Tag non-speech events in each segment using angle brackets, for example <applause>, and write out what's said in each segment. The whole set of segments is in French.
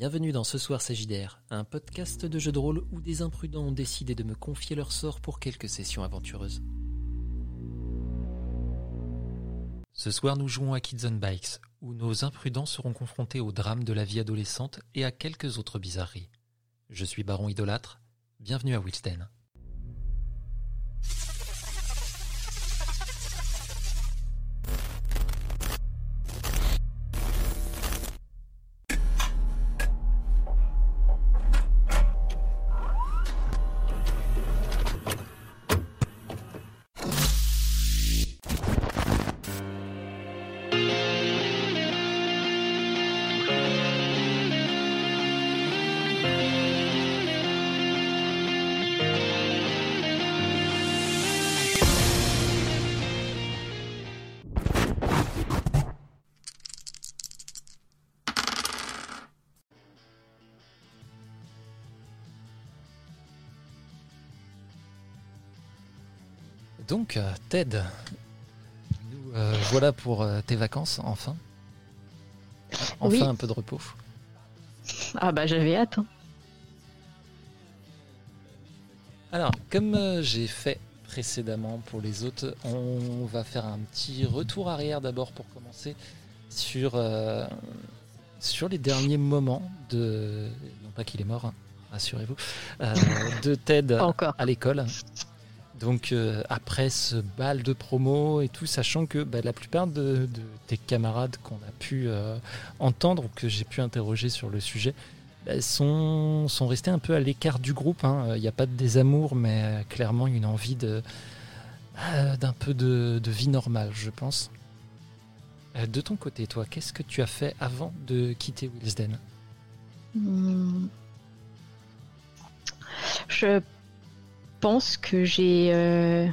Bienvenue dans Ce Soir Sagidaire, un podcast de jeux de rôle où des imprudents ont décidé de me confier leur sort pour quelques sessions aventureuses. Ce soir, nous jouons à Kids on Bikes, où nos imprudents seront confrontés au drame de la vie adolescente et à quelques autres bizarreries. Je suis Baron Idolâtre, bienvenue à Wilsden. Ted, nous euh, voilà pour euh, tes vacances, enfin. Enfin Oui. un peu de repos. Ah bah j'avais hâte. hein. Alors, comme euh, j'ai fait précédemment pour les autres, on va faire un petit retour arrière d'abord pour commencer sur, sur les derniers moments de. Non pas qu'il est mort, hein, rassurez-vous. de Ted encore. à l'école. Donc euh, après ce bal de promo et tout, sachant que bah, la plupart de, tes camarades qu'on a pu euh, entendre ou que j'ai pu interroger sur le sujet bah, sont, sont restés un peu à l'écart du groupe. hein. Il n'y a pas de désamour, mais euh, clairement une envie de bah, d'un peu de, vie normale, je pense. Euh, De ton côté, toi, qu'est-ce que tu as fait avant de quitter Wilsden? Hmm. Je pense que j'ai. euh,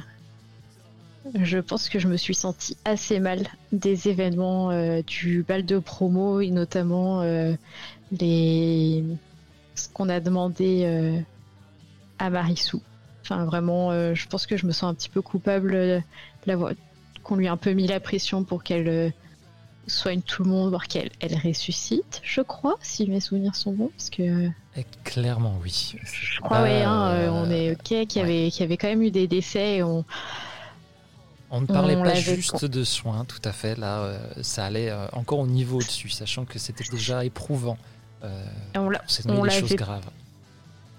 Je pense que je me suis sentie assez mal des événements euh, du bal de promo et notamment euh, ce qu'on a demandé à Marissou. Enfin vraiment, je pense que je me sens un petit peu coupable qu'on lui a un peu mis la pression pour qu'elle soigne tout le monde, voire qu'elle elle ressuscite, je crois, si mes souvenirs sont bons, parce que Eh, Clairement, oui. je crois ouais, hein, euh, on est ok, qu'il y ouais. avait qu'il y avait quand même eu des décès et on On ne parlait On pas juste de soins, tout à fait. Là, euh, ça allait euh, encore au niveau au-dessus, sachant que c'était déjà éprouvant. Euh, on l'a on des choses l'avait- graves.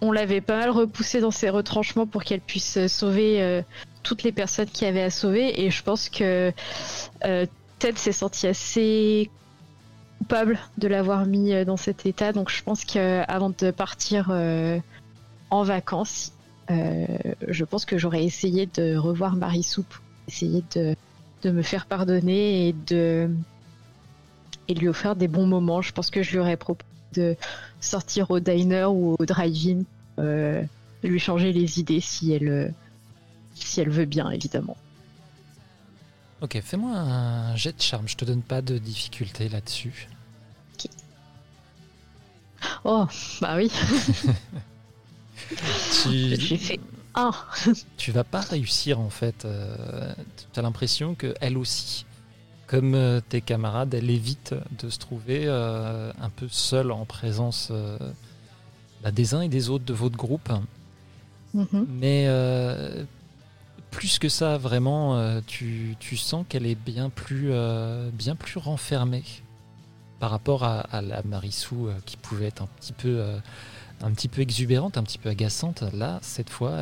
on l'avait pas mal repoussé dans ses retranchements pour qu'elle puisse euh, sauver euh, toutes les personnes qui avaient à sauver. Et je pense que euh, Ted s'est senti assez coupable de l'avoir mis euh, dans cet état. Donc je pense qu'avant de partir euh, en vacances, euh, je pense que j'aurais essayé de revoir Marissou pour essayer de, de me faire pardonner et de et lui offrir des bons moments. Je pense que je lui aurais proposé de sortir au diner ou au drive-in, euh, lui changer les idées si elle, si elle veut bien, évidemment. Ok, fais-moi un jet de charme. Je te donne pas de difficulté là-dessus. Oh, bah oui, <laughs> Tu, j'ai fait un. <laughs> tu vas pas réussir en fait. tu as l'impression que elle aussi, comme euh, tes camarades, elle évite de se trouver euh, un peu seule en présence euh, bah, des uns et des autres de votre groupe. Mhm. Mais euh, plus que ça, vraiment, euh, tu, sens qu'elle est bien plus, euh, bien plus renfermée par rapport à, la Marissou euh, qui pouvait être un petit peu, un petit peu exubérante, un petit peu agaçante. Là, cette fois,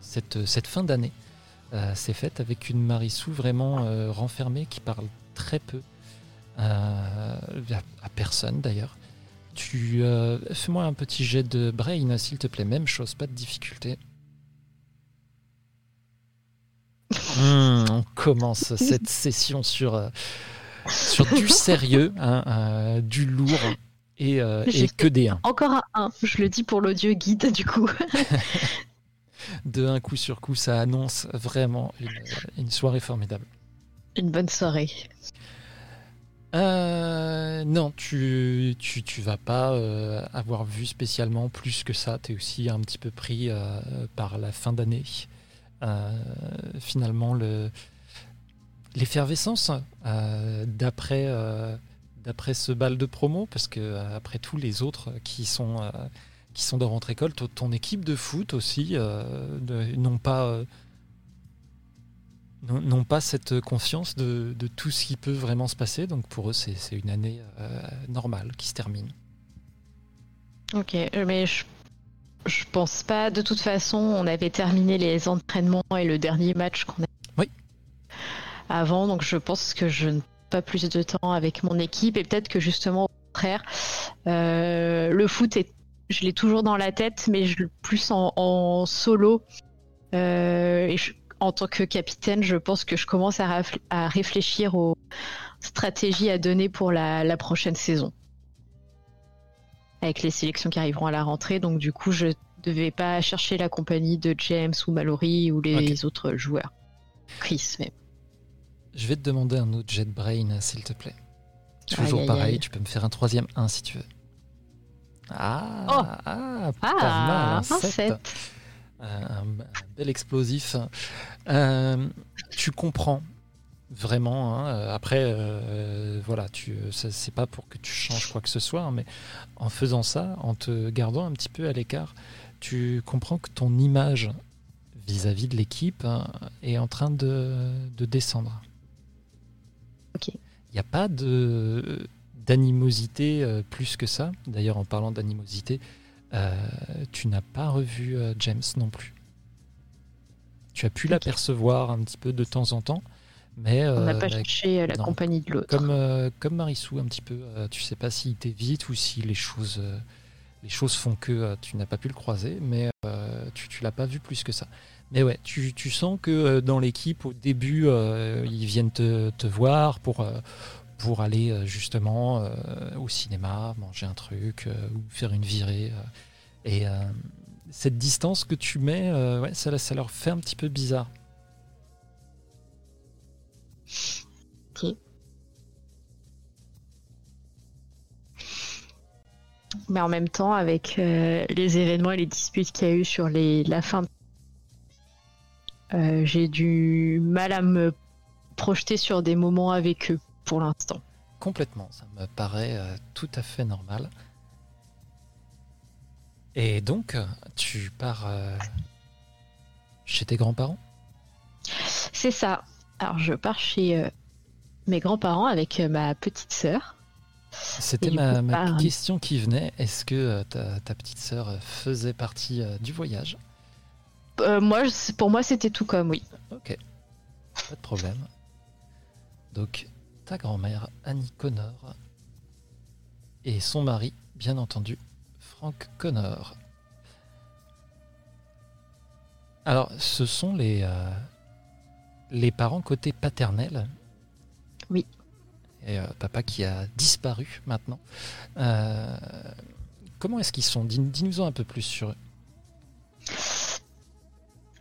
cette, fin d'année s'est faite avec une Marissou vraiment renfermée qui parle très peu à, personne d'ailleurs. Tu fais-moi un petit jet de brain, s'il te plaît. Même chose, pas de difficulté. Hmm, on commence cette session sur, euh, sur du sérieux, hein, euh, du lourd et, euh, et que des 1. Encore un 1, je le dis pour l'audio guide du coup. <laughs> De un coup sur coup, ça annonce vraiment une, une soirée formidable. Une bonne soirée. Euh, non, tu, tu, tu vas pas euh, avoir vu spécialement plus que ça. Tu es aussi un petit peu pris euh, par la fin d'année. Euh, finalement, le, l'effervescence euh, d'après, euh, d'après ce bal de promo Parce que après tous les autres qui sont qui sont dans votre école, ton équipe de foot aussi n'ont pas n'ont pas cette conscience de, tout ce qui peut vraiment se passer. Donc pour eux, c'est une année normale qui se termine. Ok, mais je, je pense pas. De toute façon, on avait terminé les entraînements et le dernier match qu'on a oui. avant, donc je pense que je n'ai pas plus de temps avec mon équipe et peut-être que justement au contraire, euh, le foot est, je l'ai toujours dans la tête, mais je plus en, solo. Euh, et en tant que capitaine, je pense que je commence à, réfléchir aux stratégies à donner pour la prochaine saison avec les sélections qui arriveront à la rentrée. Donc du coup, je devais pas chercher la compagnie de James ou Mallory ou les autres joueurs. Chris même. Je vais te demander un autre jet brain, s'il te plaît. Toujours pareil, tu peux me faire un troisième 1 si tu veux. Ah, oh. ah, pas ah, mal, un 7. Un, bel explosif. Euh, tu comprends vraiment. Hein. Euh, après, euh, voilà, tu, c'est pas pour que tu changes quoi que ce soit, hein, mais en faisant ça, en te gardant un petit peu à l'écart, tu comprends que ton image vis-à-vis de l'équipe hein, est en train de, descendre. Ok. Il n'y a pas de d'animosité euh, plus que ça. D'ailleurs, en parlant d'animosité, tu n'as pas revu James non plus. Tu as pu l'apercevoir un petit peu de temps en temps, mais, on n'a pas euh, cherché euh, la compagnie de l'autre. Comme, euh, comme Marissou, un petit peu. tu sais pas s'il t'évite ou si les choses, les choses font que tu n'as pas pu le croiser, mais tu, tu l'as pas vu plus que ça. Mais ouais, tu, tu sens que dans l'équipe, au début, ils viennent te, te voir pour, pour aller justement au cinéma, manger un truc ou faire une virée. et cette distance que tu mets, ouais, ça, ça leur fait un petit peu bizarre. Mais en même temps, avec euh, les événements et les disputes qu'il y a eu sur les, la fin, euh, j'ai du mal à me projeter sur des moments avec eux pour l'instant. Complètement, ça me paraît euh, tout à fait normal. Et donc, tu pars chez tes grands-parents? C'est ça. Alors, je pars chez euh, mes grands-parents avec euh, ma petite sœur. C'était ma, question qui venait. Est-ce que euh, ta, petite sœur faisait partie du voyage? Moi, Pour moi, c'était tout comme, oui. Ok, pas de problème. Donc, ta grand-mère, Annie Connor, et son mari, bien entendu, Frank Connor. Alors, ce sont les, les parents côté paternel. Oui. Et euh, papa qui a disparu maintenant. Euh, comment est-ce qu'ils sont? Dis-nous un peu plus sur eux.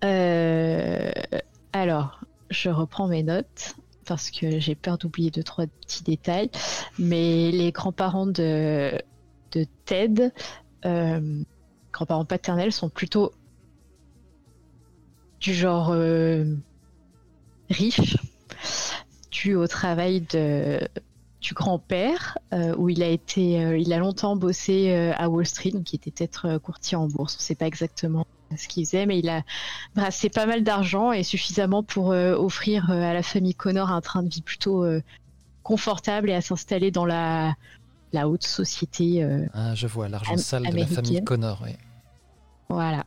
Euh, alors, je reprends mes notes parce que j'ai peur d'oublier deux trois petits détails. Mais les grands-parents de, de Ted, grands-parents paternels, sont plutôt du genre riche dû au travail de, du grand-père euh, où il a été euh, il a longtemps bossé euh, à Wall Street donc il était peut-être courtier en bourse on ne sait pas exactement ce qu'il faisait mais il a brassé pas mal d'argent et suffisamment pour offrir à la famille Connor un train de vie plutôt confortable et à s'installer dans la la haute société ah, je vois l'argent sale de la famille Connor oui. voilà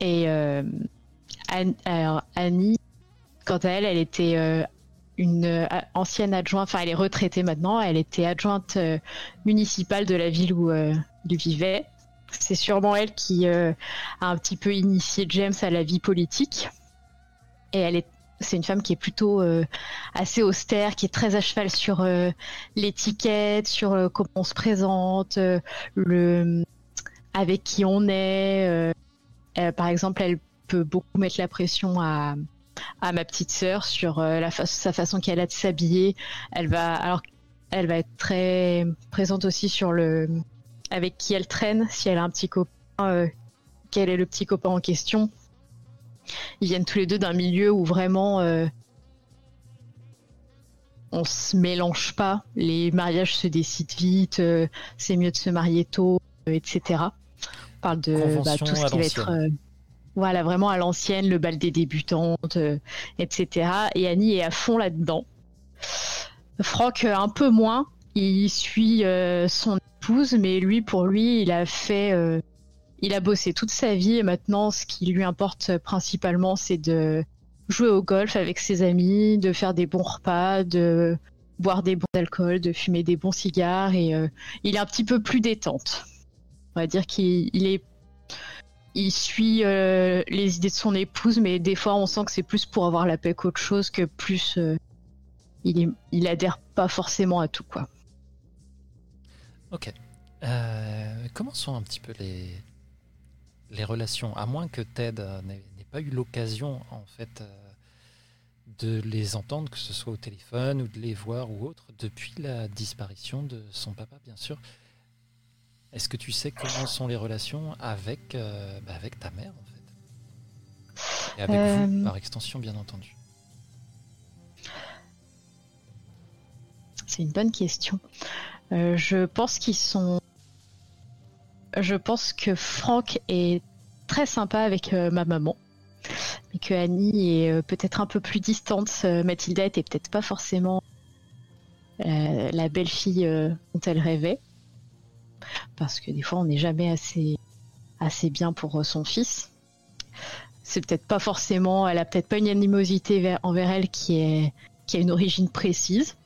et alors, Annie Quant à elle, elle était euh, une euh, ancienne adjointe, enfin elle est retraitée maintenant, elle était adjointe euh, municipale de la ville où il vivait. C'est sûrement elle qui a un petit peu initié James à la vie politique. Et elle est c'est une femme qui est plutôt assez austère, qui est très à cheval sur l'étiquette, sur comment on se présente, le avec qui on est. par exemple, elle peut beaucoup mettre la pression à, à ma petite sœur sur euh, sa façon qu'elle a de s'habiller. Elle va alors elle va être très présente aussi sur le avec qui elle traîne, si elle a un petit copain, euh, quel est le petit copain en question. Ils viennent tous les deux d'un milieu où vraiment euh, on se mélange pas. Les mariages se décident vite. c'est mieux de se marier tôt, etc. On parle de bah, tout ce qui va être voilà, vraiment à l'ancienne, le bal des débutantes, etc. Et Annie est à fond là-dedans. Franck un peu moins. Il suit son épouse, mais lui, pour lui, il a fait il a bossé toute sa vie et maintenant, ce qui lui importe principalement, c'est de jouer au golf avec ses amis, de faire des bons repas, de boire des bons alcools, de fumer des bons cigares et euh, il est un petit peu plus détente. On va dire qu'il est il suit euh, les idées de son épouse, mais des fois on sent que c'est plus pour avoir la paix qu'autre chose, que plus euh, il, il adhère pas forcément à tout quoi. Ok. comment sont un petit peu les, les relations, à moins que Ted euh, n'ait pas eu l'occasion en fait euh, de les entendre, que ce soit au téléphone ou de les voir ou autre, depuis la disparition de son papa, bien sûr. Est-ce que tu sais comment sont les relations avec, euh, bah, avec ta mère, en fait? Et avec vous, par extension, bien entendu. C'est une bonne question. je pense qu'ils sont je pense que Franck est très sympa avec euh, ma maman, mais que Annie est euh, peut-être un peu plus distante. Euh, Mathilda était peut-être pas forcément la belle fille dont elle rêvait, parce que des fois on n'est jamais assez assez bien pour son fils. C'est peut-être pas forcément, elle a peut-être pas une animosité envers elle qui est qui a une origine précise,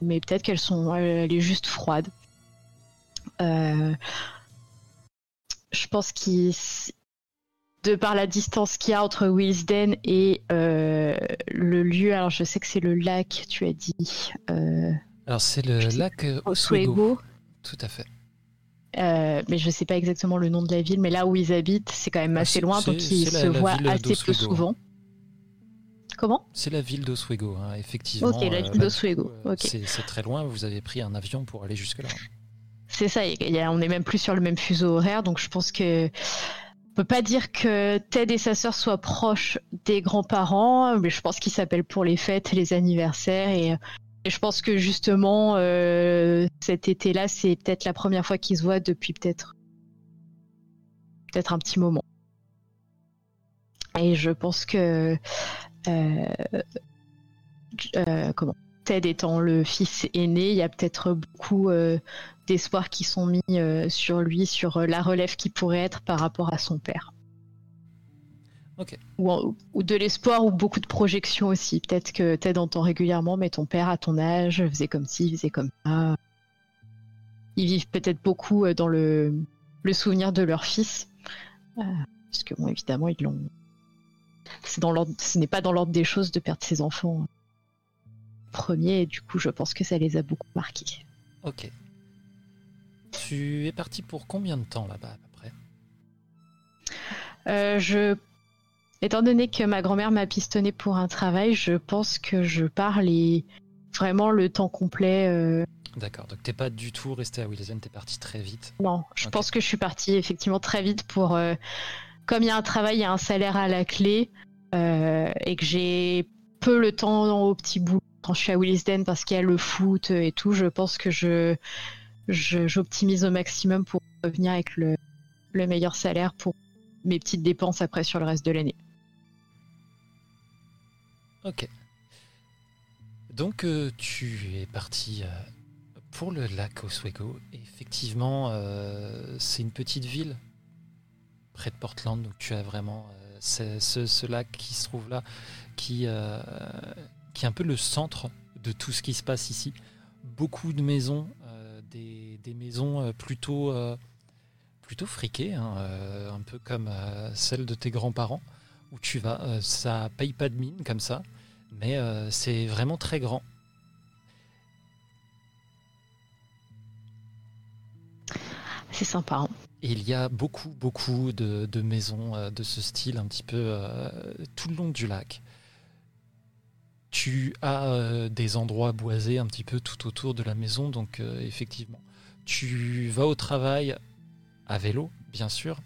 mais peut-être qu'elles sont, elle est juste froide. Euh, je pense qu'il de par la distance qu'il y a entre Wilsden et euh, le lieu, alors je sais que c'est le lac, tu as dit. Euh, alors c'est le lac Oswego. Tout à fait. Euh, mais je sais pas exactement le nom de la ville, mais là où ils habitent, c'est quand même ah, assez loin, donc ils se voient assez peu souvent. Comment? C'est la ville d'Oswego, hein, effectivement. Ok, la ville d'Oswego. C'est très loin, vous avez pris un avion pour aller jusque-là. C'est ça, on est même plus sur le même fuseau horaire, donc je pense que on peut pas dire que Ted et sa sœur soient proches des grands-parents, mais je pense qu'ils s'appellent pour les fêtes, les anniversaires, et, je pense que justement euh, cet été-là, c'est peut-être la première fois qu'ils se voient depuis peut-être peut-être un petit moment. Et je pense que euh, euh, comment Ted étant le fils aîné, il y a peut-être beaucoup d'espoirs qui sont mis sur lui, sur la relève qui pourrait être par rapport à son père. Ou, de l'espoir ou beaucoup de projections aussi. Peut-être que Ted entend régulièrement, mais ton père à ton âge faisait comme ci, faisait comme ça. Ils vivent peut-être beaucoup dans le, souvenir de leur fils. parce que, bon, évidemment, ils l'ont. Ce n'est pas dans l'ordre des choses de perdre ses enfants premier, et du coup, je pense que ça les a beaucoup marqués. Ok. Tu es parti pour combien de temps là-bas à peu près? Euh, Je, étant donné que ma grand-mère m'a pistonné pour un travail, je pense que je pars vraiment le temps complet. Euh. D'accord, donc t'es pas du tout resté à Wilson, t'es parti très vite. Non, je pense que je suis parti effectivement très vite pour. Euh, comme il y a un travail, il y a un salaire à la clé, et que j'ai peu le temps au petit bout quand je suis à Willisden parce qu'il y a le foot et tout, je pense que je j'optimise au maximum pour revenir avec le, meilleur salaire pour mes petites dépenses après sur le reste de l'année. Ok. Donc euh, tu es parti euh, pour le lac Oswego. effectivement, euh, c'est une petite ville près de Portland, donc tu as vraiment ce, lac qui se trouve là, qui est un peu le centre de tout ce qui se passe ici. Beaucoup de maisons, des, maisons plutôt, plutôt friquées, hein, un peu comme celle de tes grands-parents, où tu vas, ça paye pas de mine comme ça, mais c'est vraiment très grand. C'est sympa. Hein. il y a beaucoup, beaucoup de, de, maisons de ce style, un petit peu tout le long du lac. Tu as euh, des endroits boisés un petit peu tout autour de la maison, donc euh, effectivement, tu vas au travail à vélo, bien sûr.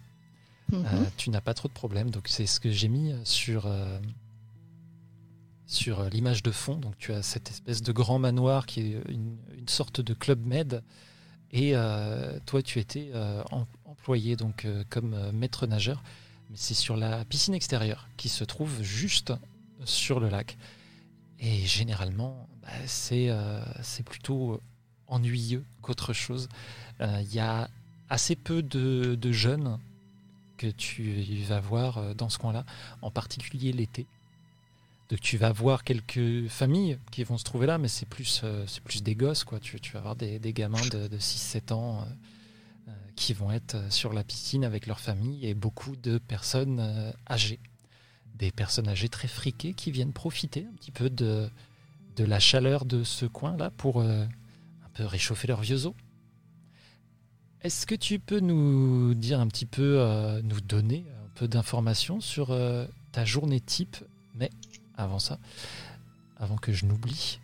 Mhm. Euh, tu n'as pas trop de problèmes, donc c'est ce que j'ai mis sur sur l'image de fond. Donc tu as cette espèce de grand manoir qui est une, sorte de club med. Et toi, tu étais employé donc comme maître nageur. Mais c'est sur la piscine extérieure qui se trouve juste sur le lac. Et généralement, bah, euh, c'est plutôt ennuyeux qu'autre chose. Il euh, y a assez peu de, jeunes que tu vas voir euh, dans ce coin-là, en particulier l'été. Donc tu vas voir quelques familles qui vont se trouver là, mais c'est plus, c'est plus des gosses. Quoi. Tu, vas avoir des, gamins de, de 6-7 ans qui vont être sur la piscine avec leur famille et beaucoup de personnes âgées des personnes âgées très friquées qui viennent profiter un petit peu de, de la chaleur de ce coin-là pour euh, un peu réchauffer leurs vieux os. Est-ce que tu peux nous dire un petit peu, euh, nous donner un peu d'informations sur euh, ta journée type Mais avant ça, avant que je n'oublie,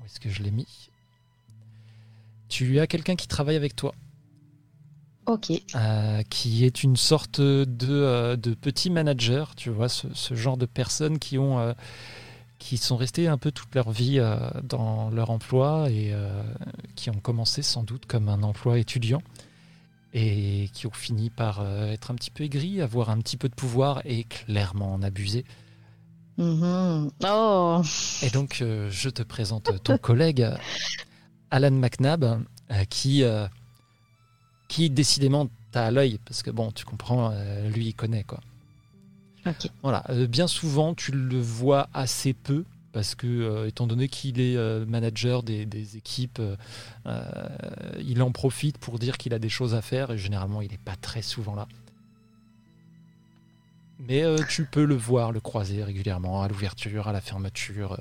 où est-ce que je l'ai mis? Tu as quelqu'un qui travaille avec toi? Euh, qui est une sorte de, de petit manager, tu vois, ce, genre de personnes qui ont qui sont restées un peu toute leur vie dans leur emploi et qui ont commencé sans doute comme un emploi étudiant et qui ont fini par être un petit peu aigris, avoir un petit peu de pouvoir et clairement en abuser. Mm-hmm. Oh. Et donc, je te présente ton <laughs> collègue Alan McNabb, qui qui décidément t'as à l'œil, parce que bon, tu comprends, euh, lui il connaît quoi. Voilà, euh, bien souvent tu le vois assez peu, parce que euh, étant donné qu'il est manager des, équipes, il en profite pour dire qu'il a des choses à faire, et généralement il n'est pas très souvent là. Mais tu peux le voir, le croiser régulièrement, à l'ouverture, à la fermeture,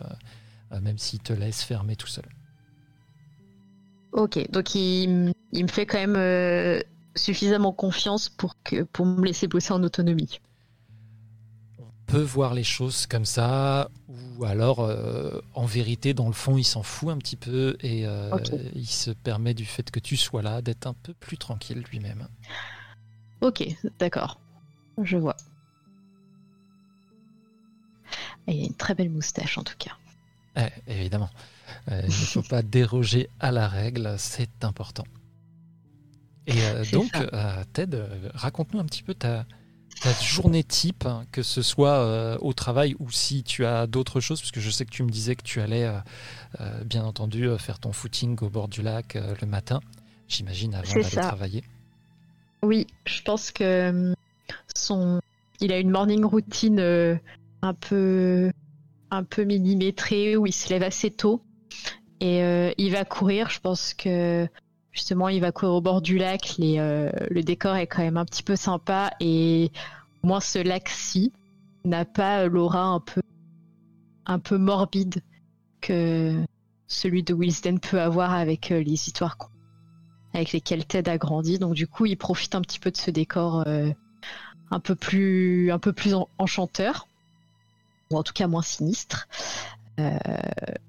même s'il te laisse fermer tout seul. Ok, donc il, il me fait quand même euh, suffisamment confiance pour, que, pour me laisser bosser en autonomie. Peut voir les choses comme ça, ou alors euh, en vérité, dans le fond, il s'en fout un petit peu et euh, il se permet du fait que tu sois là d'être un peu plus tranquille lui-même. Ok, d'accord, je vois. il a une très belle moustache en tout cas. Eh, évidemment. il ne faut pas <laughs> déroger à la règle, c'est important. Et euh, donc, euh, Ted, euh, raconte-nous un petit peu ta, journée type, que ce soit au travail ou si tu as d'autres choses, parce que je sais que tu me disais que tu allais, bien entendu, faire ton footing au bord du lac le matin, j'imagine, avant d'aller travailler. Oui, je pense que son, il a une morning routine un peu, un peu millimétrée où il se lève assez tôt et il va courir. Je pense que justement, il va courir au bord du lac. Euh, le décor est quand même un petit peu sympa et au moins ce lac-ci n'a pas l'aura un peu, morbide que celui de Wilsden peut avoir avec euh, les histoires avec lesquelles Ted a grandi. Donc du coup, il profite un petit peu de ce décor euh, un peu plus, un peu plus enchanteur, ou en tout cas moins sinistre.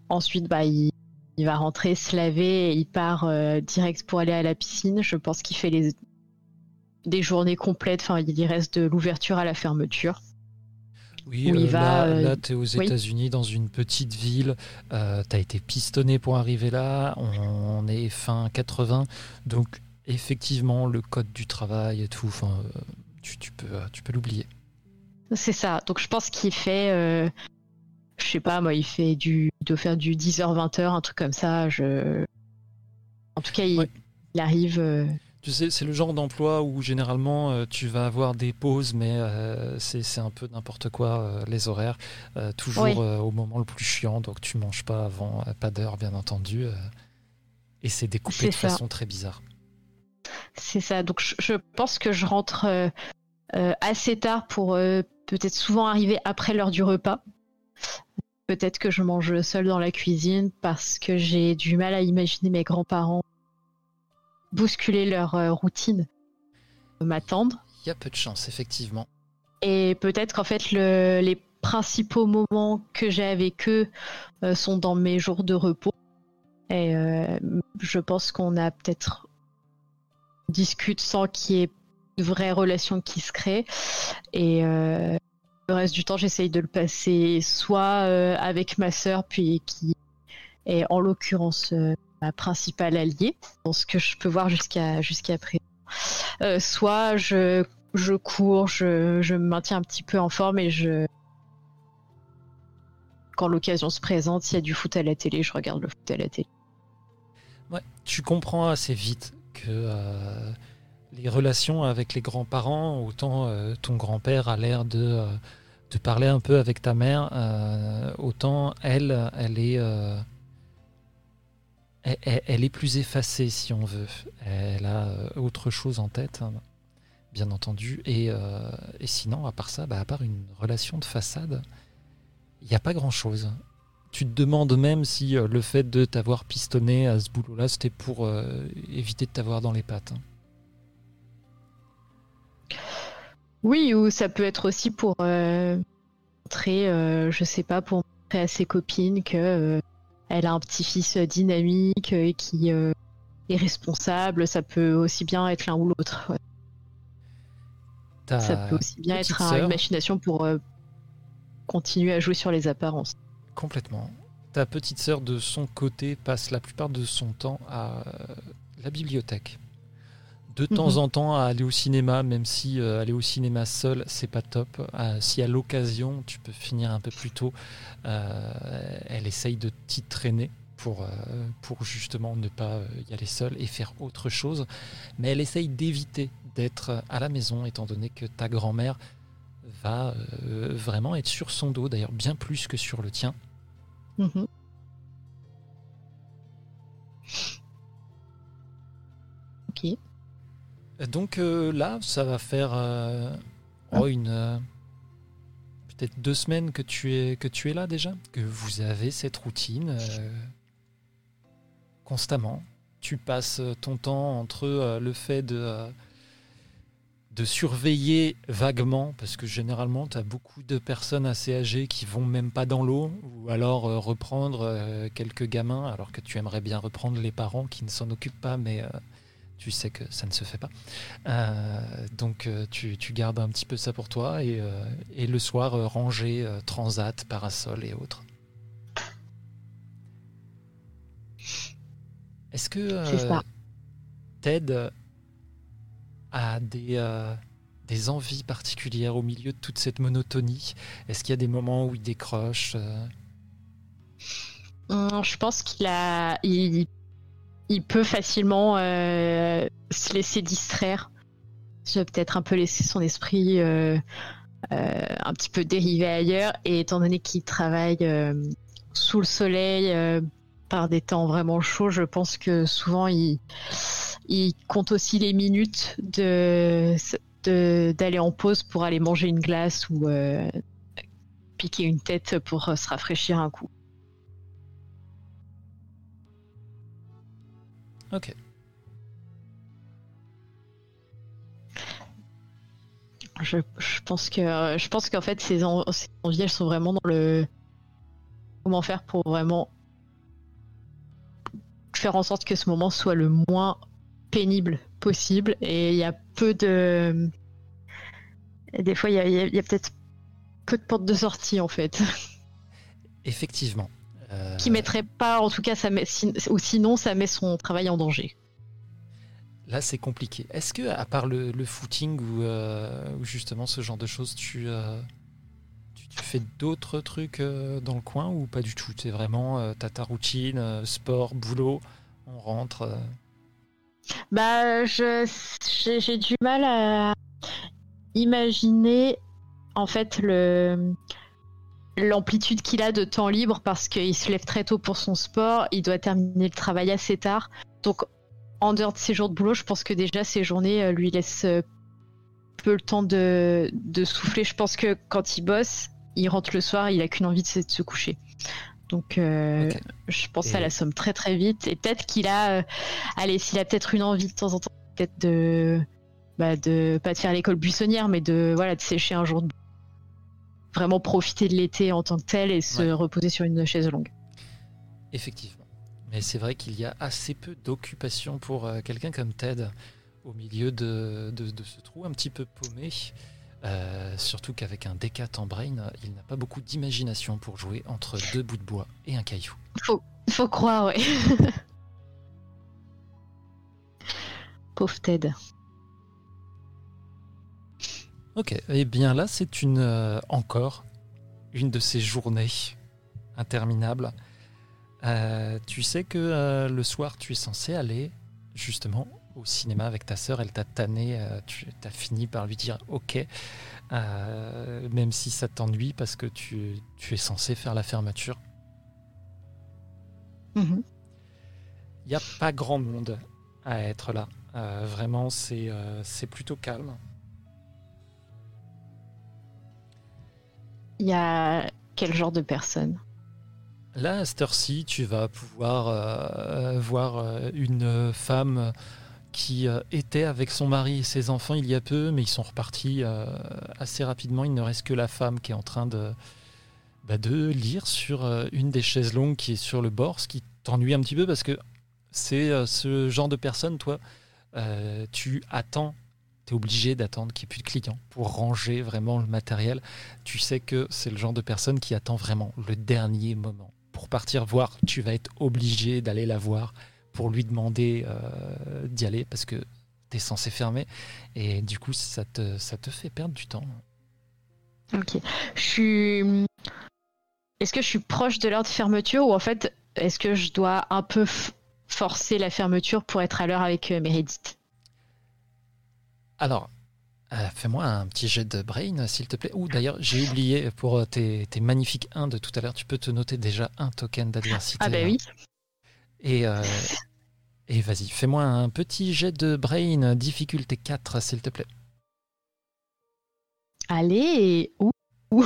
ensuite, bah, il, il va rentrer, se laver et il part euh, direct pour aller à la piscine. Je pense qu'il fait les... des journées complètes. Enfin, il y reste de l'ouverture à la fermeture. Oui, euh, là, euh, tu es aux États-Unis, dans une petite ville. tu as été pistonné pour arriver là. On, est fin 80. Donc, effectivement, le code du travail et tout, tu, tu, peux, tu peux l'oublier. C'est ça. Donc, je pense qu'il fait je sais pas, moi, il fait du, il doit faire du 10h-20h, un truc comme ça. Je... En tout cas, il, arrive. Euh, tu sais, c'est le genre d'emploi où généralement euh, tu vas avoir des pauses, mais euh, c'est un peu n'importe quoi, les horaires. toujours au moment le plus chiant, donc tu manges pas avant, pas d'heure, bien entendu. et c'est découpé de façon très bizarre. C'est ça, donc je, je, pense que je rentre assez tard pour peut-être souvent arriver après l'heure du repas. Peut-être que je mange seul dans la cuisine parce que j'ai du mal à imaginer mes grands-parents bousculer leur euh, routine, m'attendre. Il y a peu de chance, effectivement. Et peut-être qu'en fait, les principaux moments que j'ai avec eux euh, sont dans mes jours de repos. Et euh, je pense qu'on a peut-être discute sans qu'il y ait une vraie relation qui se crée. Et le reste du temps, j'essaye de le passer soit euh, avec ma sœur, puis qui est en l'occurrence euh, ma principale alliée, dans ce que je peux voir jusqu'à présent. Euh, soit je, je cours, je, je me maintiens un petit peu en forme et je. Quand l'occasion se présente, s'il y a du foot à la télé, je regarde le foot à la télé. Ouais, tu comprends assez vite que les relations avec les grands-parents, autant ton grand-père a l'air de de parler un peu avec ta mère, euh, autant elle, est, euh, elle, est plus effacée si on veut. Elle a euh, autre chose en tête, hein, bien entendu. Et, sinon, à part ça, bah, à part une relation de façade, il n'y a pas grand-chose. Tu te demandes même si le fait de t'avoir pistonné à ce boulot-là, c'était pour éviter de t'avoir dans les pattes. Hein. Oui, ou ça peut être aussi pour euh, montrer, euh, je sais pas, pour montrer à ses copines que euh, elle a un petit-fils dynamique et qui est responsable. Ça peut aussi bien être l'un ou l'autre. Ça peut aussi bien être une machination pour continuer à jouer sur les apparences. Complètement. Ta petite sœur, de son côté, passe la plupart de son temps à la bibliothèque de temps mhm. en temps à aller au cinéma, même si euh, aller au cinéma seul, c'est pas top. Euh, si à l'occasion, tu peux finir un peu plus tôt, euh, elle essaye de t'y traîner pour, pour justement ne pas y aller seule et faire autre chose. Mais elle essaye d'éviter d'être à la maison, étant donné que ta grand-mère va vraiment être sur son dos, d'ailleurs bien plus que sur le tien. Mhm. Ok. Donc euh, là, ça va faire euh, oh, une euh, peut-être deux semaines que tu es que tu es là déjà, que vous avez cette routine constamment. Tu passes ton temps entre le fait de de surveiller vaguement, parce que généralement, tu as beaucoup de personnes assez âgées qui vont même pas dans l'eau, ou alors reprendre quelques gamins, alors que tu aimerais bien reprendre les parents qui ne s'en occupent pas, mais tu sais que ça ne se fait pas. Euh, donc euh, tu, gardes un petit peu ça pour toi et, euh, le soir ranger transat, parasol et autres. Est-ce que Ted a des, des envies particulières au milieu de toute cette monotonie? Est-ce qu'il y a des moments où il décroche hum, Je pense qu'il a, il peut facilement euh, se laisser distraire. Peut-être un peu laisser son esprit euh, euh, un petit peu dériver ailleurs. Et étant donné qu'il travaille sous le soleil par des temps vraiment chauds, je pense que souvent il, il compte aussi les minutes de d'aller en pause pour aller manger une glace ou piquer une tête pour se rafraîchir un coup. Ok. Je, pense que je pense qu'en fait ces, envies elles sont vraiment dans le comment faire pour vraiment faire en sorte que ce moment soit le moins pénible possible et il y a peu de des fois il y a peut-être peu de portes de sortie en fait. Effectivement. Euh, qui mettrait pas, en tout cas, ça met, ou sinon ça met son travail en danger. Là, c'est compliqué. Est-ce que, à part le, footing euh, ou, justement ce genre de choses, tu, euh, tu, fais d'autres trucs dans le coin ou pas du tout? C'est vraiment, t'as ta routine, sport, boulot, on rentre Bah, j'ai du mal à imaginer en fait le l'amplitude qu'il a de temps libre parce qu'il se lève très tôt pour son sport, il doit terminer le travail assez tard. Donc en dehors de ses jours de boulot, je pense que déjà ces journées euh, lui laissent euh, peu le temps de, souffler. Je pense que quand il bosse, il rentre le soir, il a qu'une envie de se, coucher. Donc euh, je pense ça la somme très très vite. Et peut-être qu'il a, allez, s'il a peut-être une envie de temps en temps, peut-être de, bah, de pas de faire l'école buissonnière, mais de voilà de sécher un jour de vraiment profiter de l'été en tant que tel et se reposer sur une chaise longue. Effectivement. Mais c'est vrai qu'il y a assez peu d'occupation pour euh, quelqu'un comme Ted au milieu de, ce trou un petit peu paumé. Euh, surtout qu'avec un D4 en brain, il n'a pas beaucoup d'imagination pour jouer entre deux bouts de bois et un caillou. Faut, faut croire, ouais. <laughs> Pauvre Ted. Ok, et eh bien là, c'est une euh, encore une de ces journées interminables. Euh, tu sais que euh, le soir, tu es censé aller justement au cinéma avec ta sœur. Elle t'a tanné, tu as fini par lui dire ok, même si ça t'ennuie parce que tu, es censé faire la fermeture. Mhm. Il n'y a pas grand monde à être là. vraiment, c'est plutôt calme. Il y a quel genre de personne? Là, à cette heure-ci, tu vas pouvoir euh, voir euh, une femme qui euh, était avec son mari et ses enfants il y a peu, mais ils sont repartis assez rapidement. Il ne reste que la femme qui est en train de, bah, de lire sur une des chaises longues qui est sur le bord, ce qui t'ennuie un petit peu parce que c'est ce genre de personne, toi, tu attends obligé d'attendre qu'il n'y ait plus de clients pour ranger vraiment le matériel. Tu sais que c'est le genre de personne qui attend vraiment le dernier moment. Pour partir voir, tu vas être obligé d'aller la voir pour lui demander euh, d'y aller parce que tu es censé fermer. Et du coup, ça te, fait perdre du temps. Ok. Je suis. Est-ce que je suis proche de l'heure de fermeture ou en fait, est-ce que je dois un peu forcer la fermeture pour être à l'heure avec euh, Meredith? Alors, euh, fais-moi un petit jet de brain, s'il te plaît. Ou d'ailleurs, j'ai oublié pour tes, magnifiques 1 de tout à l'heure, tu peux te noter déjà un token d'adversité. Ah bah oui. Et, euh, et vas-y, fais-moi un petit jet de brain, difficulté 4, s'il te plaît. Allez, où <laughs>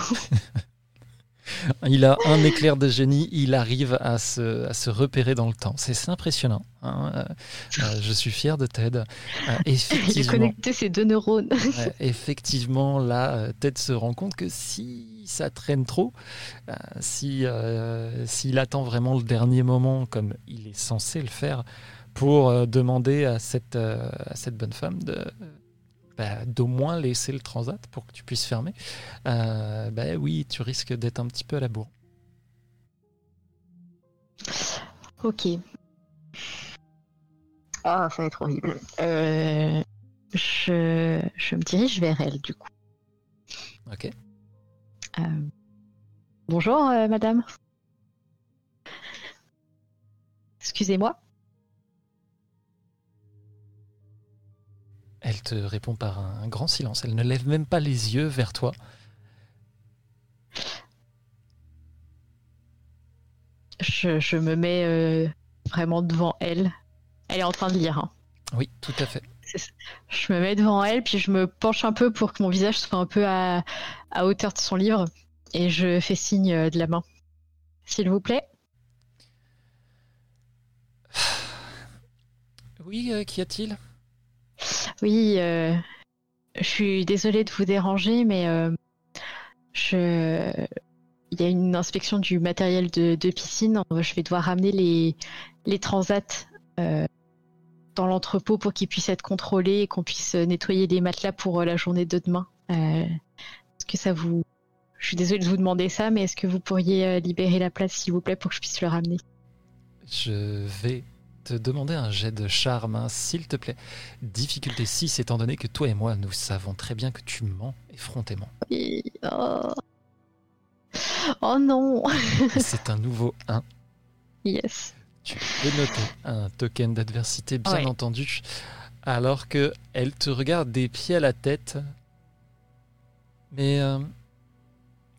Il a un éclair de génie, il arrive à se, repérer dans le temps. C'est impressionnant. Hein. Euh, euh, je suis fier de Ted. Euh, <laughs> a connecté ses deux neurones. <laughs> effectivement, là, Ted se rend compte que si ça traîne trop, si s'il attend vraiment le dernier moment, comme il est censé le faire, pour demander à cette, à cette bonne femme de bah, d'au moins laisser le transat pour que tu puisses fermer, euh, bah oui, tu risques d'être un petit peu à la bourre. Ok. Ah, ça va être horrible. Euh, je, je, me dirige vers elle, du coup. Ok. Euh, bonjour, madame. Excusez-moi. Elle te répond par un grand silence. Elle ne lève même pas les yeux vers toi. Je, me mets euh, vraiment devant elle. Elle est en train de lire. Hein. Oui, tout à fait. Je me mets devant elle, puis je me penche un peu pour que mon visage soit un peu à, hauteur de son livre. Et je fais signe euh, de la main. S'il vous plaît. Oui, euh, qu'y a-t-il? Oui, euh, je suis désolée de vous déranger, mais euh, je... il y a une inspection du matériel de, piscine. Je vais devoir ramener les, transats euh, dans l'entrepôt pour qu'ils puissent être contrôlés et qu'on puisse nettoyer les matelas pour la journée de demain. est-ce que ça vous... Je suis désolée de vous demander ça, mais est-ce que vous pourriez libérer la place, s'il vous plaît, pour que je puisse le ramener? Je vais te demander un jet de charme, hein, s'il te plaît. Difficulté 6, étant donné que toi et moi, nous savons très bien que tu mens effrontément. Oh, oh non <laughs> C'est un nouveau 1. Yes. Tu peux noter un token d'adversité, bien entendu, alors que elle te regarde des pieds à la tête. Mais euh,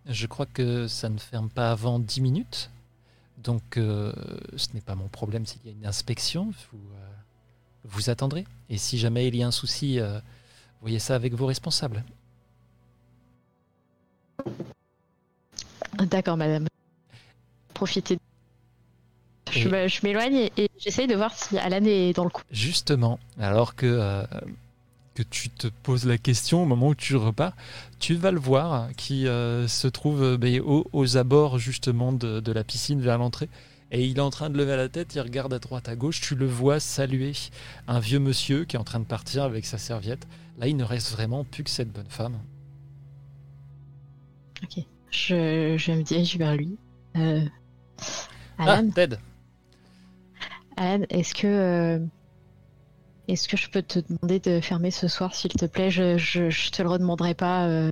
je crois que ça ne ferme pas avant 10 minutes. Donc, euh, ce n'est pas mon problème s'il y a une inspection. Vous, euh, vous attendrez. Et si jamais il y a un souci, euh, voyez ça avec vos responsables. D'accord, madame. Profitez. Je, m'éloigne et, j'essaye de voir si Alan est dans le coup. Justement, alors que que tu te poses la question au moment où tu repars, tu vas le voir qui euh, se trouve euh, ben, aux, abords justement de, la piscine vers l'entrée. Et il est en train de lever la tête, il regarde à droite à gauche, tu le vois saluer un vieux monsieur qui est en train de partir avec sa serviette. Là, il ne reste vraiment plus que cette bonne femme. Ok. Je, je me dirige vers lui. Euh, Ah, Ted Alan, est-ce que euh, est-ce que je peux te demander de fermer ce soir, s'il te plaît? Je, je, je te le redemanderai pas euh,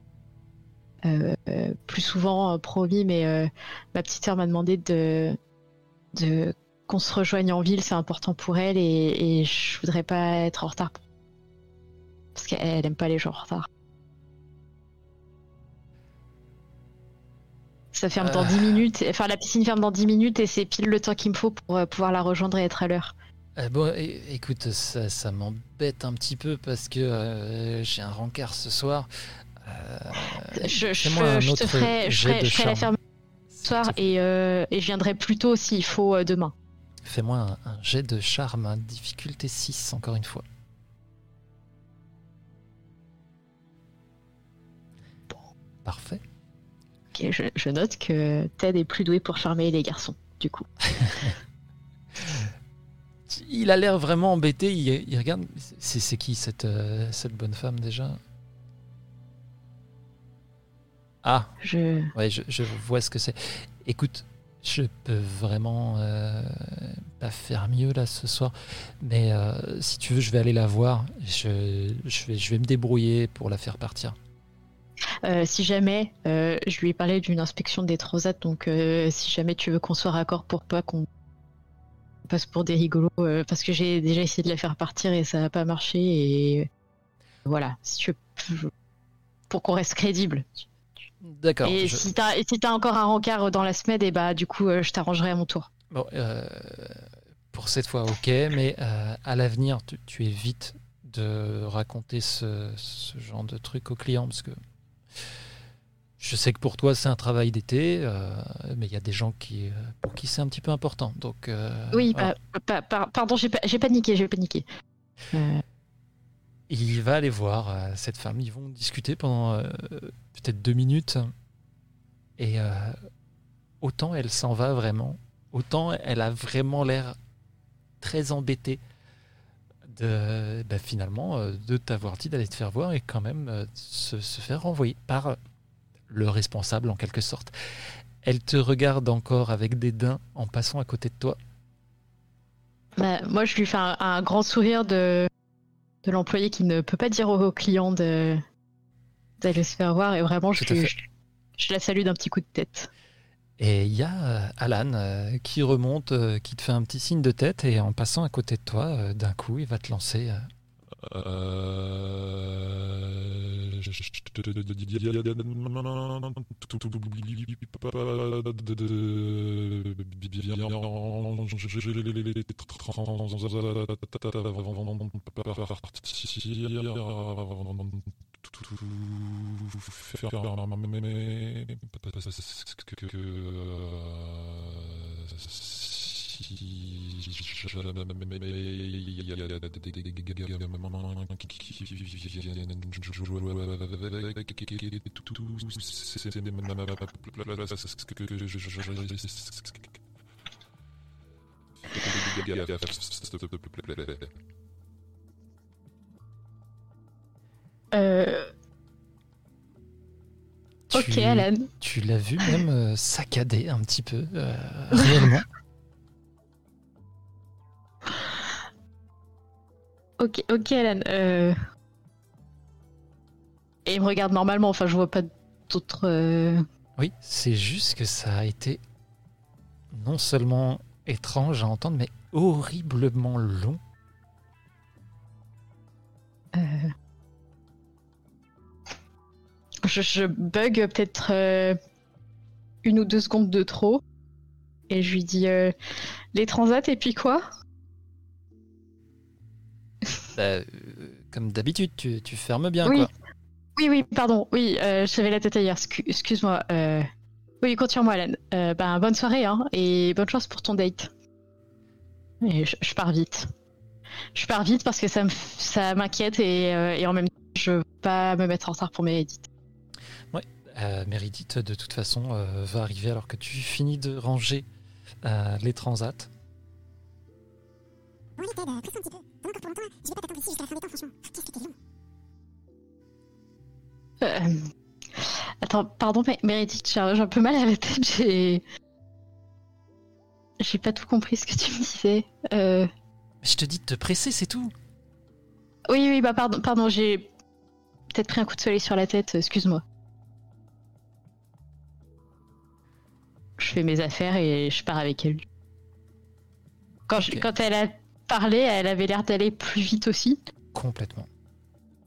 euh, plus souvent, euh, promis, mais euh, ma petite sœur m'a demandé de de qu'on se rejoigne en ville, c'est important pour elle et, et je voudrais pas être en retard parce qu'elle aime pas les gens en retard. Ça ferme dans Euh. 10 minutes, enfin la piscine ferme dans 10 minutes et c'est pile le temps qu'il me faut pour pouvoir la rejoindre et être à l'heure. Euh, bon, écoute, ça, ça m'embête un petit peu parce que euh, j'ai un rencard ce soir. Euh, Je, je, un je te ferai, je jet ferai, de je ferai la ferme ce soir et, euh, et je viendrai plus tôt s'il faut euh, demain. Fais-moi un, un jet de charme, hein, difficulté 6, encore une fois. Parfait. Ok, je, je note que Ted est plus doué pour charmer les garçons, du coup. <laughs> Il a l'air vraiment embêté. Il, il regarde. C'est qui cette, euh, cette bonne femme déjà? Ah, Je... ouais, je, je vois ce que c'est. Écoute, je peux vraiment euh, pas faire mieux là ce soir. Mais euh, si tu veux, je vais aller la voir. Je, je, vais, je vais me débrouiller pour la faire partir. Euh, si jamais, je lui ai parlé d'une inspection des transats, donc si jamais tu veux qu'on soit raccord pour pas qu'on passe pour des rigolos, euh, parce que j'ai déjà essayé de la faire partir et ça n'a pas marché, et voilà, si tu veux, pour qu'on reste crédible. D'accord. Et je- si t'as et si t'as encore un rencard dans la semaine, et bah du coup, euh, je t'arrangerai à mon tour. Bon, euh, pour cette fois, ok, mais euh, à l'avenir, tu, tu évites de raconter ce, ce genre de truc aux clients parce que je sais que pour toi c'est un travail d'été, euh, mais il y a des gens qui, euh, pour qui c'est un petit peu important. Donc, euh, Oui, voilà. pa- pa- pa- pardon, j'ai pa- j'ai paniqué, j'ai paniqué. Il va aller voir cette femme. Ils vont discuter pendant peut-être deux minutes. Et autant elle s'en va vraiment, autant elle a vraiment l'air très embêtée de bah, finalement de t'avoir dit d'aller te faire voir et quand même se, se faire renvoyer par le responsable en quelque sorte. Elle te regarde encore avec dédain en passant à côté de toi. bah, moi, je lui fais un, un grand sourire de, de l'employé qui ne peut pas dire au client de d'aller se faire voir, et vraiment, je, je, je la salue d'un petit coup de tête. Et il y a euh, Alan euh, qui remonte, euh, qui te fait un petit signe de tête et en passant à côté de toi, d'un coup, il va te lancer faire euh, Euh, Ok, tu- Alan. Tu l'as vu même euh, saccader un petit peu, euh, réellement. <laughs> Ok, ok, Alan. euh. Et il me regarde normalement, enfin, je vois pas d'autres. euh, Oui, c'est juste que ça a été non seulement étrange à entendre, mais horriblement long. euh. Je, je bug peut-être euh, une ou deux secondes de trop. Et je lui dis euh, les transats et puis quoi? Bah, euh, comme d'habitude, tu, tu fermes bien, Oui. quoi. Oui, oui, pardon. Oui, euh, j'avais la tête ailleurs. Excu- Excuse-moi. euh. Oui, continue-moi, Alan. Euh, ben, bonne soirée, hein, et bonne chance pour ton date. Et je, je pars vite. Je pars vite parce que ça m'inquiète et, euh, et en même temps, je veux pas me mettre en retard pour mes edits. Euh, Meredith, de toute façon, euh, va arriver alors que tu finis de ranger euh, les transats. Bon, euh, pousse un petit peu. Vraiment encore pour longtemps, là. Je vais pas t'attendre ici jusqu'à la fin des temps, franchement. Qu'est-ce que t'es long. Euh, Attends, pardon, mais Meredith, j'ai un peu mal à la tête. J'ai. J'ai pas tout compris ce que tu me disais. Euh, Je te dis de te presser, c'est tout. Oui, oui, bah pardon, pardon, j'ai peut-être pris un coup de soleil sur la tête, excuse-moi. Je fais mes affaires et je pars avec elle. Quand, je- quand elle a elle avait l'air d'aller plus vite aussi. Complètement.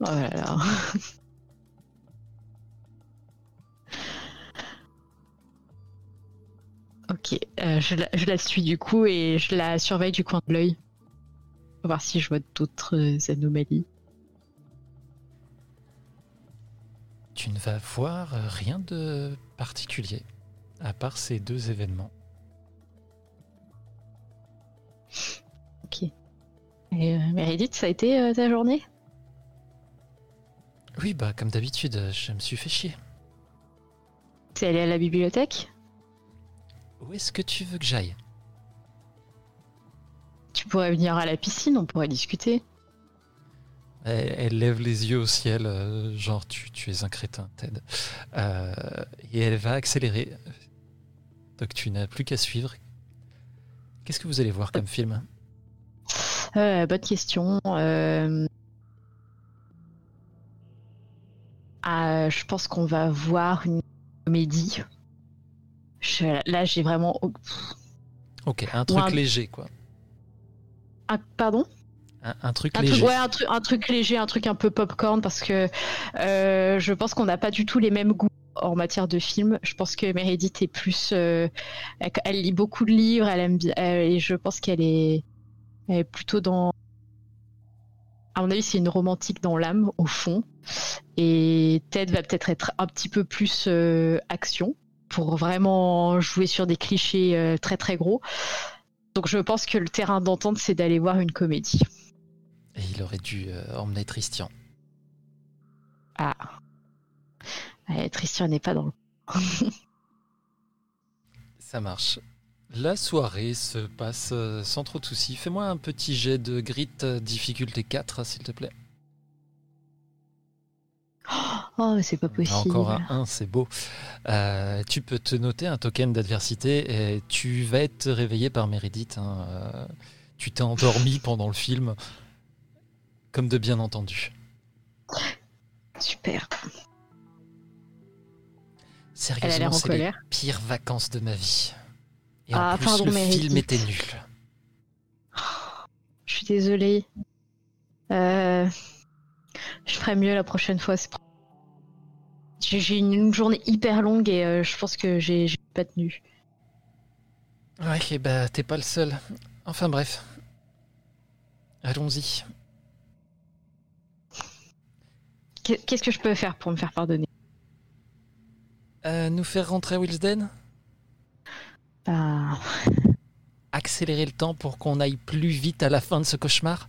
Oh là là. <laughs> ok, euh, je, la, je la suis du coup et je la surveille du coin de l'œil. Pour voir si je vois d'autres anomalies. Tu ne vas voir rien de particulier, à part ces deux événements. Ok. Et euh, Meredith, ça a été euh, ta journée? Oui, bah comme d'habitude, je me suis fait chier. T'es allée à la bibliothèque? Où est-ce que tu veux que j'aille? Tu pourrais venir à la piscine, on pourrait discuter. elle, elle lève les yeux au ciel, euh, genre tu, tu es un crétin, Ted. Euh, et elle va accélérer. Donc tu n'as plus qu'à suivre. Qu'est-ce que vous allez voir comme film? Euh, bonne question. Euh, ah, je pense qu'on va voir une comédie. Je- Là, j'ai vraiment. Ok, un truc léger, quoi. Ah, pardon? Un, un truc léger. truc, ouais, un, truc, un truc léger, un truc un peu popcorn, parce que euh, je pense qu'on n'a pas du tout les mêmes goûts en matière de film. Je pense que Meredith est plus. euh, elle, elle lit beaucoup de livres, elle aime bien. euh, et je pense qu'elle est, elle est plutôt dans. À mon avis, c'est une romantique dans l'âme, au fond. Et Ted va peut-être être un petit peu plus euh, action, pour vraiment jouer sur des clichés euh, très très gros. Donc je pense que le terrain d'entente, c'est d'aller voir une comédie. Et il aurait dû euh, emmener Christian. Ah. Christian n'est pas dans le. <laughs> Ça marche. La soirée se passe euh, sans trop de soucis. Fais-moi un petit jet de grit euh, difficulté 4, s'il te plaît. Oh, c'est pas possible. Encore un 1, c'est beau. Euh, tu peux te noter un token d'adversité et tu vas être réveillé par Meredith. hein, euh, tu t'es endormi <laughs> pendant le film, comme de bien entendu. Super. Elle a Sérieusement, l'air en c'est les pires vacances de ma vie. Et Ah, plus, pardon, le Meredith. film était nul. Je suis désolée. Euh, Je ferai mieux la prochaine fois. J'ai une, journée hyper longue et euh, je pense que j'ai pas tenu. Ouais, et bah, t'es pas le seul. Enfin bref. Allons-y. Qu'est- Qu'est-ce que je peux faire pour me faire pardonner? Euh, nous faire rentrer à Wilsden? Bah, Accélérer le temps pour qu'on aille plus vite à la fin de ce cauchemar?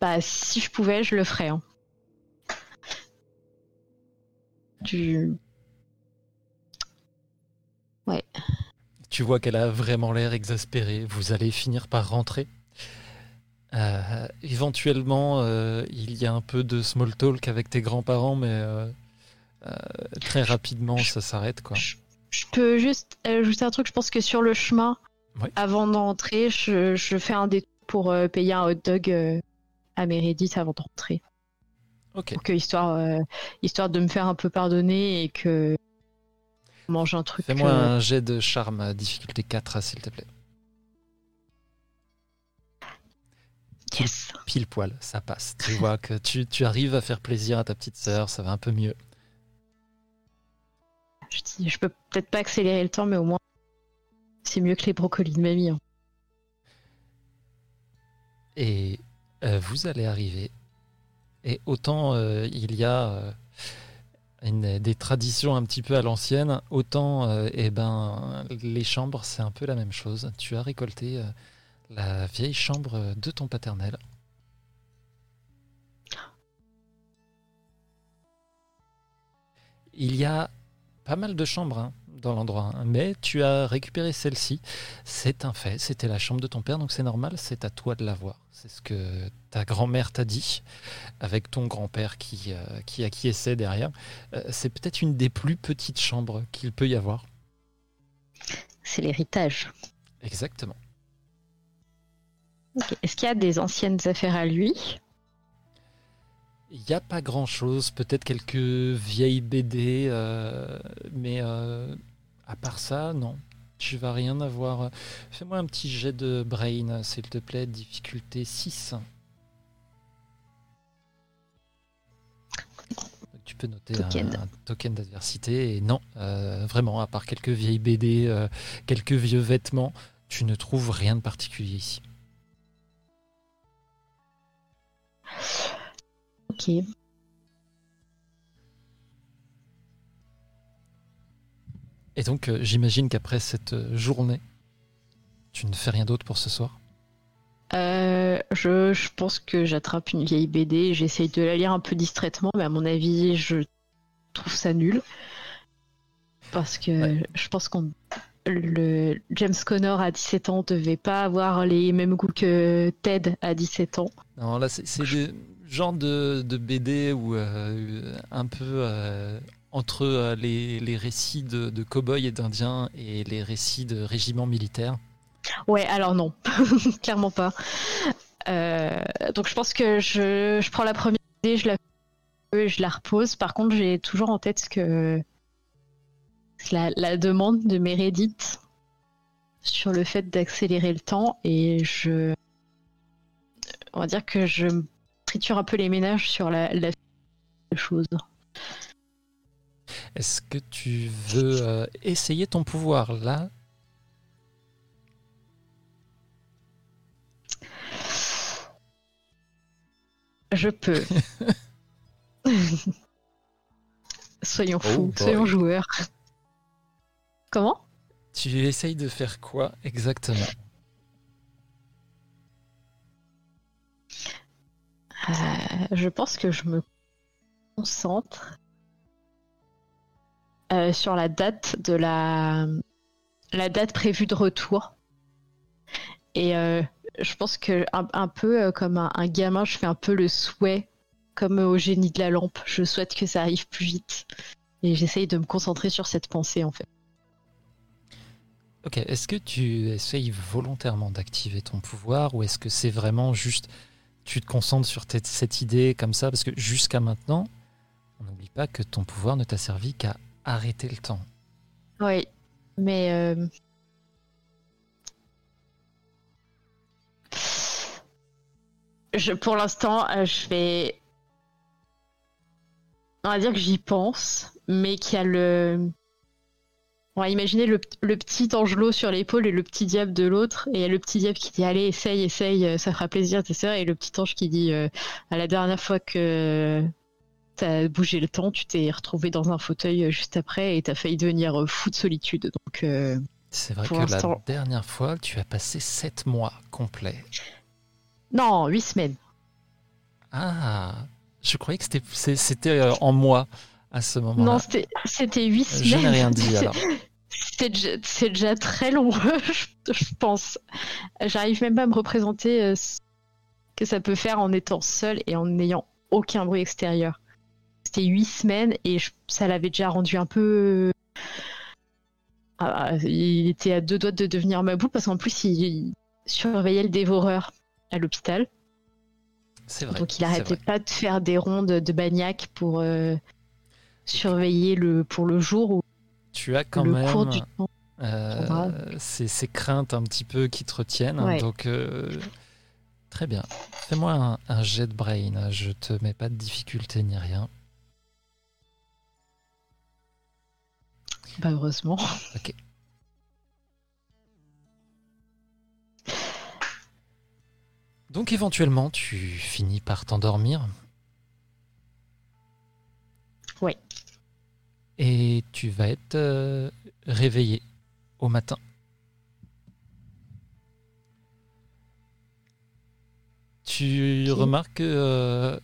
Bah, si je pouvais, je le ferais. hein. Du... Tu vois qu'elle a vraiment l'air exaspérée. Vous allez finir par rentrer. Euh, éventuellement, euh, il y a un peu de small talk avec tes grands-parents, mais euh, très rapidement, ça s'arrête. quoi. Je, je peux juste ajouter un truc. Je pense que sur le chemin, Ouais. avant d'entrer, je, je fais un détour pour euh, payer un hot dog euh, à Meredith avant de rentrer. Ok. Pour que, histoire, euh, histoire de me faire un peu pardonner et que on mange un truc. Fais-moi euh, un jet de charme à difficulté 4, s'il te plaît. Yes. Pile poil, ça passe. Tu vois que tu, tu arrives à faire plaisir à ta petite sœur, ça va un peu mieux. Je dis, je peux peut-être pas accélérer le temps, mais au moins c'est mieux que les brocolis de mamie. hein. Et euh, vous allez arriver. Et autant euh, il y a euh, des traditions un petit peu à l'ancienne, autant eh ben, les chambres, c'est un peu la même chose. Tu as récolté la vieille chambre de ton paternel. Il y a pas mal de chambres hein, dans l'endroit. hein. Mais tu as récupéré celle-ci. C'est un fait. C'était la chambre de ton père, donc c'est normal. C'est à toi de la voir. C'est ce que ta grand-mère t'a dit, avec ton grand-père qui, euh, qui acquiesçait derrière. Euh, c'est peut-être une des plus petites chambres qu'il peut y avoir. C'est l'héritage. Exactement. Est-ce qu'il y a des anciennes affaires à lui? Il n'y a pas grand-chose. Peut-être quelques vieilles BD. euh, mais euh, à part ça, non. Tu vas rien avoir. Fais-moi un petit jet de brain, s'il te plaît. Difficulté 6. Tu peux noter Token. un, un token d'adversité. Et non, euh, vraiment, à part quelques vieilles BD, quelques vieux vêtements, tu ne trouves rien de particulier ici. Ok. Et donc, euh, j'imagine qu'après cette euh, journée, tu ne fais rien d'autre pour ce soir? Euh, je, je pense que j'attrape une vieille BD et j'essaye de la lire un peu distraitement, mais à mon avis, je trouve ça nul. Parce que Ouais. je pense qu'on. Le James Connor à 17 ans devait pas avoir les mêmes goûts que Ted à 17 ans. Non, là, c'est c'est le genre de, BD où euh, un peu euh, entre euh, les, récits de, cow-boys et d'indiens et les récits de régiments militaires. Ouais, alors non, <laughs> clairement pas. Donc je pense que je, je prends la première idée, je la je la repose. Par contre, j'ai toujours en tête que la, la demande de Meredith sur le fait d'accélérer le temps et je on va dire que je triture un peu les ménages sur la, la chose. Est-ce que tu veux euh, essayer ton pouvoir là? Je peux. <laughs> soyons Oh fous, boy. soyons joueurs. Comment? Tu essayes de faire quoi exactement? Euh, je pense que je me concentre euh, sur la date de la la date prévue de retour. Et euh, je pense que un, peu comme un, un gamin, je fais un peu le souhait, comme au génie de la lampe. Je souhaite que ça arrive plus vite. Et j'essaye de me concentrer sur cette pensée en fait. Ok, est-ce que tu essayes volontairement d'activer ton pouvoir ou est-ce que c'est vraiment juste tu te concentres sur cette idée comme ça Parce que jusqu'à maintenant, on n'oublie pas que ton pouvoir ne t'a servi qu'à arrêter le temps. Oui, mais euh, je, pour l'instant, euh, je vais, on va dire que j'y pense, mais qu'il y a le, on va imaginer le, le petit Angelo sur l'épaule et le petit diable de l'autre, et il y a le petit diable qui dit allez essaye, essaye, euh, ça fera plaisir tes sœurs, et le petit ange qui dit euh, à la dernière fois que t'as bougé le temps, tu t'es retrouvé dans un fauteuil euh, juste après et t'as failli devenir euh, fou de solitude. Donc, euh, C'est vrai que la dernière fois, tu as passé sept mois complets. non, huit semaines. Ah, je croyais que c'était euh, en mois à ce moment-là. Non, c'était c'était huit semaines. Je n'ai rien dit <laughs> alors. C'est déjà, très long, <laughs> je, pense. J'arrive même pas à me représenter euh, ce que ça peut faire en étant seul et en n'ayant aucun bruit extérieur. C'était huit semaines et je- ça l'avait déjà rendu un peu. Ah, il était à deux doigts de devenir ma boule parce qu'en plus il, il surveillait le dévoreur à l'hôpital. C'est vrai. Donc il arrêtait pas de faire des rondes de bagnac pour euh, surveiller le pour le jour ou Tu as quand le même cours du temps. euh, ces, ces craintes un petit peu qui te retiennent. Ouais. Donc, euh, très bien. Fais-moi un, un jet de brain. Je te mets pas de difficulté ni rien. Bah heureusement. Ok. Donc éventuellement, tu finis par t'endormir. Ouais. Et tu vas être euh, réveillé au matin. Tu Ok. remarques que euh,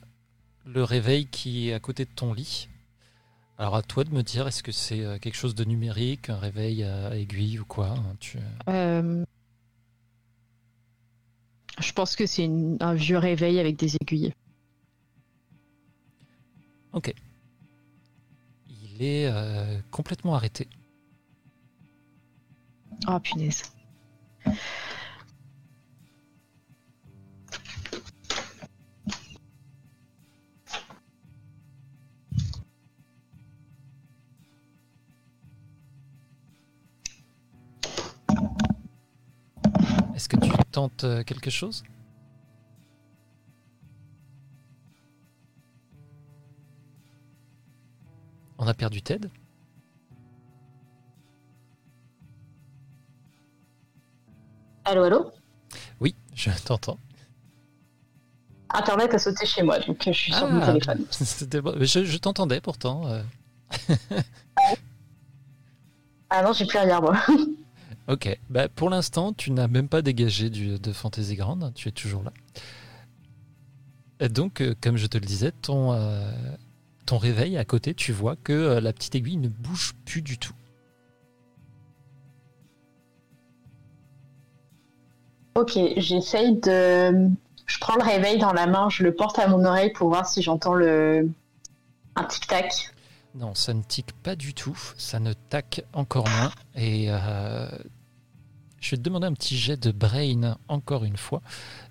le réveil qui est à côté de ton lit Alors à toi de me dire, est-ce que c'est euh, quelque chose de numérique, un réveil à aiguille ou quoi hein, tu... Euh, Je pense que c'est un vieux réveil avec des aiguilles. Il est euh, complètement arrêté. Oh punaise. Est-ce que tu tentes euh, quelque chose? On a perdu Ted Allô, allô? Oui, je t'entends. Internet a sauté chez moi, donc je suis sur mon Ah, téléphone. <laughs> Je, je t'entendais pourtant. euh. Ah non, j'ai plus rien, moi. <laughs> Ok, bah, pour l'instant, tu n'as même pas dégagé du, de Fantasy Grande, tu es toujours là. Et donc, euh, comme je te le disais, ton, euh, ton réveil à côté, tu vois que euh, la petite aiguille ne bouge plus du tout. Ok, j'essaye de. Je prends le réveil dans la main, je le porte à mon oreille pour voir si j'entends le. un tic-tac. Non, ça ne tique pas du tout, ça ne tac encore moins. Et euh, je vais te demander un petit jet de brain encore une fois.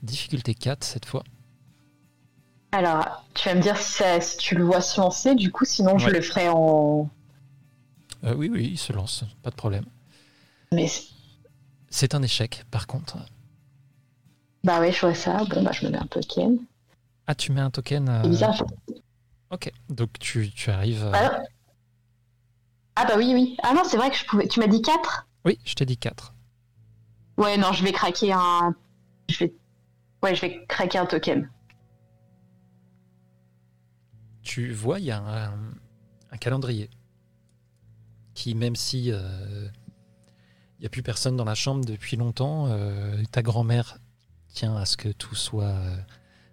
Difficulté 4 cette fois. Alors, tu vas me dire si, ça- si tu le vois se lancer, du coup, sinon je Ouais. le ferai en. Euh, oui, oui, il se lance, pas de problème. Mais. C'est un échec par contre. Bah ouais, je vois ça. Bon, bah je me mets un token. Ah, tu mets un token. euh, C'est bizarre. Ok, donc tu, tu arrives. euh, Ah, ah bah oui, oui. Ah non, c'est vrai que je pouvais. Tu m'as dit 4 Oui, je t'ai dit 4. Ouais, non, je vais craquer un. Je vais. Ouais, je vais craquer un token. Tu vois, il y a un, calendrier qui, même si euh, il n'y a plus personne dans la chambre depuis longtemps, euh, ta grand-mère tient à ce que tout soit euh,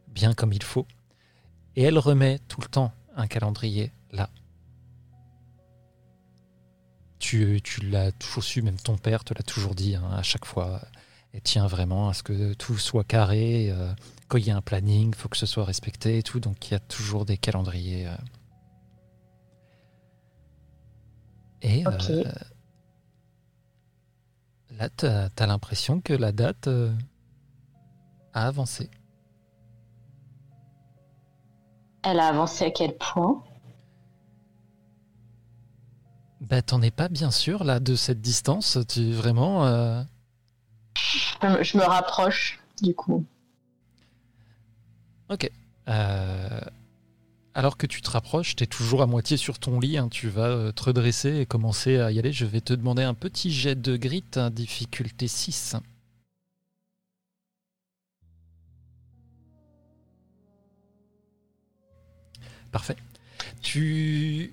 bien comme il faut. Et elle remet tout le temps un calendrier là. Tu, l'as toujours su, même ton père te l'a toujours dit hein, à chaque fois. Elle tient vraiment à ce que tout soit carré. Quand il y a un planning, il faut que ce soit respecté et tout. Donc il y a toujours des calendriers. euh. Et euh, là, tu as, l'impression que la date euh, a avancé. Elle a avancé à quel point? Bah, t'en es pas bien sûr là de cette distance. Tu vraiment. euh, je me, je me rapproche, du coup. Euh, alors que tu te rapproches, tu es toujours à moitié sur ton lit. hein, tu vas euh, te redresser et commencer à y aller. Je vais te demander un petit jet de grit, hein, difficulté 6. Parfait. Tu.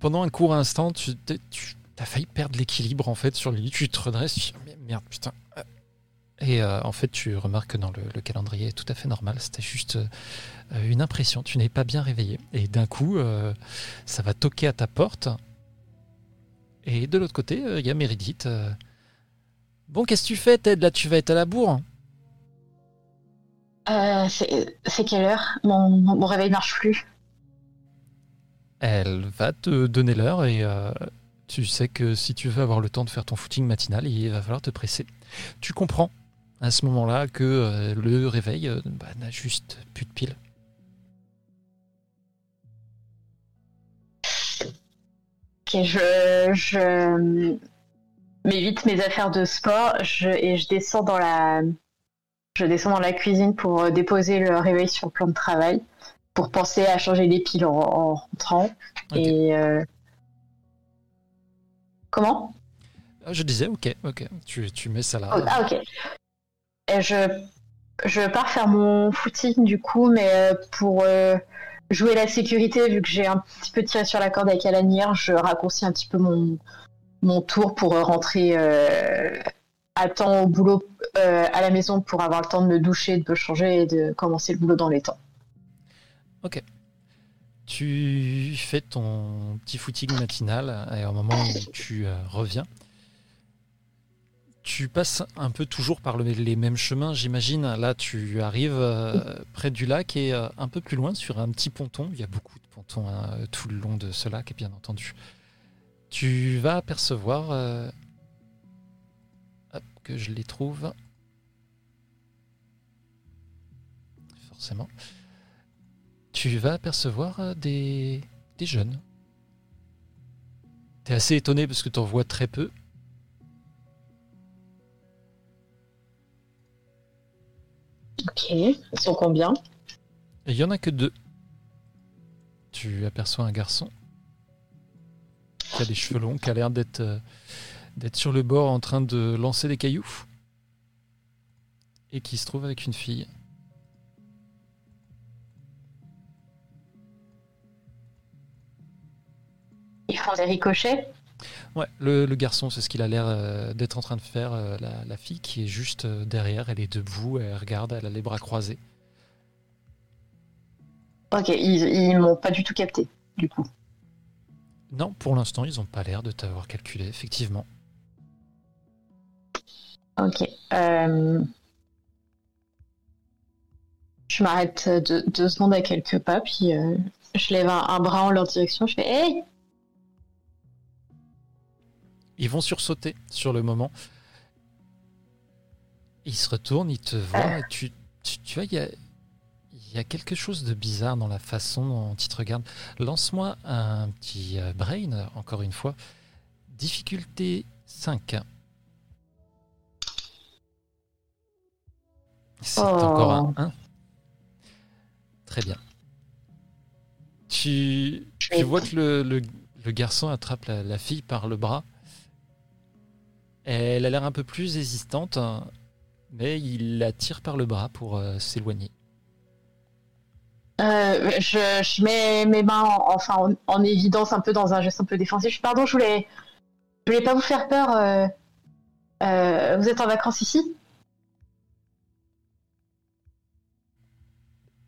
Pendant un court instant, tu, tu as failli perdre l'équilibre en fait sur le lit. Tu te redresses, tu dis, merde, putain. Et euh, en fait, tu remarques que dans le, le calendrier est tout à fait normal. C'était juste euh, une impression. Tu n'es pas bien réveillé. Et d'un coup, euh, ça va toquer à ta porte. Et de l'autre côté, il y a Meredith. Bon, qu'est-ce que tu fais, Ted Là, tu vas être à la bourre. Euh, c'est c'est quelle heure? Mon, mon, mon réveil marche plus. Elle va te donner l'heure et tu sais que si tu veux avoir le temps de faire ton footing matinal, il va falloir te presser. Tu comprends à ce moment-là que euh, le réveil euh, bah, n'a juste plus de piles. Ok, je, je m'évite mes affaires de sport je, et je descends dans la je descends dans la cuisine pour euh, déposer le réveil sur le plan de travail pour penser à changer les piles en, en rentrant. Et euh, comment? Ah, Je disais, ok, ok, tu, tu mets ça là. Oh, Ah ok. Je je pars faire mon footing du coup, mais euh, pour euh, jouer la sécurité, vu que j'ai un petit peu tiré sur la corde avec Alan hier, je raccourcis un petit peu mon mon tour pour euh, rentrer à temps au boulot euh, à la maison pour avoir le temps de me doucher, de me changer et de commencer le boulot dans les temps. Tu fais ton petit footing matinal et au moment où tu reviens, tu passes un peu toujours par le- les mêmes chemins, j'imagine. Là, tu arrives euh, près du lac et euh, un peu plus loin sur un petit ponton. Il y a beaucoup de pontons hein, tout le long de ce lac, bien entendu. Tu vas apercevoir euh, hop, que je les trouve. Forcément. Tu vas apercevoir des, des jeunes. T'es assez étonné parce que t'en vois très peu. Ok. Ils sont combien il y en a que deux. Tu aperçois un garçon qui a des cheveux longs, qui a l'air d'être euh, d'être sur le bord en train de lancer des cailloux. Et qui se trouve avec une fille. Ils font des ricochets? Ouais, le, le garçon, c'est ce qu'il a l'air euh, d'être en train de faire. euh, la, la fille qui est juste euh, derrière, elle est debout, elle regarde, elle a les bras croisés. Ok, ils, ils m'ont pas du tout capté, du coup. Non, pour l'instant, ils n'ont pas l'air de t'avoir calculé, effectivement. Ok. euh, Je m'arrête deux, deux secondes à quelques pas, puis euh, je lève un, un bras en leur direction. Je fais Hey Ils vont sursauter sur le moment. Ils se retournent, ils te voient, et tu, tu, tu vois, il y a, il y a quelque chose de bizarre dans la façon dont ils te regardent. Lance-moi un petit euh, brain, encore une fois. Difficulté 5. C'est Oh. encore un 1. Très bien. Tu, tu vois que le, le- le garçon attrape la, la fille par le bras. Elle a l'air un peu plus hésitante, mais il la tire par le bras pour euh, s'éloigner. Euh, je, je mets mes mains en, enfin, en, en évidence un peu dans un geste un peu défensif. Pardon, je voulais, je voulais pas vous faire peur. euh, euh, vous êtes en vacances ici?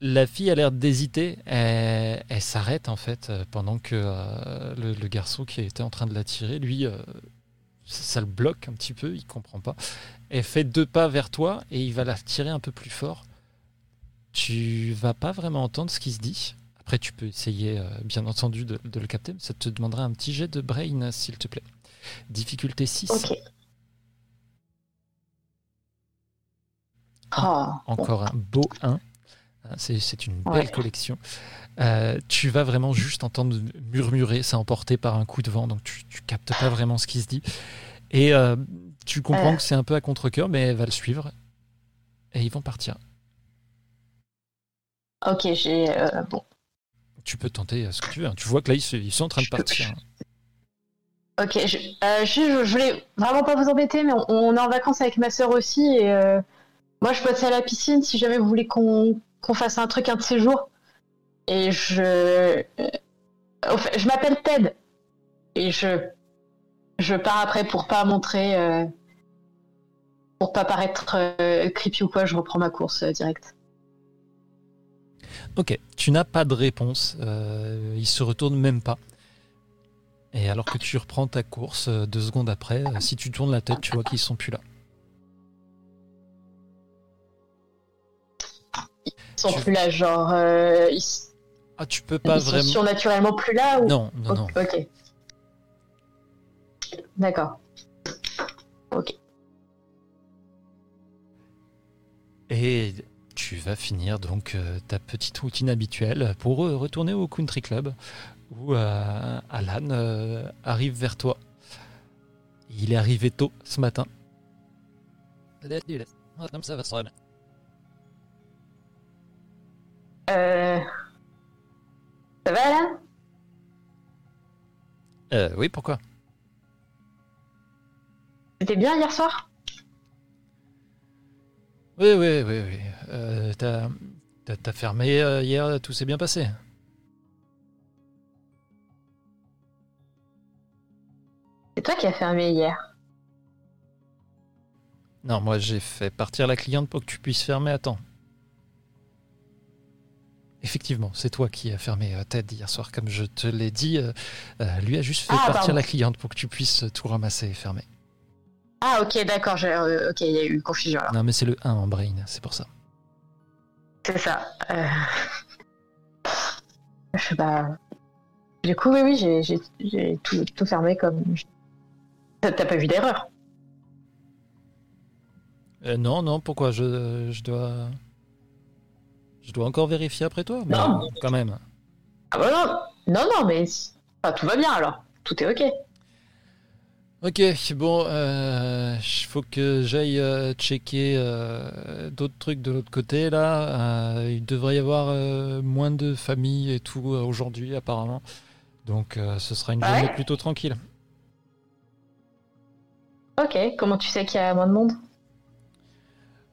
La fille a l'air d'hésiter. Elle, elle s'arrête en fait pendant que le, le garçon qui était en train de la tirer, lui, ça, le bloque un petit peu. Il comprend pas. Elle fait deux pas vers toi et il va la tirer un peu plus fort. Tu vas pas vraiment entendre ce qui se dit. Après, tu peux essayer, euh, bien entendu, de, de le capter. mais Ça te demandera un petit jet de brain, s'il te plaît. Difficulté 6. Ok. Oh, Encore un beau 1. C'est c'est une belle Ouais. collection. Euh, tu vas vraiment juste entendre murmurer, ça emporté par un coup de vent, donc tu, tu captes pas vraiment ce qui se dit. Et euh, tu comprends Euh. que c'est un peu à contre-coeur, mais elle va le suivre. Et ils vont partir. Ok, j'ai. euh, bon. Tu peux tenter ce que tu veux. hein. Tu vois que là, ils, sont en train de peux- partir. Ok, je, je, je- je voulais vraiment pas vous embêter, mais on, on est en vacances avec ma sœur aussi et moi je bosse à la piscine si jamais vous voulez qu'on qu'on fasse un truc un de ces jours. Et je. euh, au fait, je m'appelle Ted et je. Je pars après pour pas montrer. euh, pour pas paraître euh, creepy ou quoi, je reprends ma course euh, direct. Ok, tu n'as pas de réponse. Euh, ils se retournent même pas. Et alors que tu reprends ta course, euh, deux secondes après, euh, si tu tournes la tête, tu vois qu'ils sont plus là. Ils sont Tu- plus là, genre. euh, ils, Ah, tu peux pas ils sont vraiment. surnaturellement plus là ou... Non, non, non. Ok. D'accord. Et tu vas finir donc euh, ta petite routine habituelle pour euh, retourner au country club où euh, Alan euh, arrive vers toi. Il est arrivé tôt ce matin. Euh... Ça va là? Euh, oui, pourquoi? C'était bien hier soir? Oui, oui, oui, oui. Euh, t'as, t'as- t'as fermé euh, hier, tout s'est bien passé. C'est toi qui as fermé hier. Non, moi j'ai fait partir la cliente pour que tu puisses fermer à temps. Effectivement, c'est toi qui as fermé euh, Ted hier soir, comme je te l'ai dit. euh, euh, lui a juste fait Ah, partir pardon. la cliente pour que tu puisses tout ramasser et fermer. Ah, ok, d'accord. je- ok, il y a eu confusion alors. Non, mais c'est le 1 en brain, c'est pour ça. C'est ça. Euh... Je sais pas. Du coup, oui, oui, j'ai- tout, tout fermé comme. T'as t'as pas vu d'erreur? Euh, non, non, pourquoi je, je dois. Je dois encore vérifier après toi Non. Bon, quand même. Ah bah non, non, non, mais ah, tout va bien alors. Tout est ok. Ok, bon, il faut que j'aille euh, checker euh, d'autres trucs de l'autre côté là. Euh, il devrait y avoir euh, moins de familles et tout euh, aujourd'hui apparemment. Donc euh, ce sera une Ouais. journée plutôt tranquille. Ok, comment tu sais qu'il y a moins de monde?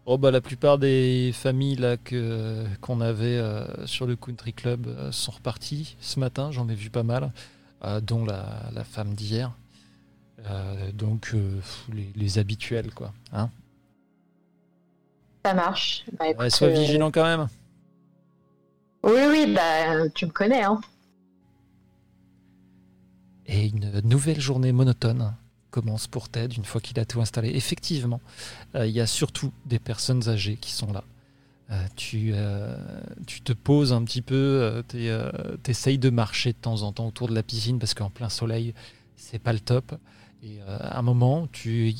Oh bah la plupart des familles là que qu'on avait euh, sur le country club euh, sont reparties ce matin. J'en ai vu pas mal, euh, dont la, la femme d'hier. Donc les, les habituels quoi. Hein Ça marche. Bah, écoute, Ouais, sois vigilant quand même. Oui, oui, bah tu me connais, hein. Et une nouvelle journée monotone commence pour Ted une fois qu'il a tout installé. Effectivement, euh, il y a surtout des personnes âgées qui sont là. Euh, tu, euh, tu te poses un petit peu, tu de marcher de temps en temps autour de la piscine parce qu'en plein soleil, c'est pas le top. Et à un moment, tu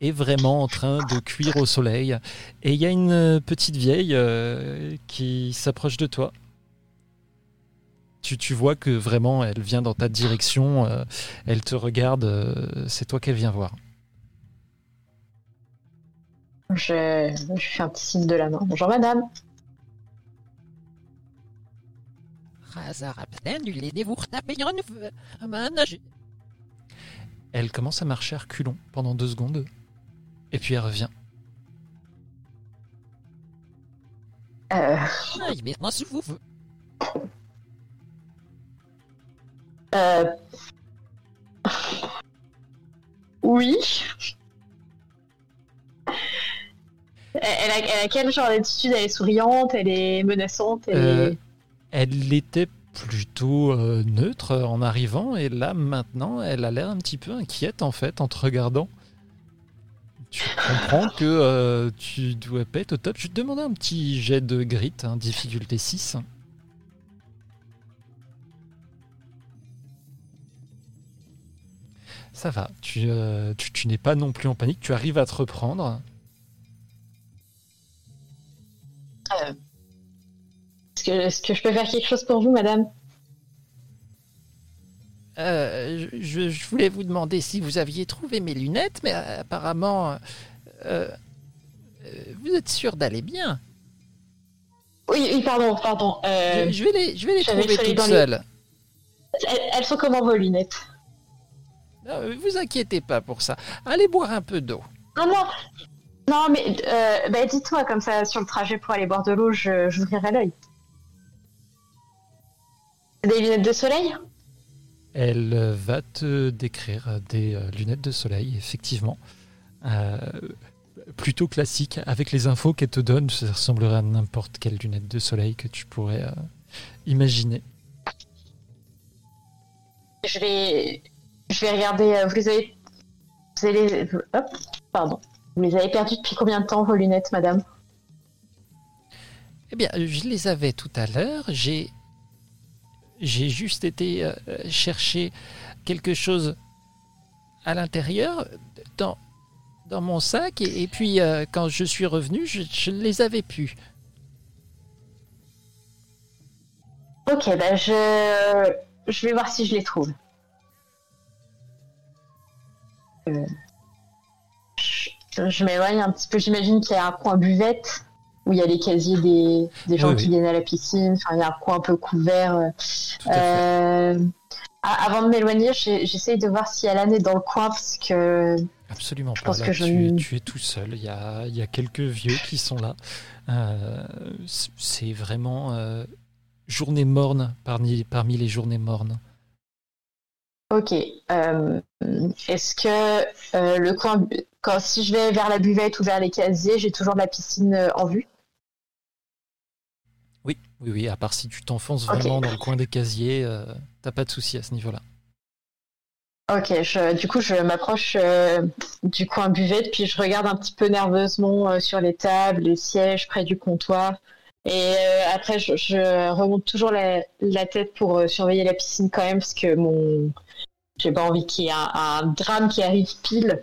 es vraiment en train de cuire au soleil. Et il y a une petite vieille qui s'approche de toi. Tu, tu vois que vraiment elle vient dans ta direction, euh, elle te regarde, euh, c'est toi qu'elle vient voir. Je, je fais un petit signe de la main. Bonjour madame. Elle commence à marcher à reculons pendant deux secondes, et puis elle revient. Euh, euh... Oui. Elle a, quel genre d'attitude? Elle est souriante, elle est menaçante, elle Euh. Elle était plutôt euh, neutre en arrivant, et là maintenant elle a l'air un petit peu inquiète en fait en te regardant. Tu comprends que euh, tu dois pas être au top. Je te demander un petit jet de grit, hein, difficulté 6. Ça va, tu, euh, tu, tu n'es pas non plus en panique, tu arrives à te reprendre. Est-ce que, est-ce que je peux faire quelque chose pour vous, madame? Euh, je, je voulais vous demander si vous aviez trouvé mes lunettes, mais euh, apparemment, euh, euh, vous êtes sûr d'aller bien. Oui, oui, pardon, pardon. Euh, Je, je vais les, je vais les trouver toutes les- seules. elles, elles sont comment vos lunettes? Non, vous inquiétez pas pour ça. Allez boire un peu d'eau. Non, non, non, mais euh, bah, dites-moi comme ça sur le trajet pour aller boire de l'eau, je j'ouvrirai l'œil. Des lunettes de soleil? Elle va te décrire des euh, lunettes de soleil, effectivement. Euh, plutôt classique, avec les infos qu'elle te donne, ça ressemblerait à n'importe quelle lunette de soleil que tu pourrais euh, imaginer. Je vais, je vais regarder. euh, Vous les avez, vous avez hop, pardon. Vous les avez perdues depuis combien de temps vos lunettes, madame? Eh bien, je les avais tout à l'heure. J'ai, j'ai juste été euh, chercher quelque chose à l'intérieur, dans, dans mon sac, et, et puis euh, quand je suis revenu, je, ne les avais plus. Ok, je, je vais voir si je les trouve. Je, je m'éloigne un petit peu. J'imagine qu'il y a un coin buvette où il y a les casiers des, des gens Oui, qui oui. viennent à la piscine. Enfin, il y a un coin un peu couvert. euh. Euh, avant de m'éloigner, j'essaye de voir si Alan est dans le coin parce que Absolument pas. pense Là, que je tu, es tout seul. Il y a, il y a quelques vieux qui sont là. Euh, c'est vraiment euh, journée morne parmi, parmi les journées mornes. Ok. euh, Est-ce que euh, le coin, quand si je vais vers la buvette ou vers les casiers, j'ai toujours la piscine euh, en vue? Oui, oui, oui. À part si tu t'enfonces vraiment dans le coin des casiers, euh, t'as pas de souci à ce niveau-là. Ok, je, du coup, je m'approche du coin buvette, puis je regarde un petit peu nerveusement sur les tables, les sièges près du comptoir. Et après, je, je remonte toujours la, la tête pour surveiller la piscine quand même, parce que mon, j'ai pas envie qu'il y ait un, un drame qui arrive pile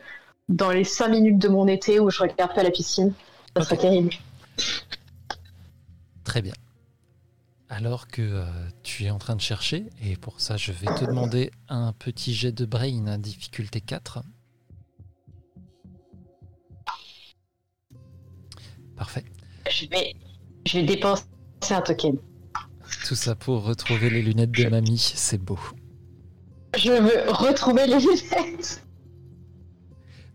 dans les 5 minutes de mon été où je regarde pas la piscine. Ça serait terrible. Très bien. Alors que euh, tu es en train de chercher, et pour ça je vais te demander un petit jet de brain à difficulté 4. Parfait. Je vais, je vais dépenser un token. Tout ça pour retrouver les lunettes de mamie, c'est beau. Je veux retrouver les lunettes.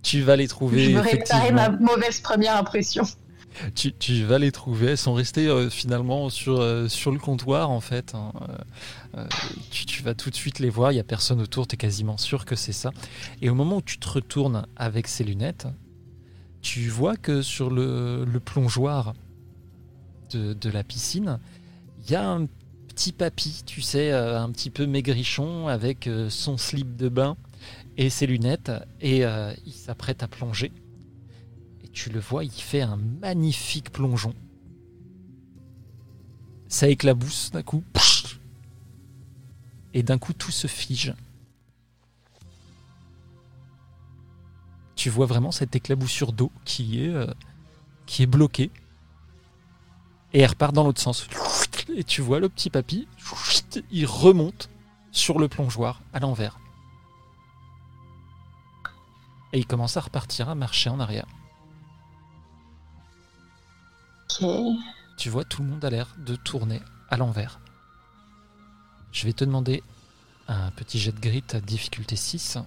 Tu vas les trouver Je veux réparer ma mauvaise première impression. Tu, tu vas les trouver. Elles sont restées euh, finalement sur, euh, sur le comptoir en fait. hein. Euh, tu, tu vas tout de suite les voir. Il y a personne autour. Tu es quasiment sûr que c'est ça. Et au moment où tu te retournes avec ces lunettes, tu vois que sur le, le plongeoir de, de la piscine, il y a un petit papy, tu sais, euh, un petit peu maigrichon avec euh, son slip de bain et ses lunettes. Et euh, il s'apprête à plonger. Et tu le vois, il fait un magnifique plongeon. Ça éclabousse d'un coup. Et d'un coup, tout se fige. Tu vois vraiment cette éclaboussure d'eau qui est, qui est bloquée. Et elle repart dans l'autre sens. Et tu vois le petit papy, il remonte sur le plongeoir à l'envers. Et il commence à repartir, à marcher en arrière. Tu vois, tout le monde a l'air de tourner à l'envers. Je vais te demander un petit jet de grit à difficulté 6.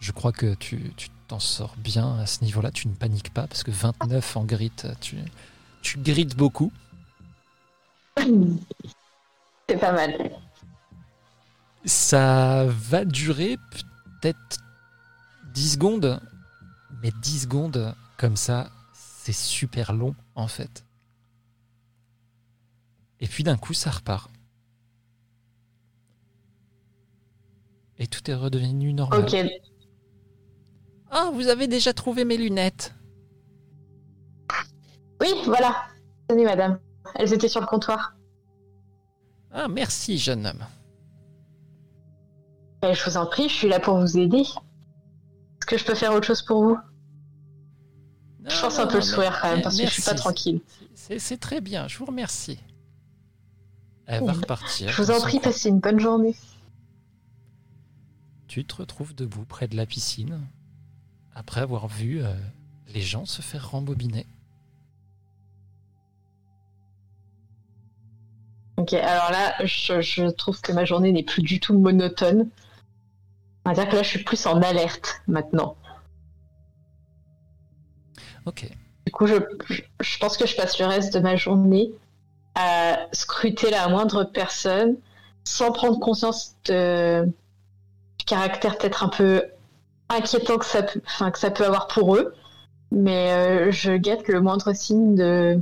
Je crois que tu tu t'en sors bien à ce niveau-là. Tu ne paniques pas parce que 29 en grit, tu, tu grittes beaucoup. <laughs> C'est pas mal. Ça va durer peut-être 10 secondes. Mais 10 secondes comme ça, c'est super long en fait. Et puis d'un coup, ça repart. Et tout est redevenu normal. Ah, vous avez déjà trouvé mes lunettes. Oui, voilà. Tenez, madame. Elles étaient sur le comptoir. Ah, merci, jeune homme. Eh, je vous en prie, je suis là pour vous aider. Est-ce que je peux faire autre chose pour vous? Je force un peu le sourire quand même, parce que je suis pas tranquille. C'est très bien, je vous remercie. Elle va repartir. Je vous en prie, passez une bonne journée. Tu te retrouves debout près de la piscine, après avoir vu euh, les gens se faire rembobiner. Ok, alors là, je, je trouve que ma journée n'est plus du tout monotone. On va dire que là, je suis plus en alerte maintenant. Ok. Du coup, je, je- pense que je passe le reste de ma journée à scruter la moindre personne sans prendre conscience de, du caractère peut-être un peu inquiétant que ça, peut, que ça peut avoir pour eux. Mais euh, je guette le moindre signe de,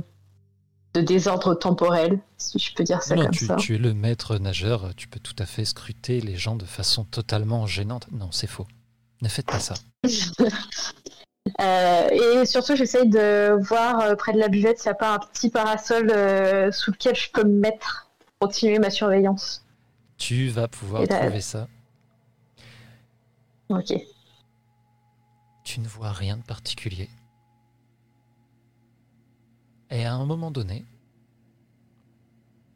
de désordre temporel, si je peux dire ça non, comme tu, ça. tu es le maître nageur, tu peux tout à fait scruter les gens de façon totalement gênante. Non, c'est faux. Ne faites pas ça. <laughs> Euh, et surtout, j'essaye de voir euh, près de la buvette s'il n'y a pas un petit parasol euh, sous lequel je peux me mettre pour continuer ma surveillance. Tu vas pouvoir Et trouver ça. Ok. Tu ne vois rien de particulier. Et à un moment donné,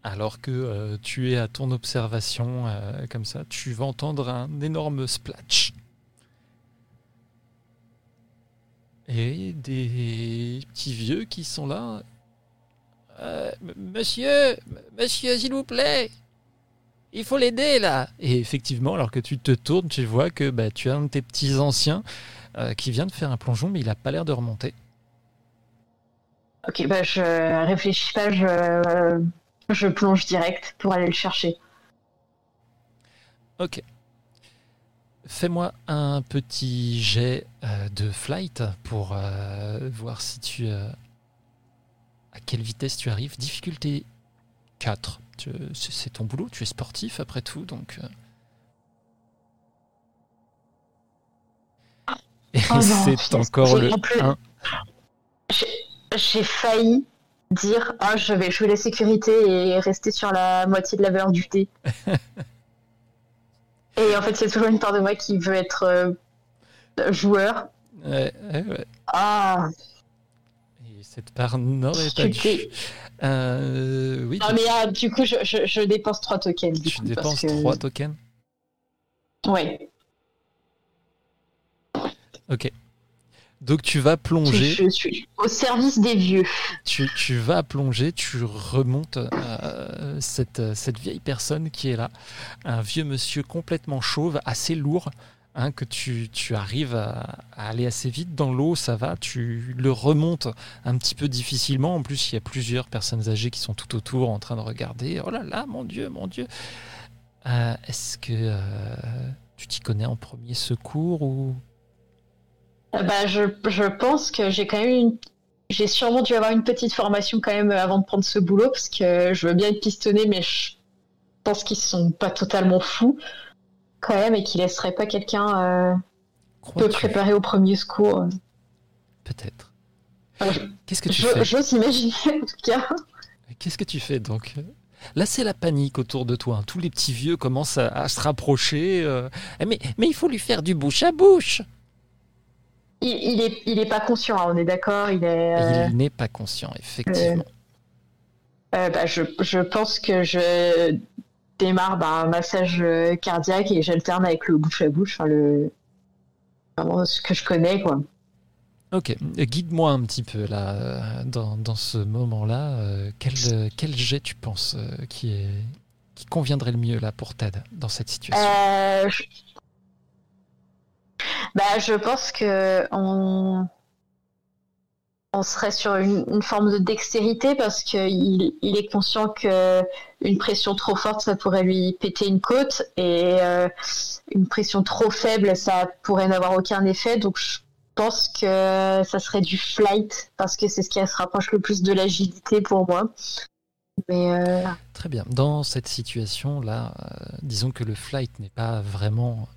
alors que euh, tu es à ton observation euh, comme ça, tu vas entendre un énorme splatch. Et des petits vieux qui sont là. Euh, monsieur, monsieur, s'il vous plaît, il faut l'aider là. Et effectivement, alors que tu te tournes, tu vois que bah, tu as un de tes petits anciens euh, qui vient de faire un plongeon, mais il a pas l'air de remonter. Ok, bah je réfléchis pas, je, euh, je plonge direct pour aller le chercher. Ok. Fais-moi un petit jet euh, de flight pour euh, voir si tu. euh, à quelle vitesse tu arrives. Difficulté 4. Tu- C'est c'est ton boulot, tu es sportif après tout, donc. Oh c'est encore j'ai- le plus- 1. J'ai- failli dire ah je vais jouer la sécurité et rester sur la moitié de la valeur du dé. <laughs> et en fait c'est toujours une part de moi qui veut être euh, joueur. Ouais, ouais, ouais. Ah Et cette part n'aurait pas dû. Euh, oui, non mais ah, du coup je, je, je dépense 3 tokens. Du tu coup, dépenses parce que... 3 tokens? Ouais. Ok. Donc tu vas plonger. Je suis au service des vieux. tu, tu vas plonger, tu remontes euh, cette, cette vieille personne qui est là, un vieux monsieur complètement chauve, assez lourd, hein, que tu, tu arrives à, à aller assez vite dans l'eau, ça va, tu le remontes un petit peu difficilement, en plus il y a plusieurs personnes âgées qui sont tout autour en train de regarder, oh là là, mon Dieu, mon Dieu. Euh, Est-ce que euh, tu t'y connais en premier secours ou... Euh, Bah, je, je pense que j'ai quand même une... J'ai sûrement dû avoir une petite formation quand même avant de prendre ce boulot parce que je veux bien être pistonné, mais je pense qu'ils sont pas totalement fous quand même et qu'ils laisseraient pas quelqu'un euh, peu préparé au premier secours. Peut-être. Euh, je- Qu'est-ce que tu je- fais? J'ose imaginer en tout cas. Qu'est-ce que tu fais donc? Là, c'est la panique autour de toi. hein. Tous les petits vieux commencent à, à se rapprocher. euh. Eh, Mais, mais il faut lui faire du bouche à bouche. Il, il est, il est pas conscient, hein, on est d'accord. Il est. euh, Il n'est pas conscient, effectivement. euh, bah, je, je pense que je démarre bah, un massage euh, cardiaque et j'alterne avec le bouche à bouche, enfin, le vraiment ce que je connais quoi. Ok, guide-moi un petit peu là, euh, dans, dans ce moment-là. euh, quel, euh, quel jet tu penses euh, qui, est, qui conviendrait le mieux là pour Ted dans cette situation? Euh, je... Bah, je pense que on, serait sur une, une forme de dextérité parce qu'il il est conscient que une pression trop forte, ça pourrait lui péter une côte et euh, une pression trop faible, ça pourrait n'avoir aucun effet. Donc, je pense que ça serait du flight parce que c'est ce qui se rapproche le plus de l'agilité pour moi. Mais euh, Très bien. Dans cette situation-là, euh, disons que le flight n'est pas vraiment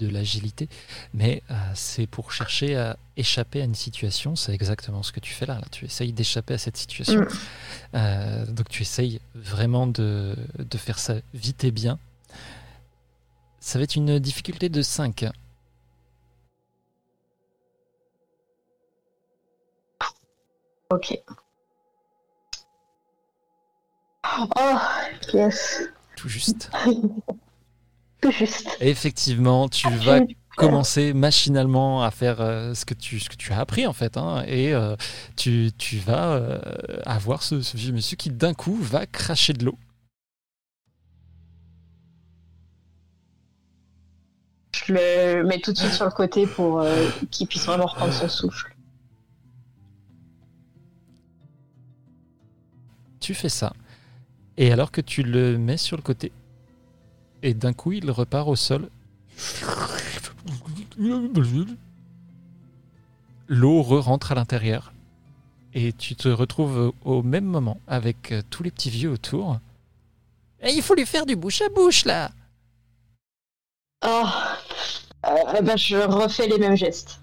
de l'agilité, mais euh, c'est pour chercher à échapper à une situation. C'est exactement ce que tu fais là. là. Tu essayes d'échapper à cette situation. Mm. Euh, donc tu essayes vraiment de, de faire ça vite et bien. Ça va être une difficulté de 5. ok. Oh, yes. Tout juste. <laughs> Tout juste. Et effectivement, tu vas commencer machinalement à faire euh, ce, que tu, ce que tu as appris en fait. hein, et euh, tu, tu vas euh, avoir ce, ce vieux monsieur qui d'un coup va cracher de l'eau. Je le mets tout de suite sur le côté pour qu'il puisse vraiment reprendre son souffle. Tu fais ça. Et alors que tu le mets sur le côté, et d'un coup il repart au sol. L'eau re-rentre à l'intérieur. Et tu te retrouves au même moment avec euh, tous les petits vieux autour. Et il faut lui faire du bouche à bouche là Oh, euh, bah, je refais les mêmes gestes.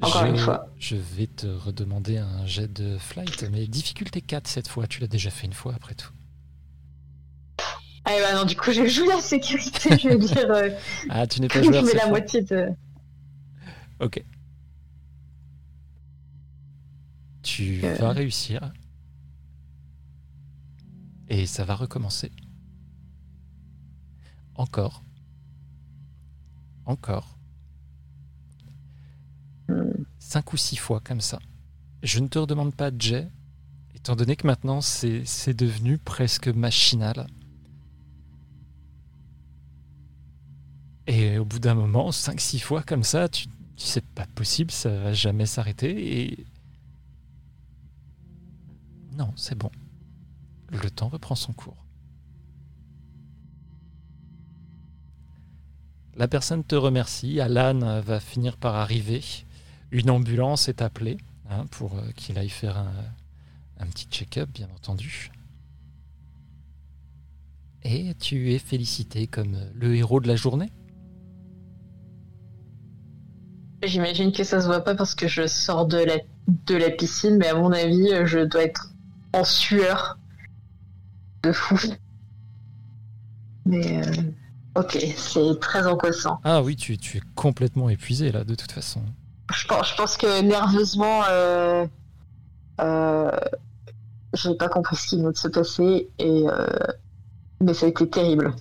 Encore je, une fois. Je vais te redemander un jet de flight, mais difficulté 4 cette fois. Tu l'as déjà fait une fois après tout. Ah bah non, du coup, j'ai joué la sécurité, je veux dire. euh, <laughs> Ah, tu n'es pas je mets la moitié de. Ok. Tu Euh. vas réussir. Et ça va recommencer. Encore. Encore. Hmm. Cinq ou six fois comme ça. Je ne te redemande pas jet, étant donné que maintenant c'est c'est devenu presque machinal. Et au bout d'un moment, 5-6 fois comme ça, tu, tu sais pas possible, ça va jamais s'arrêter et. Non, c'est bon. Le temps reprend son cours. La personne te remercie. Alan va finir par arriver. Une ambulance est appelée hein, pour euh, qu'il aille faire un, un petit check-up, bien entendu. Et tu es félicité comme le héros de la journée. J'imagine que ça se voit pas parce que je sors de la, de la piscine, mais à mon avis, je dois être en sueur de fou. Mais euh, ok, c'est très angoissant. Ah oui, tu, tu es complètement épuisé là, de toute façon. Je pense, je pense que nerveusement, euh, euh, j'ai pas compris ce qui vient de se passer, et, euh, mais ça a été terrible.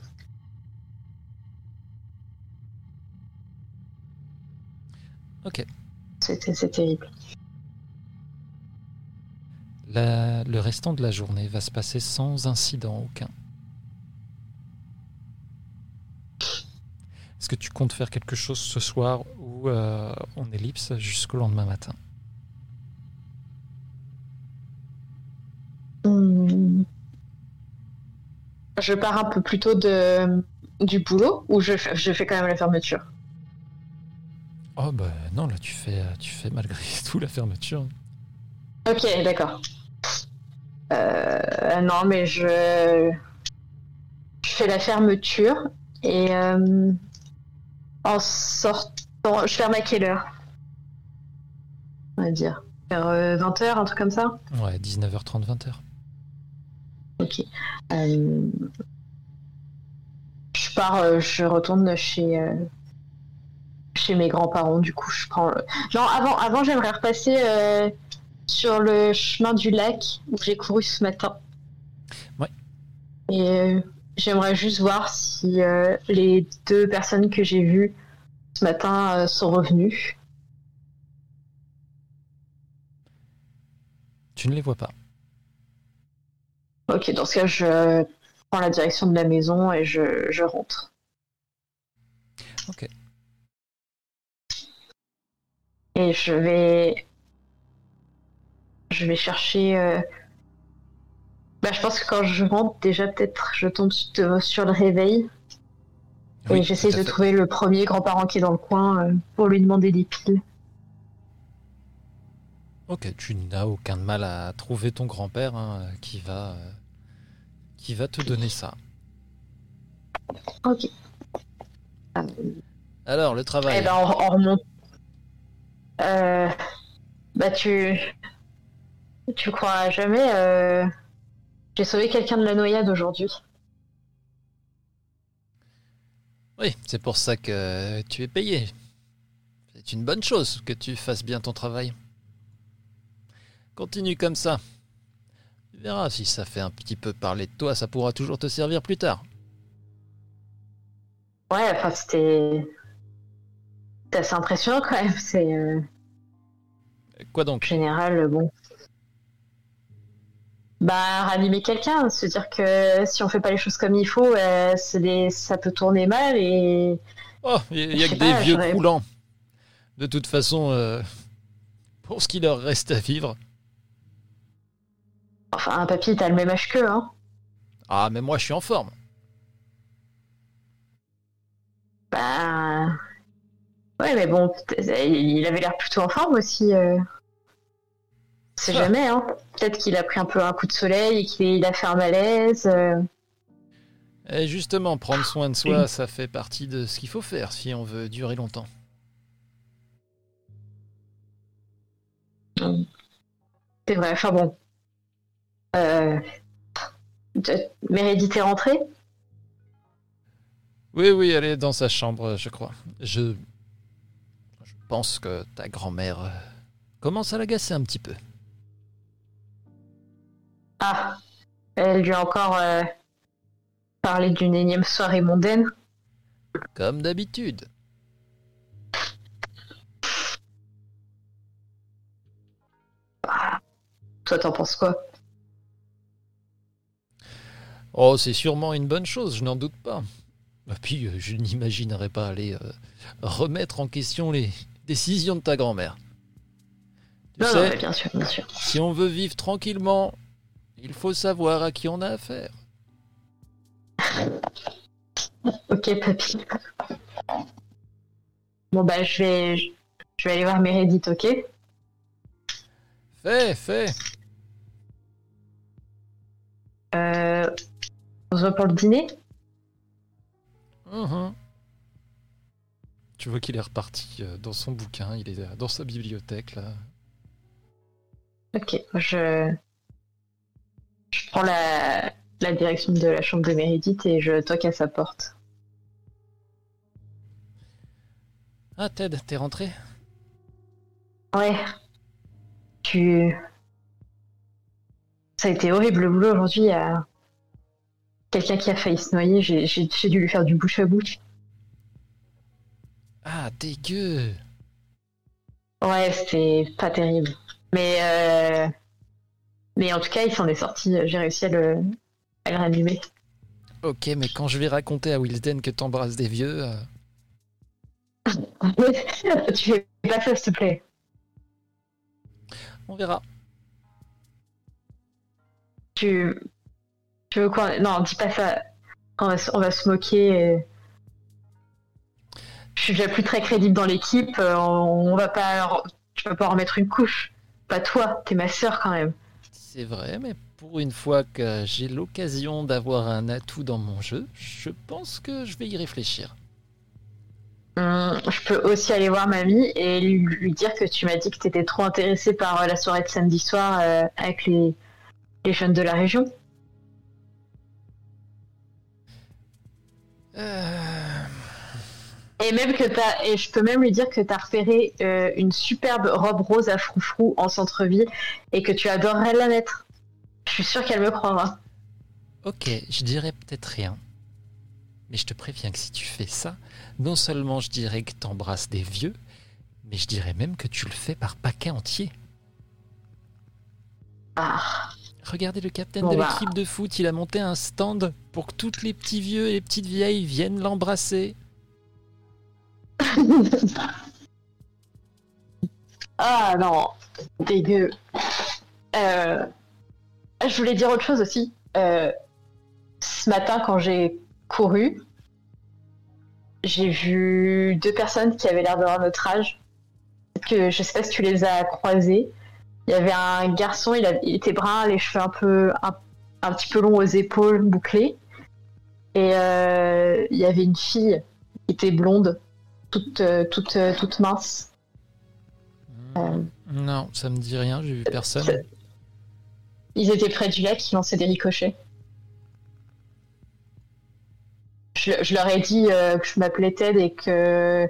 Ok. C'était c'est terrible. La- le restant de la journée va se passer sans incident aucun. Est-ce que tu comptes faire quelque chose ce soir ou euh, on ellipse jusqu'au lendemain matin? Hmm. Je pars un peu plus tôt de, du boulot ou je fais quand même la fermeture? Oh bah non, là tu fais, tu fais malgré <laughs> tout la fermeture. Ok, d'accord. Euh, non, mais je... je fais la fermeture et euh, en sortant, je ferme à quelle heure? On va dire vers 20h, un truc comme ça? Ouais, 19h30, 20h. Ok. Euh, Je pars, euh, je retourne chez euh, chez mes grands-parents. Du coup, je prends. le- Genre avant, avant, j'aimerais repasser euh, sur le chemin du lac où j'ai couru ce matin. Ouais. Et euh, j'aimerais juste voir si euh, les deux personnes que j'ai vues ce matin sont revenues. Tu ne les vois pas. Ok, dans ce cas, je prends la direction de la maison et je, je rentre. Ok. Et je vais. Je vais chercher. euh, Bah, je pense que quand je rentre, déjà, peut-être, je tombe sur le réveil. Oui, et j'essaie de trouver le premier grand-parent qui est dans le coin euh, pour lui demander des piles. Ok, tu n'as aucun mal à trouver ton grand-père hein, qui va euh, qui va te donner ça. Ok. Alors le travail. Eh ben, on, on remonte. Euh, bah, tu. Tu crois jamais. euh, J'ai sauvé quelqu'un de la noyade aujourd'hui. Oui, c'est pour ça que tu es payé. C'est une bonne chose que tu fasses bien ton travail. Continue comme ça. Tu verras si ça fait un petit peu parler de toi, ça pourra toujours te servir plus tard. Ouais, enfin, c'était. C'est assez impressionnant quand même. C'est. euh, Quoi En donc? général, euh, bon. Bah, ranimer quelqu'un, se dire que si on fait pas les choses comme il faut, euh, des- ça peut tourner mal et. Oh, il n'y a sais que des pas, vieux croulants. De toute façon, euh, pour ce qui leur reste à vivre. Enfin, un papy, t'as le même âge qu'eux, hein. Ah, mais moi je suis en forme. Bah. Ouais, mais bon, il avait l'air plutôt en forme aussi. euh. C'est Ah. jamais, hein. Peut-être qu'il a pris un peu un coup de soleil et qu'il a fait un malaise. euh. Et justement, prendre soin de soi, ça fait partie de ce qu'il faut faire si on veut durer longtemps. C'est vrai, enfin bon. Euh... est rentrée? Oui, oui, elle est dans sa chambre, je crois. Je. Je pense que ta grand-mère euh, commence à l'agacer un petit peu. Ah, elle lui a encore euh, parlé d'une énième soirée mondaine. Comme d'habitude. Toi, t'en penses quoi? Oh, c'est sûrement une bonne chose, je n'en doute pas. Et puis, euh, je n'imaginerais pas aller euh, remettre en question les décisions de ta grand-mère. Tu Non, non, sais, mais bien sûr, bien sûr. si on veut vivre tranquillement, il faut savoir à qui on a affaire. <laughs> Ok, papy. Bon bah je vais, je vais aller voir Meredith, ok? Fais, fais. euh, On se voit pour le dîner? Mhm. Tu vois qu'il est reparti euh, dans son bouquin, il est euh, dans sa bibliothèque là. Ok, je, je prends la, la direction de la chambre de Meredith et je toque à sa porte. Ah Ted, t'es rentré? Ouais. Tu. Ça a été horrible le boulot aujourd'hui. Il y a quelqu'un qui a failli se noyer. J'ai dû lui faire du bouche à bouche. Ah dégueu Ouais, c'était pas terrible. Mais euh... mais en tout cas, il s'en est sorti. J'ai réussi à le, à le ranimer. Ok, mais quand je vais raconter à Wilsden que t'embrasses des vieux... euh, <laughs> tu fais pas ça, s'il te plaît. on verra. Tu, tu veux quoi? Non, dis pas ça. On va, se- on va se moquer. et- Je suis déjà plus très crédible dans l'équipe. euh, On, va pas. Tu vas pas en remettre une couche. Pas toi. T'es ma sœur quand même. C'est vrai, mais pour une fois que j'ai l'occasion d'avoir un atout dans mon jeu, je pense que je vais y réfléchir. Hum, je peux aussi aller voir mamie et lui, lui dire que tu m'as dit que t'étais trop intéressé par euh, la soirée de samedi soir euh, avec les, les jeunes de la région. Euh, Et même que t'as, et je peux même lui dire que t'as repéré euh, une superbe robe rose à froufrou en centre-ville et que tu adorerais la mettre. Je suis sûre qu'elle me croira. Ok, je dirais peut-être rien. Mais je te préviens que si tu fais ça, non seulement je dirais que t'embrasses des vieux, mais je dirais même que tu le fais par paquet entier. Ah. Regardez le capitaine Bon de bah. l'équipe de foot, il a monté un stand pour que toutes les petits vieux et les petites vieilles viennent l'embrasser. <laughs> ah non, dégueu. Euh, je voulais dire autre chose aussi. Euh, ce matin, quand j'ai couru, j'ai vu deux personnes qui avaient l'air d'avoir notre âge. Que je sais pas si tu les as croisées. Il y avait un garçon, il, était brun, les cheveux un peu un petit peu longs aux épaules, bouclés. Et euh, il y avait une fille qui était blonde, toute euh, toute euh, toute mince. Euh, Non, ça me dit rien, j'ai vu personne. Ils étaient près du lac, ils lançaient des ricochets. Je, je leur ai dit euh, que je m'appelais Ted et que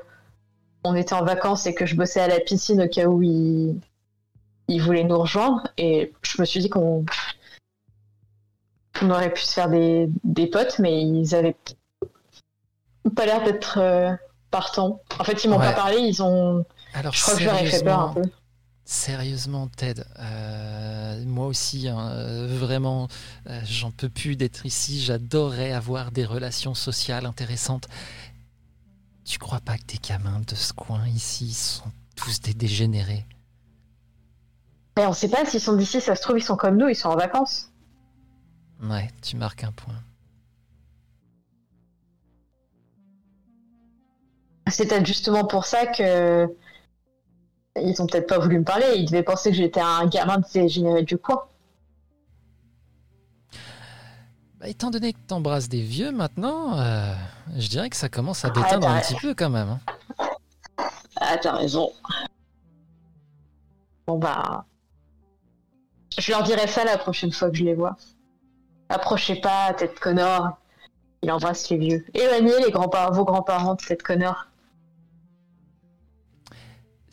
on était en vacances et que je bossais à la piscine au cas où ils, ils voulaient nous rejoindre. Et je me suis dit qu'on on aurait pu se faire des, des potes, mais ils avaient pas l'air d'être partants. En fait, ils m'ont Ouais. pas parlé, ils ont. Alors, Je crois que ai fait peur un sérieusement, peu. Sérieusement, Ted, euh, moi aussi, hein, euh, vraiment, euh, j'en peux plus d'être ici. J'adorerais avoir des relations sociales intéressantes. Tu crois pas que tes gamins de ce coin ici sont tous des dégénérés? Mais on sait pas s'ils sont d'ici, ça se trouve, ils sont comme nous, ils sont en vacances. Ouais, tu marques un point. C'est peut-être justement pour ça que ils ont peut-être pas voulu me parler. Ils devaient penser que j'étais un gamin dégénéré du coin. Bah, étant donné que t'embrasses des vieux maintenant, euh, je dirais que ça commence à Ah, déteindre un petit peu quand même. hein. Ah, t'as raison. Bon bah, je leur dirai ça la prochaine fois que je les vois. Approchez pas, tête connard. Il embrasse les vieux. Éloignez les grands-parents, vos grands-parents, tête connard.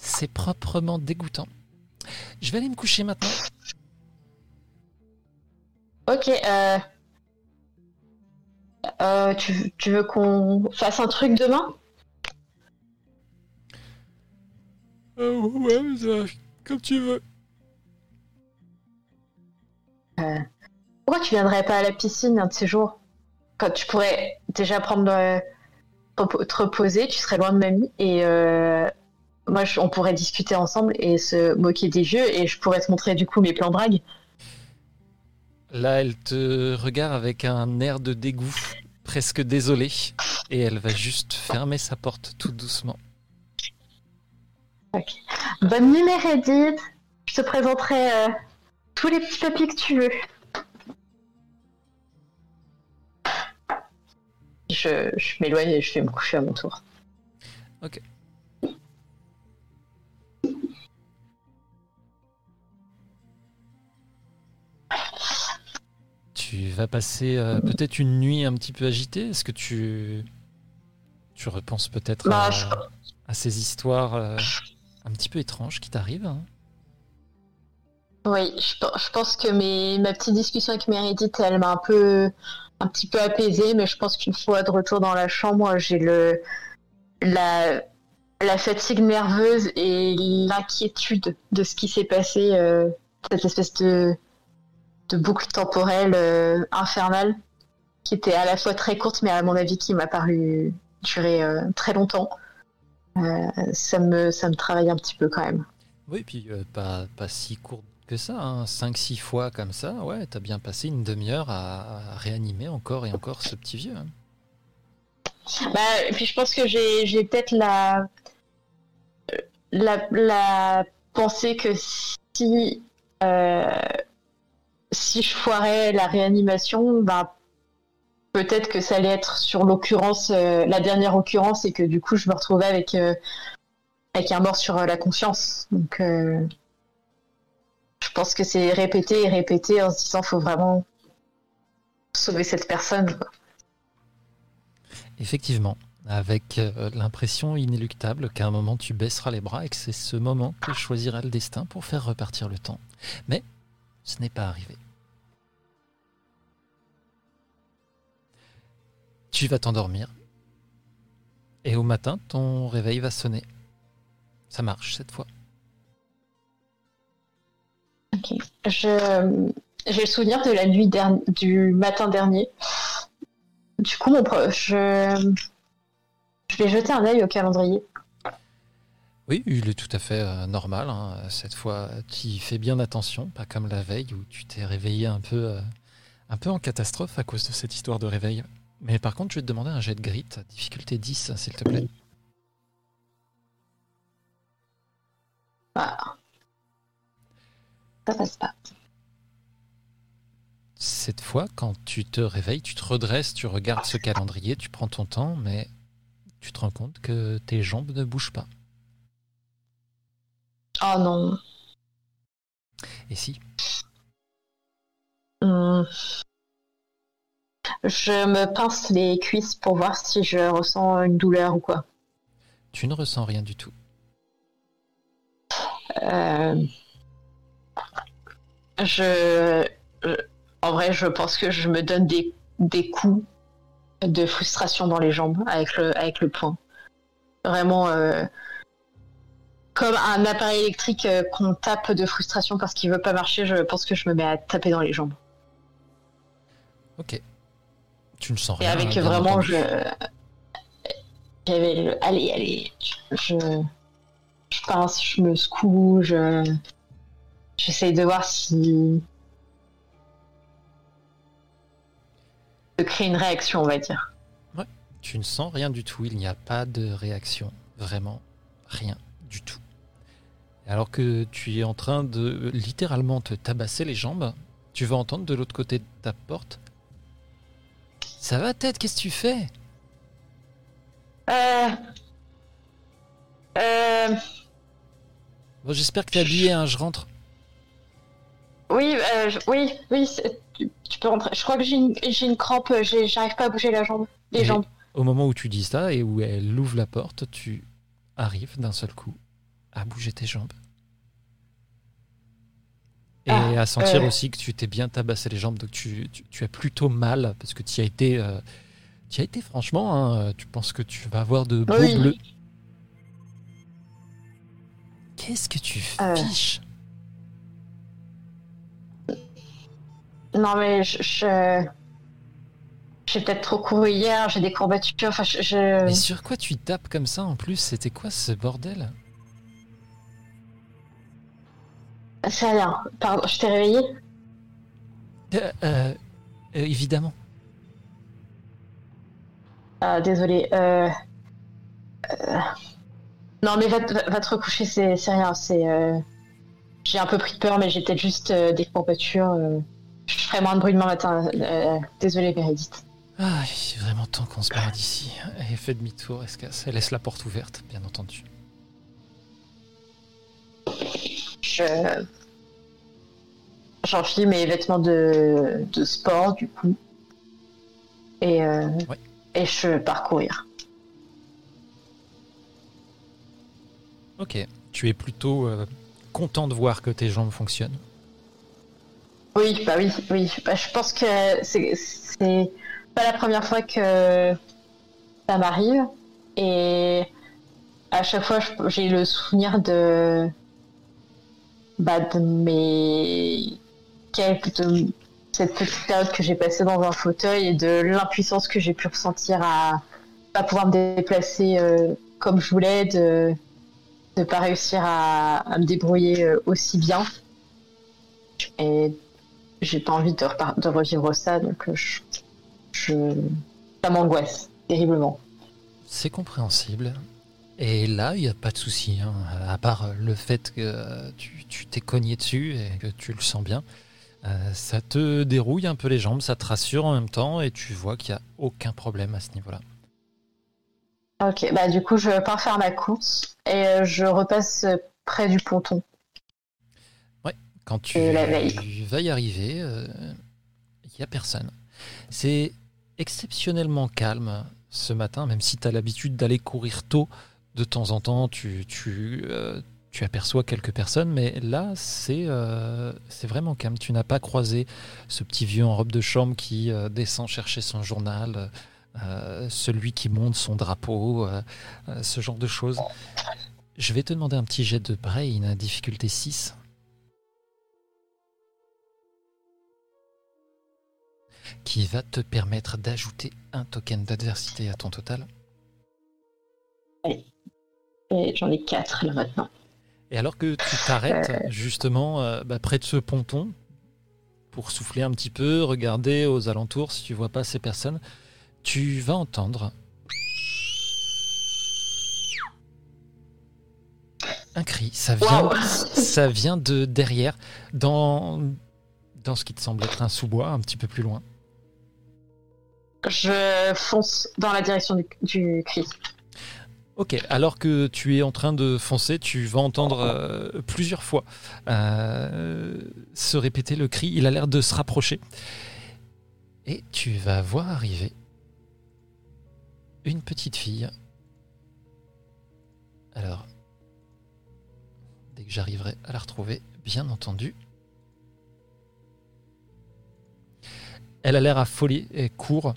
C'est proprement dégoûtant. Je vais aller me coucher maintenant. Ok, euh... euh, tu, tu veux qu'on fasse un truc demain? Euh, ouais, comme tu veux. Pourquoi tu viendrais pas à la piscine un de ces jours? Quand tu pourrais déjà prendre te reposer, tu serais loin de mamie et euh, moi je- on pourrait discuter ensemble et se moquer des vieux et je pourrais te montrer du coup mes plans drague. Là, elle te regarde avec un air de dégoût, presque désolé, et elle va juste fermer sa porte tout doucement. Bonne nuit, Meredith. Je te présenterai euh, tous les petits papiers que tu veux. Je, je m'éloigne et je vais me coucher à mon tour. Tu vas passer euh, peut-être une nuit un petit peu agitée. Est-ce que tu tu repenses peut-être Bah, à, je- à ces histoires euh, un petit peu étranges qui t'arrivent hein? Oui, je pense que mes, ma petite discussion avec Meredith, elle m'a un peu, un petit peu apaisée, mais je pense qu'une fois de retour dans la chambre, j'ai le, la, la fatigue nerveuse et l'inquiétude de ce qui s'est passé, euh, cette espèce de, de boucle temporelle euh, infernale, qui était à la fois très courte, mais à mon avis qui m'a paru durer euh, très longtemps. Euh, ça me, ça me travaille un petit peu quand même. Oui, puis euh, pas, pas si courte que ça, hein. 5-6 fois comme ça, ouais, t'as bien passé une demi-heure à, à réanimer encore et encore ce petit vieux. hein. Bah, et puis je pense que j'ai j'ai peut-être la, la la pensée que si euh, si je foirais la réanimation, bah peut-être que ça allait être sur l'occurrence euh, la dernière occurrence et que du coup je me retrouvais avec euh, avec un mort sur euh, la conscience. Donc je pense que c'est répéter et répéter en se disant faut vraiment sauver cette personne. Effectivement, avec l'impression inéluctable qu'à un moment tu baisseras les bras et que c'est ce moment que choisira le destin pour faire repartir le temps. Mais ce n'est pas arrivé. Tu vas t'endormir. Et au matin, ton réveil va sonner. Ça marche cette fois. Ok. Je j'ai le souvenir de la nuit dernière, du matin dernier. Du coup, mon pro- je je vais jeter un œil au calendrier. Oui, il est tout à fait euh, normal. hein. Cette fois, tu y fais bien attention, pas comme la veille où tu t'es réveillé un peu, euh, un peu en catastrophe à cause de cette histoire de réveil. Mais par contre, je vais te demander un jet de grit, difficulté 10, s'il te plaît. Voilà. Ça passe pas. Cette fois, quand tu te réveilles, tu te redresses, tu regardes ce calendrier, tu prends ton temps, mais tu te rends compte que tes jambes ne bougent pas. Oh non. Et si? Hum. Je me pince les cuisses pour voir si je ressens une douleur ou quoi. tu ne ressens rien du tout. Euh, Je, je- en vrai, je pense que je me donne des, des coups de frustration dans les jambes avec le, avec le poing. Vraiment, euh, comme un appareil électrique euh, qu'on tape de frustration parce qu'il veut pas marcher, je pense que je me mets à taper dans les jambes. Ok. Tu ne sens Et rien. avec bien vraiment, je. J'avais le. Allez, allez. Je. Je pince, je me secoue, je. J'essaye de voir si. de créer une réaction, on va dire. Tu ne sens rien du tout, il n'y a pas de réaction, vraiment rien du tout. Alors que tu es en train de littéralement te tabasser les jambes, tu vas entendre de l'autre côté de ta porte. Ça va tête, qu'est-ce que tu fais? Euh. Euh. Bon, j'espère que t'es habillé, hein, je rentre. Oui, euh, je- oui, oui, c'est- tu, tu peux rentrer. Je crois que j'ai une, j'ai une crampe, j'ai- j'arrive pas à bouger la jambe. Les Et jambes. Au moment où tu dis ça et où elle ouvre la porte, tu arrives d'un seul coup à bouger tes jambes. Et Ah, à sentir euh. aussi que tu t'es bien tabassé les jambes, donc tu, tu, tu as plutôt mal parce que tu as été, euh, tu as été franchement, hein, tu penses que tu vas avoir de beaux Oui. bleus. Qu'est-ce que tu Euh. fiches? Non, mais je. je- J'ai peut-être trop couru hier, j'ai des courbatures, enfin, je- je... Mais sur quoi tu tapes comme ça en plus? C'était quoi ce bordel? C'est rien. Pardon, je t'ai réveillé Euh, euh, euh, Évidemment. Ah, désolé. Euh... euh, Non, mais va, te- va te recoucher, c'est rien. C'est. J'ai un peu pris peur, mais j'ai peut-être juste des courbatures. Je ferai moins de bruit demain matin. Désolée, Vérédite. Ah, il est vraiment temps qu'on se barre d'ici. Et fait demi-tour. Elle laisse la porte ouverte, bien entendu. Je. J'enfile mes vêtements de, de sport, du coup. Et, euh, Ouais. et je pars courir. Ok. Tu es plutôt euh, content de voir que tes jambes fonctionnent? Oui, bah oui, oui. Bah, je pense que c'est pas la première fois que ça m'arrive. Et à chaque fois, j'ai le souvenir de, de mes quelques cette petite période que j'ai passée dans un fauteuil et de l'impuissance que j'ai pu ressentir à pas pouvoir me déplacer euh, comme je voulais, de de pas réussir à, me débrouiller euh, aussi bien. Et j'ai pas envie de, revivre ça, donc euh, ça m'angoisse terriblement. C'est compréhensible. Et là, il n'y a pas de souci, hein, à part le fait que euh, tu tu t'es cogné dessus et que tu le sens bien. Euh, ça te dérouille un peu les jambes, ça te rassure en même temps et tu vois qu'il n'y a aucun problème à ce niveau-là. Ok, bah du coup je pars faire ma course et euh, je repasse euh, près du ponton. Quand tu veille. vas y arriver, euh, il n'y a personne. C'est exceptionnellement calme ce matin, même si tu as l'habitude d'aller courir tôt. De temps en temps, euh, tu aperçois quelques personnes, mais là, c'est euh, c'est vraiment calme. Tu n'as pas croisé ce petit vieux en robe de chambre qui euh, descend chercher son journal, celui qui monte son drapeau, ce genre de choses. Je vais te demander un petit jet de brain, difficulté 6. qui va te permettre d'ajouter un token d'adversité à ton total? Et j'en ai quatre là maintenant. Et alors que tu t'arrêtes justement euh, bah, près de ce ponton pour souffler un petit peu, regarder aux alentours si tu vois pas ces personnes, tu vas entendre un cri. Ça vient, ça vient de derrière, dans, dans ce qui te semble être un sous-bois, un petit peu plus loin. Je fonce dans la direction du, du cri. Ok, alors que tu es en train de foncer, tu vas entendre euh, plusieurs fois euh, se répéter le cri. Il a l'air de se rapprocher. Et tu vas voir arriver une petite fille. Alors, dès que j'arriverai à la retrouver, bien entendu. Elle a l'air affolée et court.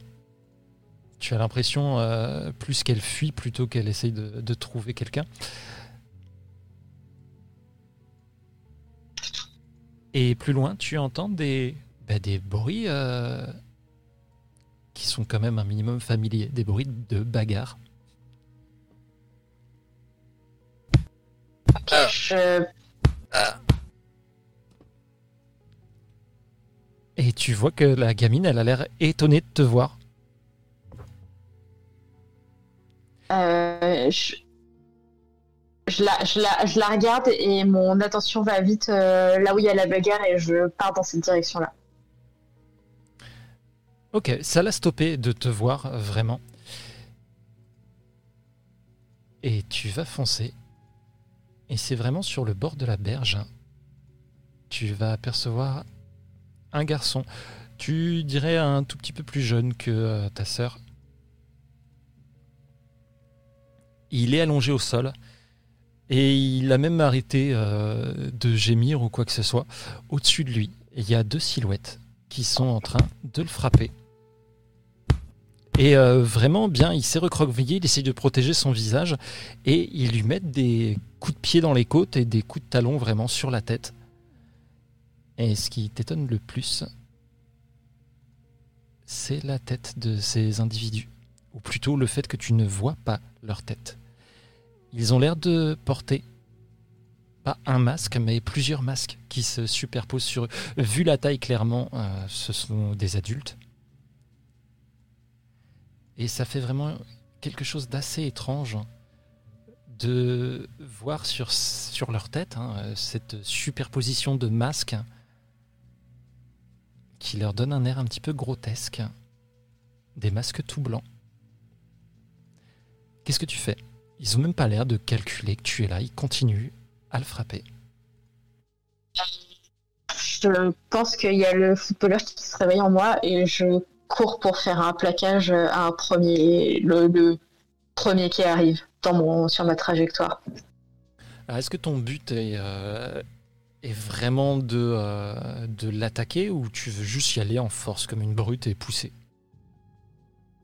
Tu as l'impression euh, plus qu'elle fuit plutôt qu'elle essaye de, de trouver quelqu'un. Et plus loin, tu entends des, bah, des bruits euh, qui sont quand même un minimum familiers, des bruits de bagarre. Ok, je Et tu vois que la gamine, elle a l'air étonnée de te voir. Euh, je, la, regarde et mon attention va vite euh, là où il y a la bagarre et je pars dans cette direction-là. Ok, ça l'a stoppé de te voir vraiment. Et tu vas foncer. Et c'est vraiment sur le bord de la berge. Tu vas apercevoir un garçon. Tu dirais un tout petit peu plus jeune que euh, ta sœur. Il est allongé au sol. Et il a même arrêté euh, de gémir ou quoi que ce soit. Au-dessus de lui, il y a deux silhouettes qui sont en train de le frapper. Et euh, vraiment bien, il s'est recroquevillé, il essaye de protéger son visage et ils lui mettent des coups de pied dans les côtes et des coups de talon vraiment sur la tête. Et ce qui t'étonne le plus, c'est la tête de ces individus, ou plutôt le fait que tu ne vois pas leur tête. Ils ont l'air de porter pas un masque, mais plusieurs masques qui se superposent sur eux. Vu la taille, clairement, euh, ce sont des adultes. Et ça fait vraiment quelque chose d'assez étrange de voir sur, sur leur tête hein, cette superposition de masques qui leur donne un air un petit peu grotesque. Des masques tout blancs. Qu'est-ce que tu fais? Ils ont même pas l'air de calculer que tu es là. Ils continuent à le frapper. Je pense qu'il y a le footballeur qui se réveille en moi et je cours pour faire un plaquage à un premier, le, le premier qui arrive dans mon, sur ma trajectoire. Est-ce que ton but est, euh, est vraiment de, euh, de l'attaquer ou tu veux juste y aller en force comme une brute et pousser?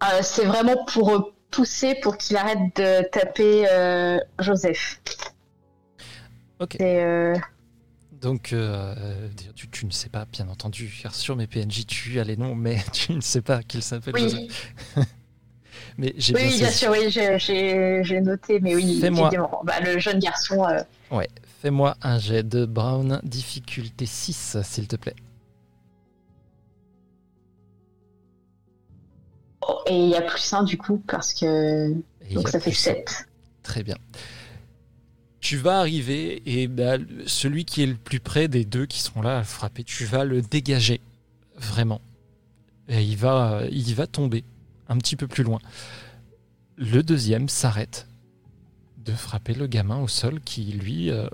Euh, C'est vraiment pour pousser pour qu'il arrête de taper euh, Joseph. Ok. Euh, Donc, euh, tu, tu ne sais pas, bien entendu, car sur mes PNJ, tu as les noms, mais <laughs> tu ne sais pas qu'il s'appelle Oui, Joseph. <laughs> Mais j'ai oui, bien sûr, oui, j'ai- noté, mais oui, évidemment. Bah, le jeune garçon, euh, Ouais, fais-moi un jet de Brown, difficulté 6, s'il te plaît. Et il y a plus un du coup, parce que. Et Donc ça fait plus 7. Très bien. Tu vas arriver et bah, celui qui est le plus près des deux qui sont là à frapper, tu vas le dégager vraiment. Et il va, il va tomber un petit peu plus loin. Le deuxième s'arrête de frapper le gamin au sol qui, lui, euh,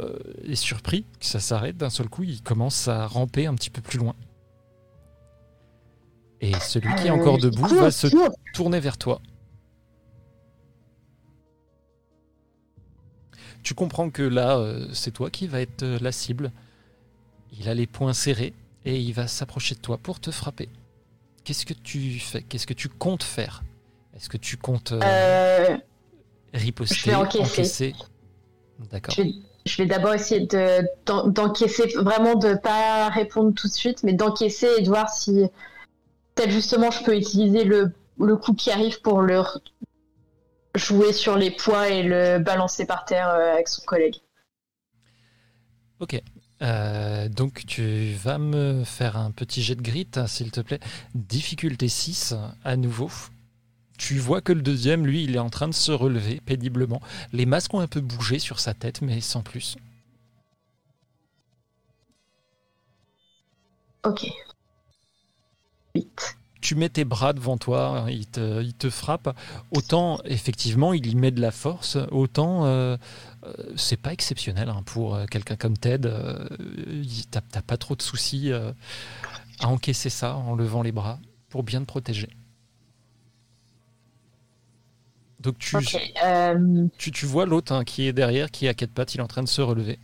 est surpris que ça s'arrête d'un seul coup. Il commence à ramper un petit peu plus loin. Et celui qui est Euh, encore debout va se tourner vers toi. Tu comprends que là, euh, c'est toi qui va être euh, la cible. Il a les poings serrés et il va s'approcher de toi pour te frapper. Qu'est-ce que tu fais? Qu'est-ce que tu comptes faire? Est-ce que tu comptes euh, riposter, je vais encaisser? D'accord. je vais, je vais d'abord essayer de- d'en- d'encaisser, vraiment de pas répondre tout de suite, mais d'encaisser et de voir si, peut-être justement, je peux utiliser le, le coup qui arrive pour le jouer sur les poids et le balancer par terre euh, avec son collègue. Ok. Euh, donc tu vas me faire un petit jet de grit, hein, s'il te plaît. Difficulté 6 à nouveau. Tu vois que le deuxième, lui, il est en train de se relever péniblement. Les masques ont un peu bougé sur sa tête, mais sans plus. Ok. 8. Tu mets tes bras devant toi, il te, il te frappe. Autant, effectivement, il y met de la force, autant, euh, euh, c'est pas exceptionnel hein, pour euh, quelqu'un comme Ted. Euh, T'as pas trop de soucis euh, à encaisser ça en levant les bras pour bien te protéger. Donc tu, tu, tu vois l'autre hein, qui est derrière, qui est à quatre pattes, il est en train de se relever.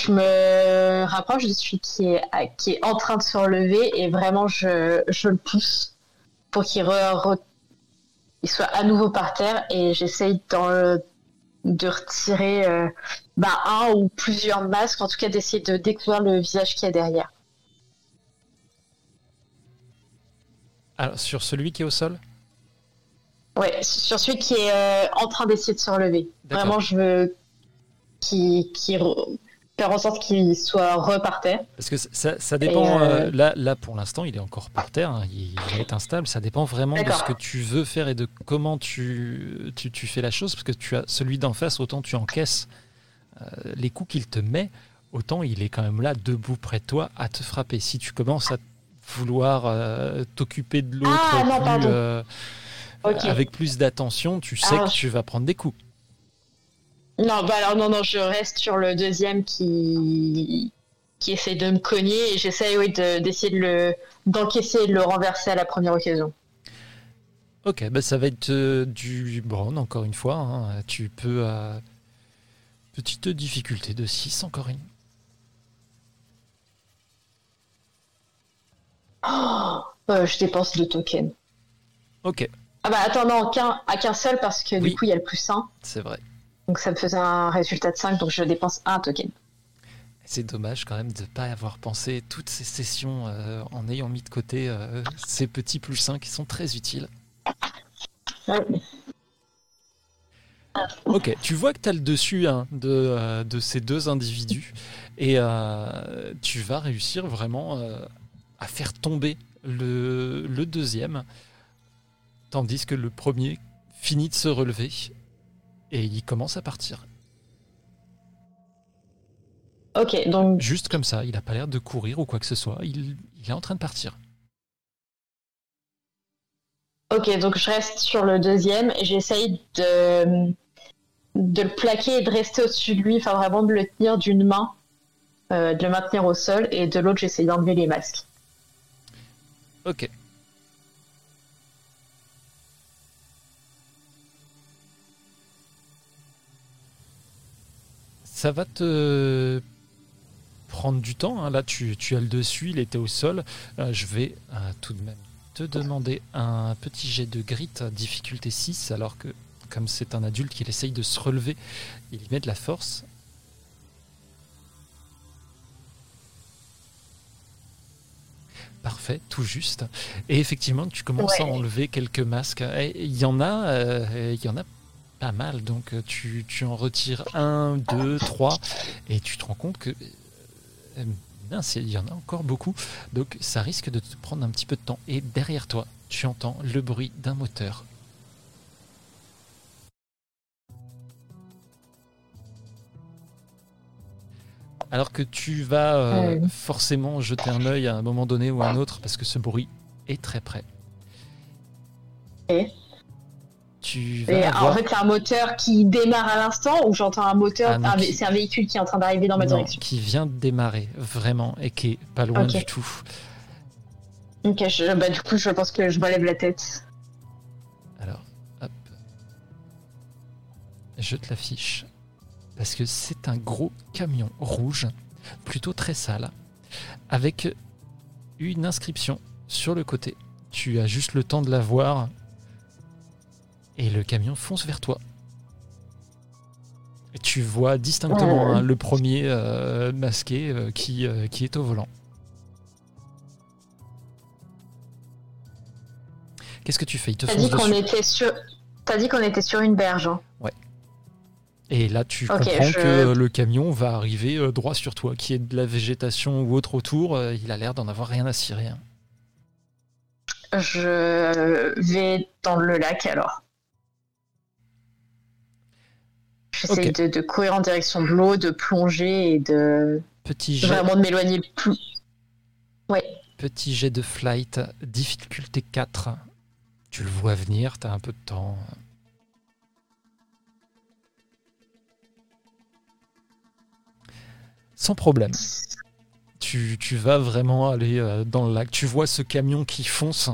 Je me rapproche de celui qui est, à- qui est en train de se relever et vraiment je, je le pousse pour qu'il re- re- il soit à nouveau par terre et j'essaye de retirer euh, bah, un ou plusieurs masques, en tout cas d'essayer de découvrir le visage qu'il y a derrière. Alors, sur celui qui est au sol? Ouais, sur celui qui est euh, en train d'essayer de se relever. Vraiment, je veux qu'il faire en sorte qu'il soit repar terre. Parce que ça, ça dépend. Euh, euh, là, là, pour l'instant, il est encore par terre. hein, il, être instable. Ça dépend vraiment de ce que tu veux faire et de comment tu, tu, tu fais la chose. Parce que tu as celui d'en face, autant tu encaisses euh, les coups qu'il te met, autant il est quand même là, debout près de toi, à te frapper. Si tu commences à vouloir euh, t'occuper de l'autre Ah, avec plus d'attention, tu sais Ah. que tu vas prendre des coups. Non, bah alors non, non, je reste sur le deuxième qui qui essaie de me cogner et j'essaie oui, de- d'essayer de le d'encaisser et de le renverser à la première occasion. Ok, bah ça va être euh, du brown encore une fois. hein. Tu peux. euh, petite difficulté de 6 encore une. Oh, euh, je dépense deux tokens. Ok, Ah bah attends, non, qu'un, à qu'un seul parce que Oui. du coup il y a le plus 1. c'est vrai. Donc ça me faisait un résultat de 5, donc je dépense un token. C'est dommage quand même de ne pas avoir pensé toutes ces sessions euh, en ayant mis de côté euh, ces petits plus 5 qui sont très utiles. Ouais. Ok, tu vois que tu as le dessus hein, de, euh, de ces deux individus et tu vas réussir vraiment à faire tomber le, le deuxième, tandis que le premier finit de se relever et il commence à partir. Ok, donc Juste comme ça, il n'a pas l'air de courir ou quoi que ce soit, il, il est en train de partir. ok, donc je reste sur le deuxième et j'essaye de de le plaquer et de rester au-dessus de lui, enfin vraiment de le tenir d'une main, euh, de le maintenir au sol et de l'autre j'essaye d'enlever les masques. Ok. Ça va te prendre du temps. hein. Là, tu, tu as le dessus, il était au sol. Euh, je vais euh, tout de même te demander un petit jet de grit, difficulté 6, alors que, comme c'est un adulte qu'il essaye de se relever, il y met de la force. Parfait, tout juste. Et effectivement, tu commences à enlever quelques masques. Il y en a, euh, il y en a pas mal. Donc euh, tu, tu en retires un, deux, trois, et tu te rends compte que euh, mince, il y en a encore beaucoup. Donc ça risque de te prendre un petit peu de temps. Et derrière toi, tu entends le bruit d'un moteur. Alors que tu vas euh, Ouais. forcément jeter un œil à un moment donné ou à un autre parce que ce bruit est très près. Et, Tu vas et avoir- en fait c'est un moteur qui démarre à l'instant ou j'entends un moteur, Ah, qui- c'est un véhicule qui est en train d'arriver dans ma Non, direction. qui vient de démarrer vraiment et qui est pas loin du tout. Ok, je- bah, du coup je pense que je relève la tête. Alors, hop. Je te l'affiche. Parce que c'est un gros camion rouge, plutôt très sale, avec une inscription sur le côté. Tu as juste le temps de la voir. Et le camion fonce vers toi. Et tu vois distinctement Ouais. hein, le premier euh, masqué euh, qui, euh, qui est au volant. Qu'est-ce que tu fais? Il te T'as fonce dit qu'on était sur, t'as dit qu'on était sur une berge. hein. Et là, tu comprends je- que le camion va arriver droit sur toi, qui est de la végétation ou autre autour. il a l'air d'en avoir rien à cirer. hein. Je vais dans le lac alors. J'essaye Ok. de, de courir en direction de l'eau, de plonger et de Petit jet, vraiment de m'éloigner le plus. Ouais. petit jet de flight, difficulté 4. Tu le vois venir, tu as un peu de temps. Sans problème. Tu, tu vas vraiment aller euh, dans le lac. Tu vois ce camion qui fonce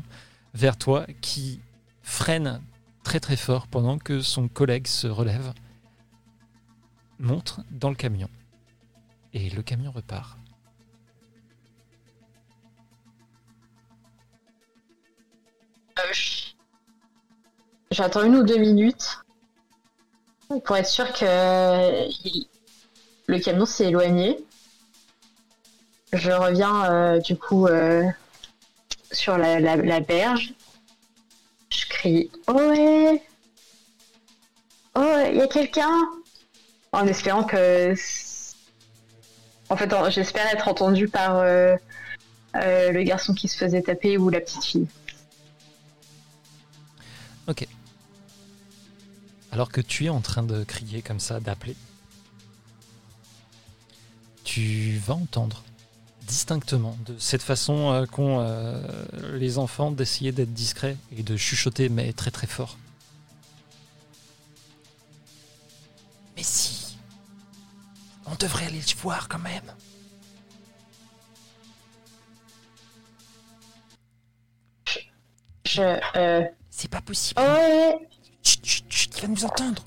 vers toi, qui freine très très fort pendant que son collègue se relève, monte dans le camion. Et le camion repart. Euh, J'attends une ou deux minutes pour être sûr que le camion s'est éloigné. Je reviens euh, du coup euh, sur la, la- la berge. Je crie Ohé Oh, il y a quelqu'un En espérant que. En fait, j'espère être entendu par euh, euh, le garçon qui se faisait taper ou la petite fille. Alors que tu es en train de crier comme ça, d'appeler, tu vas entendre distinctement, de cette façon euh, qu'ont les enfants d'essayer d'être discrets et de chuchoter, mais très très fort. Mais si, on devrait aller le voir quand même. Je. Euh... C'est pas possible. Ouais. Chut, chut, chut, il va nous entendre.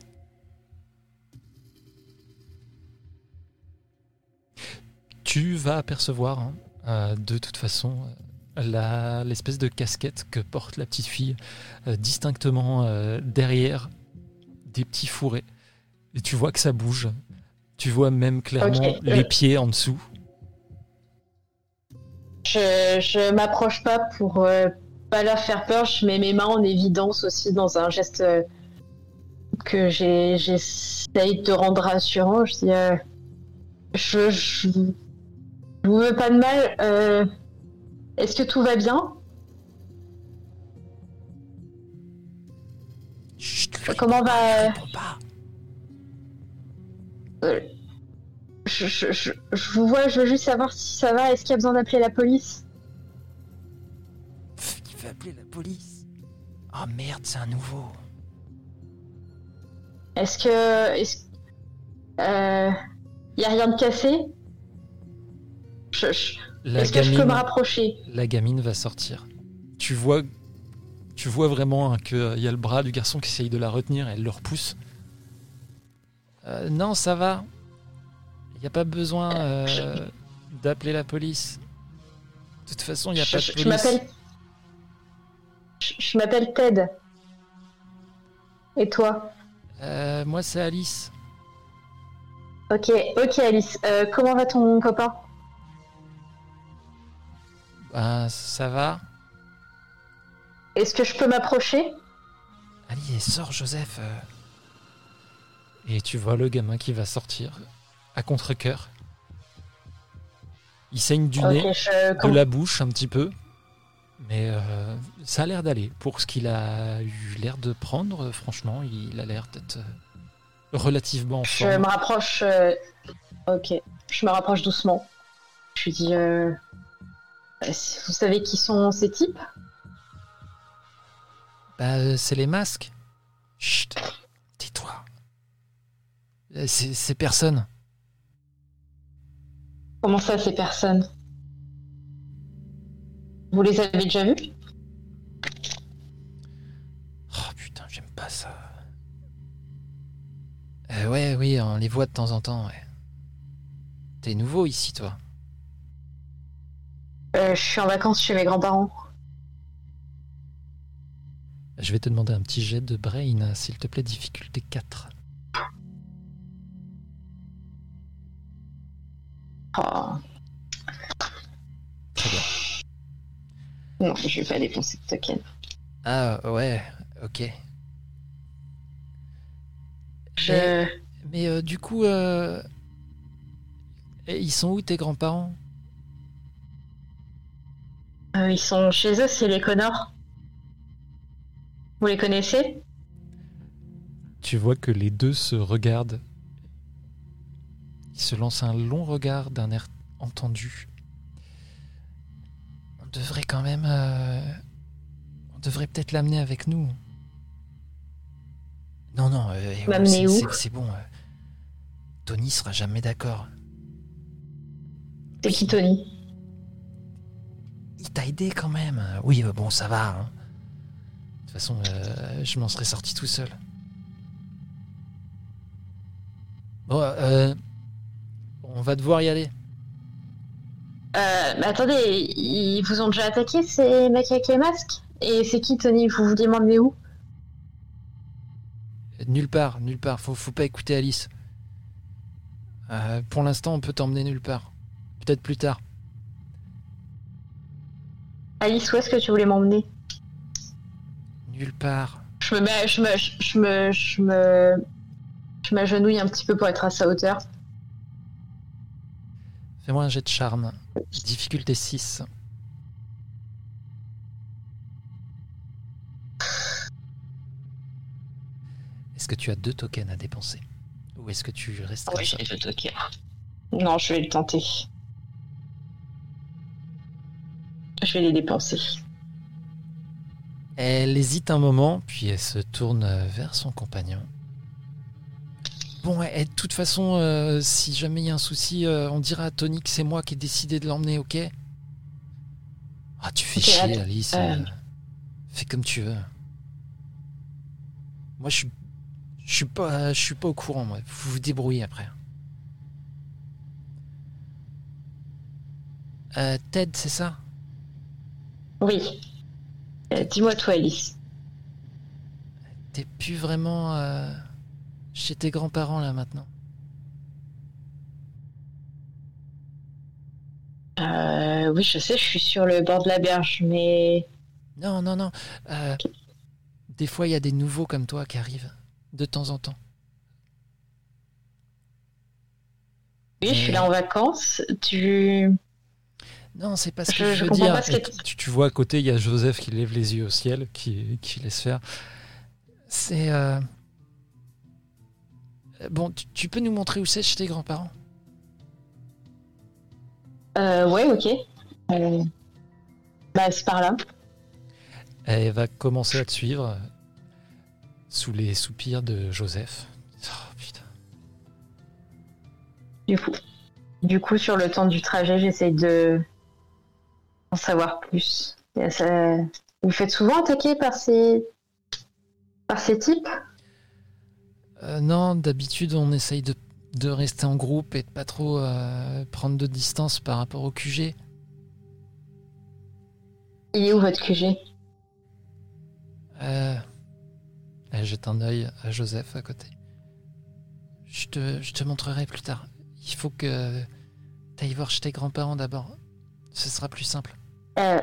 Tu vas apercevoir, hein, euh, de toute façon, la- l'espèce de casquette que porte la petite fille, euh, distinctement euh, derrière des petits fourrés. Et tu vois que ça bouge. Tu vois même clairement les pieds en dessous. Je, je m'approche pas pour euh, pas leur faire peur. Je mets mes mains en évidence aussi dans un geste euh, que j'essaye de rendre rassurant. Je dis euh, je, je, je vous veux pas de mal. euh, Est-ce que tout va bien? Comment va- pas. Euh, je, je, je, je vous vois, je veux juste savoir si ça va. Est-ce qu'il y a besoin d'appeler la police? Pff, Il va appeler la police? Oh merde, c'est un nouveau. Est-ce que. Est-ce euh, y a rien de cassé? Est-ce que je peux me rapprocher? La gamine va sortir. Tu vois, tu vois vraiment hein, qu'il y a le bras du garçon qui essaye de la retenir et elle le repousse. Euh, non, ça va. Il n'y a pas besoin euh, d'appeler la police. De toute façon, il n'y a Je- pas de police. je m'appelle. Je, je m'appelle Ted. Et toi? Euh, moi, c'est Alice. Ok, ok Alice. Euh, comment va ton copain? Ben, ça va. Est-ce que je peux m'approcher? Allez, sors, Joseph. Euh. Et tu vois le gamin qui va sortir à contre-coeur. Il saigne du nez, je. de la bouche un petit peu. Mais euh, ça a l'air d'aller. Pour ce qu'il a eu l'air de prendre, euh, franchement, il a l'air d'être euh, relativement en Je me rapproche. euh, Ok, je me rapproche doucement. Je lui dis. euh, euh, Vous savez qui sont ces types? Bah, euh, c'est les masques. Chut, tais-toi. Euh, C'est c'est personne. Comment ça, ces personnes? Vous les avez déjà vus Oh putain, j'aime pas ça. Euh, ouais, oui, on les voit de temps en temps. ouais. T'es nouveau ici, toi? Euh, Je suis en vacances chez mes grands-parents. Je vais te demander un petit jet de brain, s'il te plaît, difficulté 4. Très bien. non, je vais pas dépenser de token. Ah, ouais, ok. Je... Mais euh, du coup, euh, et ils sont où tes grands-parents? Euh, ils sont chez eux, c'est les Connors. Vous les connaissez? Tu vois que les deux se regardent. Ils se lancent un long regard d'un air entendu. On devrait quand même... euh, On devrait peut-être l'amener avec nous. Non, non, euh, c'est- bon. euh. Tony sera jamais d'accord. C'est qui Tony? Il t'a aidé quand même. Oui, euh, bon, ça va. hein. De toute façon, euh, je m'en serais sorti tout seul. Bon, euh, va devoir y aller. euh, mais attendez, ils vous ont déjà attaqué ces mecs avec les masques? Et c'est qui Tony? Vous vouliez m'emmener où? Nulle part, nulle part. Faut, faut pas écouter Alice. Euh, pour l'instant, on peut t'emmener nulle part. Peut-être plus tard. Alice, où est-ce que tu voulais m'emmener? Nulle part. Je me mets, je me, je me, je me, je m'agenouille un petit peu pour être à sa hauteur. Fais-moi un jet de charme. Difficulté 6. Est-ce que tu as deux tokens à dépenser Ou est-ce que tu restes comme ça deux tokens. Non, je vais le tenter. Je vais les dépenser. Elle hésite un moment, puis elle se tourne vers son compagnon. Bon, et de toute façon, euh, si jamais il y a un souci, euh, on dira à Tony que c'est moi qui ai décidé de l'emmener, ok Ah, tu fais chier, Alice. euh. fais comme tu veux. Moi, je suis, je suis pas, je suis pas au courant. Moi, vous vous débrouillez après. Euh, Ted, c'est ça? Oui. Dis-moi toi, Alice. T'es plus vraiment euh, chez tes grands-parents là maintenant. Euh, oui, je sais, je suis sur le bord de la berge, mais Non, non, non. euh, des fois, il y a des nouveaux comme toi qui arrivent de temps en temps. oui, je suis là en vacances. Tu, Non, c'est pas ce que Je- veux comprends dire. pas ce que Et tu, tu vois à côté, il y a Joseph qui lève les yeux au ciel, qui, qui laisse faire. C'est. euh, Bon, tu, tu peux nous montrer où c'est chez tes grands-parents? Euh, ouais, ok. Euh, Bah, c'est par là. Elle va commencer à te suivre sous les soupirs de Joseph. Oh, putain. Du coup, du coup, sur le temps du trajet, j'essaye de en savoir plus. Ça- Vous faites souvent attaquer par ces par ces types? Euh, Non, d'habitude, on essaye de, de rester en groupe et de pas trop euh, prendre de distance par rapport au QG. Il est où votre QG Euh, elle jette un œil à Joseph à côté. Je te, je te montrerai plus tard. Il faut que t'ailles voir chez tes grands-parents d'abord. Ce sera plus simple. Euh,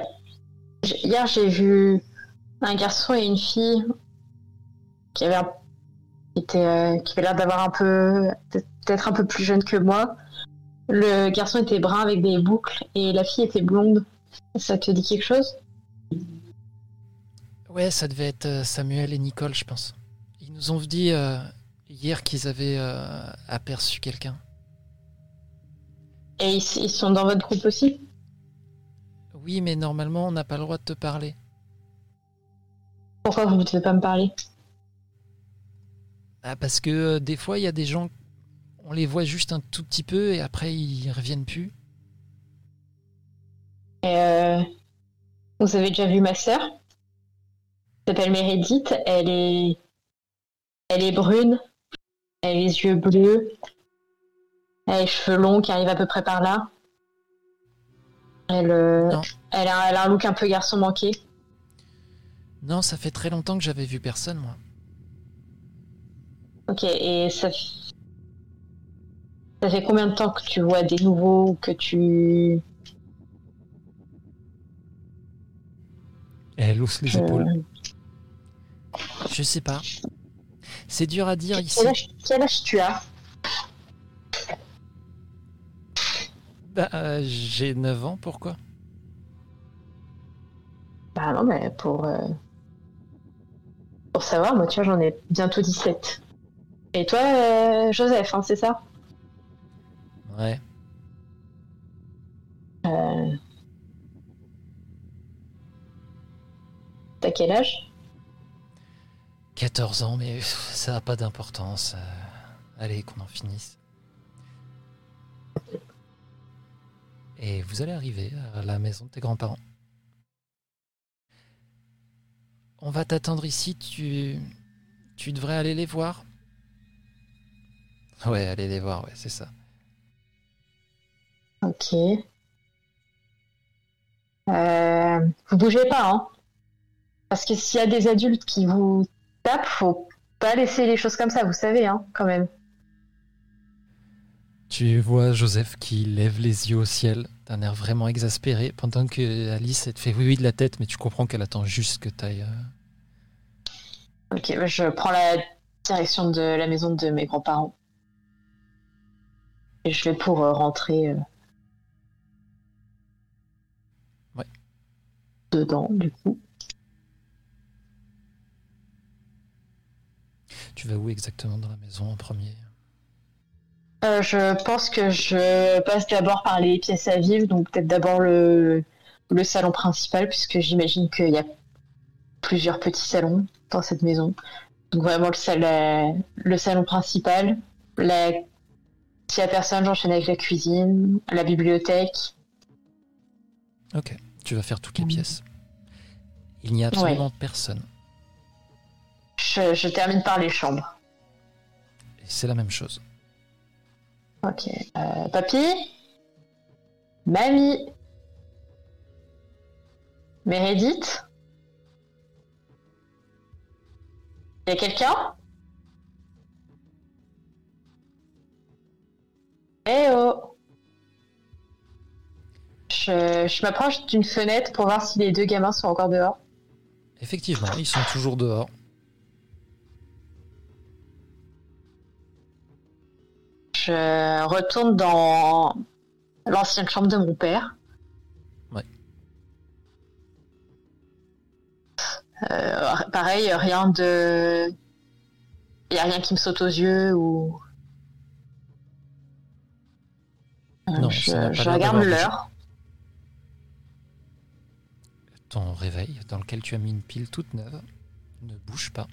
Hier, j'ai vu un garçon et une fille qui avaient un- qui étaient, euh, qui avaient l'air d'avoir un peu peut-être un peu plus jeune que moi. Le garçon était brun avec des boucles et la fille était blonde. Ça te dit quelque chose? Ouais, ça devait être euh, Samuel et Nicole, je pense. Ils nous ont dit euh, hier qu'ils avaient euh, aperçu quelqu'un. Et ils, ils sont dans votre groupe aussi? Oui, mais normalement, on n'a pas le droit de te parler. Pourquoi vous ne devez pas me parler? Ah, parce que euh, des fois, il y a des gens, on les voit juste un tout petit peu et après, ils reviennent plus. Euh, Vous avez déjà vu ma sœur? Elle s'appelle Meredith. Elle est... Elle est brune. Elle a les yeux bleus. Elle a les cheveux longs qui arrivent à peu près par là. Elle, euh, elle, a, elle a un look un peu garçon manqué. Non, ça fait très longtemps que j'avais vu personne, moi. Ok, et ça, f- ça fait combien de temps que tu vois des nouveaux ou que tu... Elle hausse les épaules. Je sais pas. C'est dur à dire ici. quel, âge, quel âge tu as Bah, euh, j'ai 9 ans, pourquoi? Bah non, mais pour, euh, pour savoir, moi tu vois, j'en ai bientôt 17. Et toi, euh, Joseph, hein, c'est ça? Ouais. Euh, T'as quel âge? 14 ans, mais ça n'a pas d'importance. Euh, allez, qu'on en finisse. Et vous allez arriver à la maison de tes grands-parents. On va t'attendre ici, tu... tu devrais aller les voir. <laughs> Ouais, aller les voir, ouais, c'est ça. Ok. Euh, vous bougez pas, hein Parce que s'il y a des adultes qui vous tapent, faut pas laisser les choses comme ça, vous savez, hein, quand même. Tu vois Joseph qui lève les yeux au ciel d'un air vraiment exaspéré, pendant que Alice elle te fait oui oui de la tête, mais tu comprends qu'elle attend juste que tu ailles. Ok, bah, je prends la direction de la maison de mes grands-parents. Et je vais pour euh, rentrer euh, Ouais. dedans, du coup. Tu vas où exactement dans la maison en premier? Euh, je pense que je passe d'abord par les pièces à vivre, donc peut-être d'abord le, le salon principal, puisque j'imagine qu'il y a plusieurs petits salons dans cette maison. Donc vraiment le, sal- le salon principal. La... S'il n'y a personne, j'enchaîne avec la cuisine, la bibliothèque. Ok, tu vas faire toutes les pièces. Il n'y a absolument personne. Je, je termine par les chambres. C'est la même chose. Ok. Euh, papy? Mamie? Meredith? Y a quelqu'un? Eh oh Je, je m'approche d'une fenêtre pour voir si les deux gamins sont encore dehors. Effectivement, ils sont toujours dehors. Je retourne dans l'ancienne chambre de mon père. Ouais. Euh, pareil, rien de. Il a rien qui me saute aux yeux ou. Non, je, regarde l'heure. Ton réveil, dans lequel tu as mis une pile toute neuve, ne bouge pas.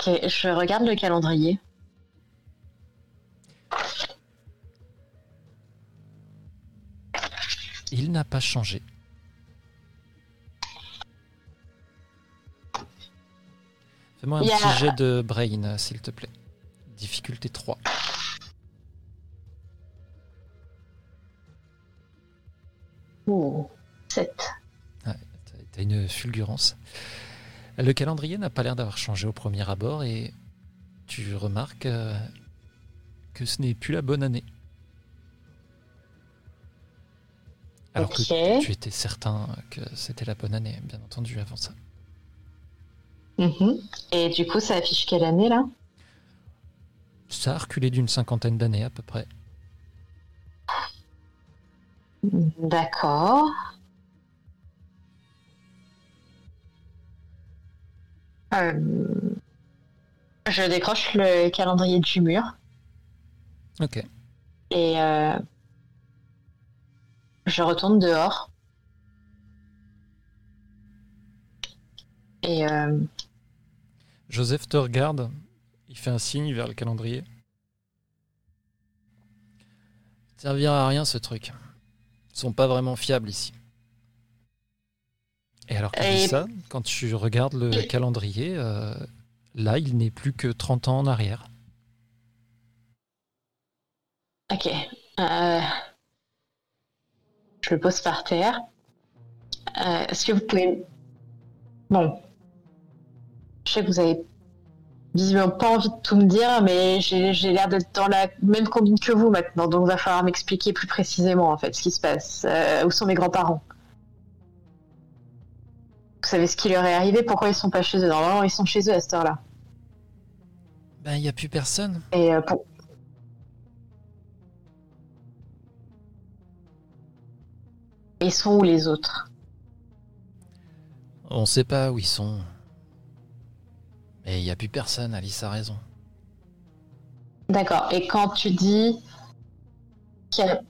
Ok, je regarde le calendrier. Il n'a pas changé. Fais-moi un Il y a- petit jet de brain, s'il te plaît. Difficulté 3. Ouh, 7. T'as t'as une fulgurance. Le calendrier n'a pas l'air d'avoir changé au premier abord et tu remarques euh, que ce n'est plus la bonne année. Alors que tu étais certain que c'était la bonne année, bien entendu, avant ça. Mhm. Et du coup, ça affiche quelle année là? Ça a reculé d'une cinquantaine d'années à peu près. D'accord. Euh, Je décroche le calendrier du mur Ok. et euh, je retourne dehors. Et euh, Joseph te regarde, il fait un signe vers le calendrier. Ça servira à rien ce truc. Sont pas vraiment fiables ici. Et alors Et- ça, quand tu regardes le calendrier, euh, là il n'est plus que 30 ans en arrière. ok. Euh, je le pose par terre. Euh, Est-ce que vous pouvez... Bon. Je sais que vous avez visiblement pas envie de tout me dire, mais j'ai l'air d'être dans la même combine que vous maintenant, donc il va falloir m'expliquer plus précisément en fait ce qui se passe. Euh, où sont mes grands-parents Vous savez ce qui leur est arrivé Pourquoi ils sont pas chez eux? Normalement, ils sont chez eux à cette heure-là. Ben il n'y a plus personne. Et euh, pour... Ils sont où les autres? On sait pas où ils sont. Mais il n'y a plus personne, Alice a raison. D'accord. Et quand tu dis a-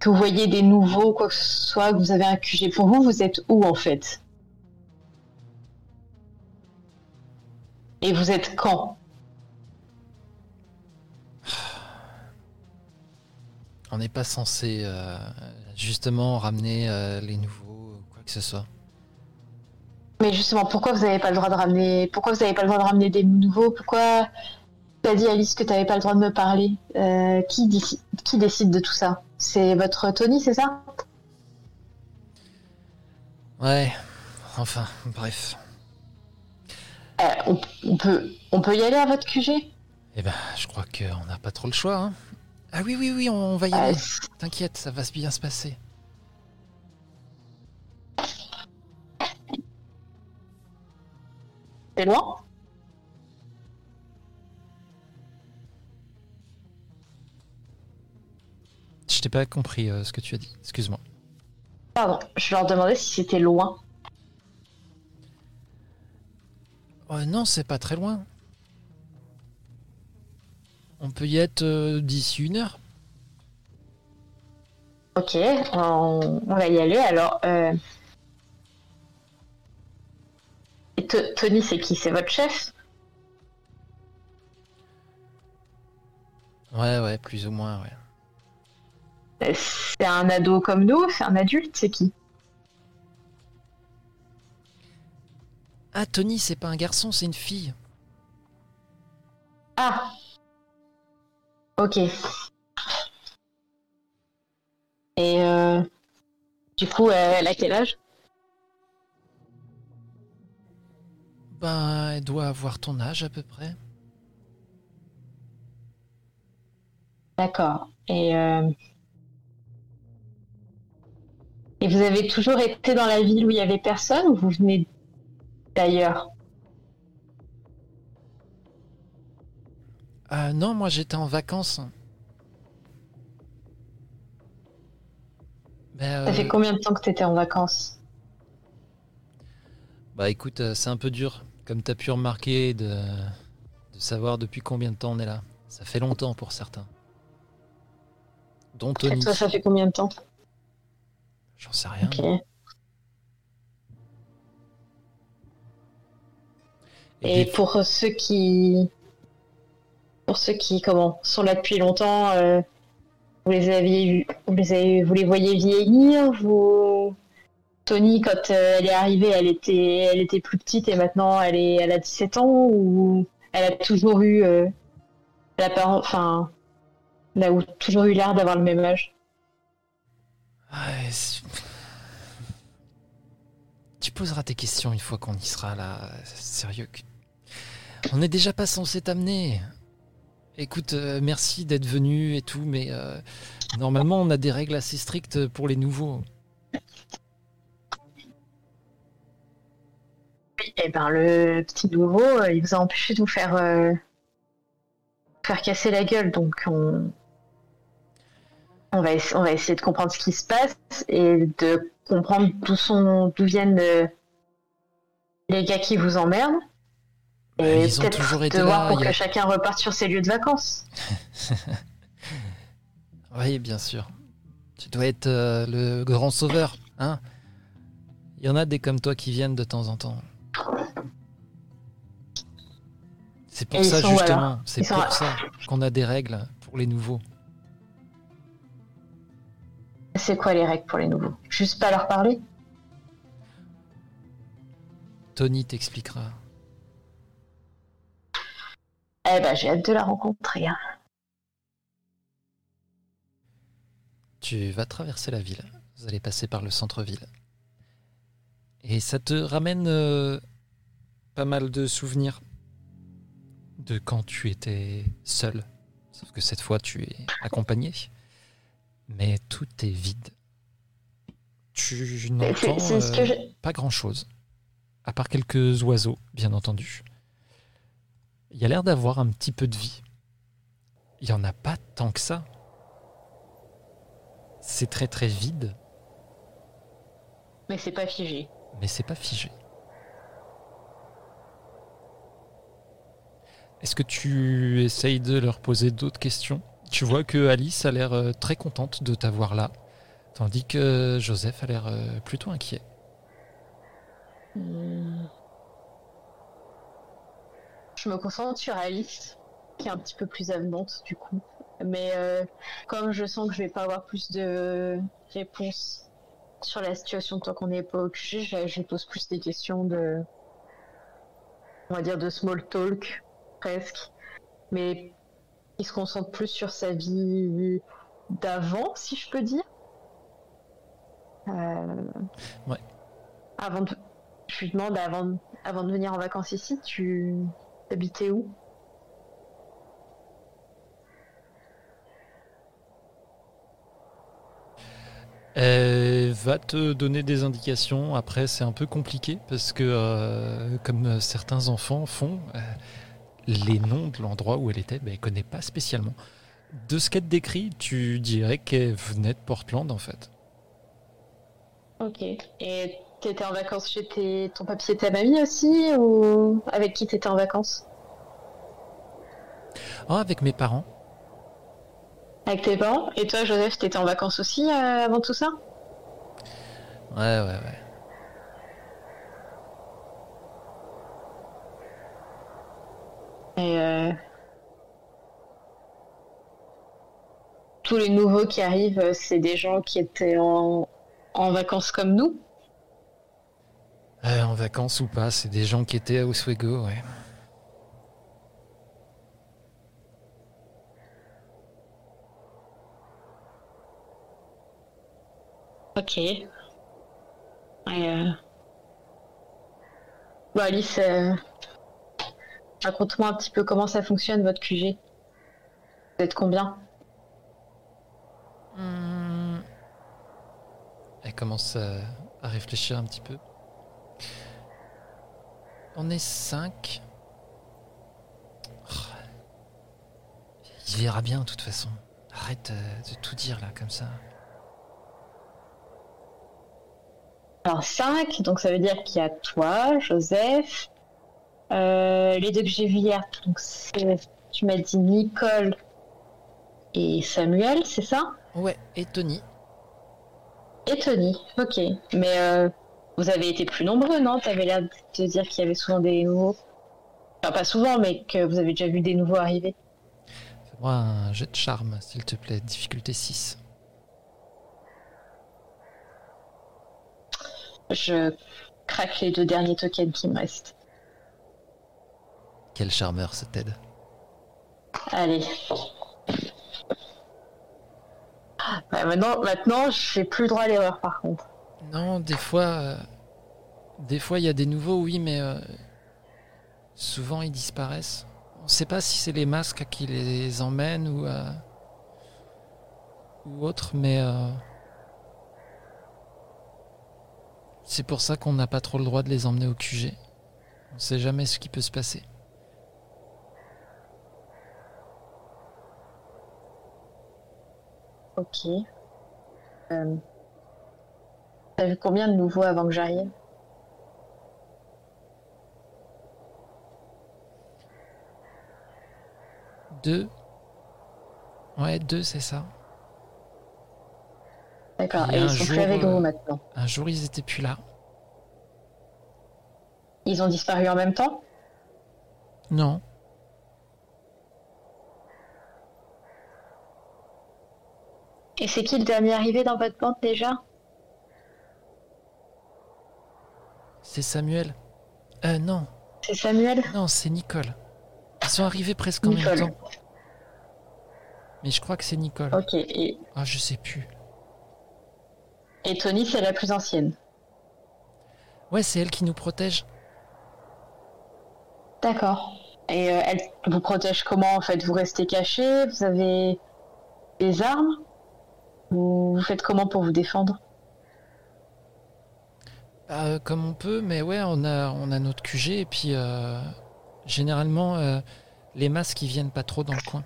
que vous voyez des nouveaux, quoi que ce soit, que vous avez un QG pour vous, vous êtes où en fait? Et vous êtes quand? On n'est pas censé euh, justement ramener euh, les nouveaux ou quoi que ce soit. Mais justement, pourquoi vous n'avez pas le droit de ramener Pourquoi vous n'avez pas le droit de ramener des nouveaux? Pourquoi tu as dit Alice que tu n'avais pas le droit de me parler? Euh, qui, décide, qui décide de tout ça? C'est votre Tony, c'est ça? Ouais, enfin, bref. Euh, on, on peut, on peut y aller à votre QG Eh ben, je crois qu'on n'a pas trop le choix. hein. Ah oui, oui, oui, on va y Euh, aller. T'inquiète, ça va bien se passer. Loin Je t'ai pas compris euh, ce que tu as dit. Excuse-moi. Pardon, je leur demandais si c'était loin. Oh, non, c'est pas très loin. On peut y être euh, d'ici une heure. Ok, on, on va y aller. Alors, euh... Tony, c'est qui? C'est votre chef? Ouais, ouais, plus ou moins, ouais. Euh, C'est un ado comme nous C'est un adulte C'est qui? Ah, Tony, c'est pas un garçon, c'est une fille. Ah Ok. Et euh... du coup, elle a quel âge? Ben, elle doit avoir ton âge à peu près. D'accord. Et, euh... Et vous avez toujours été dans la ville où il y avait personne ou vous venez d'ailleurs? Ah non, moi j'étais en vacances. Ben, Ça fait euh, combien de temps que tu étais en vacances? Bah écoute, euh, c'est un peu dur, comme tu as pu remarquer, de, de savoir depuis combien de temps on est là. Ça fait longtemps pour certains. Dont Et Tony. toi, ça fait combien de temps? J'en sais rien. Et Et des- pour ceux qui, pour ceux qui, comment, sont là depuis longtemps, euh, vous les aviez, vous les avez, vous les voyez vieillir, vous. Tony, quand euh, elle est arrivée, elle était, elle était plus petite et maintenant elle est, elle a 17 ans ou elle a toujours eu, euh, l'apparence, enfin, elle a ou- toujours eu l'air d'avoir le même âge. Ouais, tu poseras tes questions une fois qu'on y sera là. Sérieux. On n'est déjà pas censé t'amener. Écoute, euh, merci d'être venu et tout, mais normalement on a des règles assez strictes pour les nouveaux. Et ben le petit nouveau, euh, il vous a empêché de vous faire, euh, faire casser la gueule, donc on, on, va on va essayer de comprendre ce qui se passe et de comprendre d'où sont, d'où viennent euh, les gars qui vous emmerdent. Bah, Et ils ont peut-être toujours été de voir là. pour a- que chacun reparte sur ses lieux de vacances. <laughs> Oui, bien sûr. Tu dois être le grand sauveur, hein Il y en a des comme toi qui viennent de temps en temps. C'est pour Et ça justement, c'est pour ça qu'on a des règles pour les nouveaux. C'est quoi les règles pour les nouveaux? Juste pas leur parler? Tony t'expliquera. Eh ben j'ai hâte de la rencontrer. hein. Tu vas traverser la ville. Vous allez passer par le centre-ville. Et ça te ramène euh, pas mal de souvenirs de quand tu étais seul. Sauf que cette fois, tu es accompagné. Mais tout est vide. Tu n'entends euh, pas grand-chose. À part quelques oiseaux, bien entendu. Il y a l'air d'avoir un petit peu de vie. Il n'y en a pas tant que ça. C'est très très vide, Mais c'est pas figé. mais c'est pas figé. Est-ce que tu essayes de leur poser d'autres questions? Tu vois que Alice a l'air euh, très contente de t'avoir là, tandis que Joseph a l'air euh, plutôt inquiet. Hmm. Je me concentre sur Alice, qui est un petit peu plus avenante du coup. Mais euh, comme je sens que je vais pas avoir plus de réponses sur la situation tant qu'on n'est pas au QG, je, je pose plus des questions de, on va dire de small talk presque, mais il se concentre plus sur sa vie d'avant, si je peux dire. Euh, Ouais. Avant de, je lui demande avant, avant de venir en vacances ici, tu habitais où? Elle va te donner des indications. Après, c'est un peu compliqué parce que, euh, comme certains enfants font, les noms de l'endroit où elle était, ben, elle connaît pas spécialement. De ce qu'elle te décrit, tu dirais qu'elle venait de Portland en fait. Ok. Et t'étais en vacances chez tes... ton papier et ta mamie aussi ou avec qui t'étais en vacances? Oh, avec mes parents. Avec tes parents? Et toi, Joseph, t'étais en vacances aussi euh, avant tout ça? Ouais, ouais, ouais. Et euh, tous les nouveaux qui arrivent, euh, c'est des gens qui étaient en, en vacances comme nous. Euh, en vacances ou pas, c'est des gens qui étaient à Oswego, ouais. Ok. Et, euh, Bon, Alice, euh, raconte-moi un petit peu comment ça fonctionne votre QG. Vous êtes combien? Hmm. Elle commence à, réfléchir un petit peu. On est cinq. Oh. Il verra bien de toute façon. Arrête euh, de tout dire là comme ça. un 5, donc ça veut dire qu'il y a toi, Joseph, euh, les deux que j'ai vus hier, donc tu m'as dit Nicole et Samuel, c'est ça? Ouais, et Tony. Et Tony, ok. Mais euh, vous avez été plus nombreux, non? T'avais l'air de te dire qu'il y avait souvent des nouveaux. Enfin, pas souvent, mais que vous avez déjà vu des nouveaux arriver. Fais-moi un jet de charme, s'il te plaît. Difficulté 6. Je craque les deux derniers tokens qui me restent. Quel charmeur, ce Ted. Allez. Ouais, maintenant, maintenant, j'ai plus le droit à l'erreur, par contre. Non, des fois... euh, des fois, il y a des nouveaux, oui, mais... euh, souvent, ils disparaissent. On sait pas si c'est les masques qui les emmènent ou... euh, ou autre, mais... euh, c'est pour ça qu'on n'a pas trop le droit de les emmener au QG. On sait jamais ce qui peut se passer. Ok. Euh, T'as vu combien de nouveaux avant que j'arrive? Deux. Ouais, deux, c'est ça. D'accord. Et ils sont jour, plus avec euh, vous maintenant. Un jour, ils étaient plus là. Ils ont disparu en même temps? Non. Et c'est qui le dernier arrivé dans votre bande déjà? C'est Samuel. Euh, non. C'est Samuel? Non, c'est Nicole. Ils sont arrivés presque en Nicole. même temps. Mais je crois que c'est Nicole. Ok. Et, Ah, je sais plus. et Tony, c'est la plus ancienne. Ouais, c'est elle qui nous protège. D'accord. Et euh, elle vous protège comment en fait? Vous restez caché Vous avez des armes? Vous faites comment pour vous défendre? Euh, comme on peut, mais ouais, on a, on a notre QG et puis euh, généralement euh, les masques ils viennent pas trop dans le coin.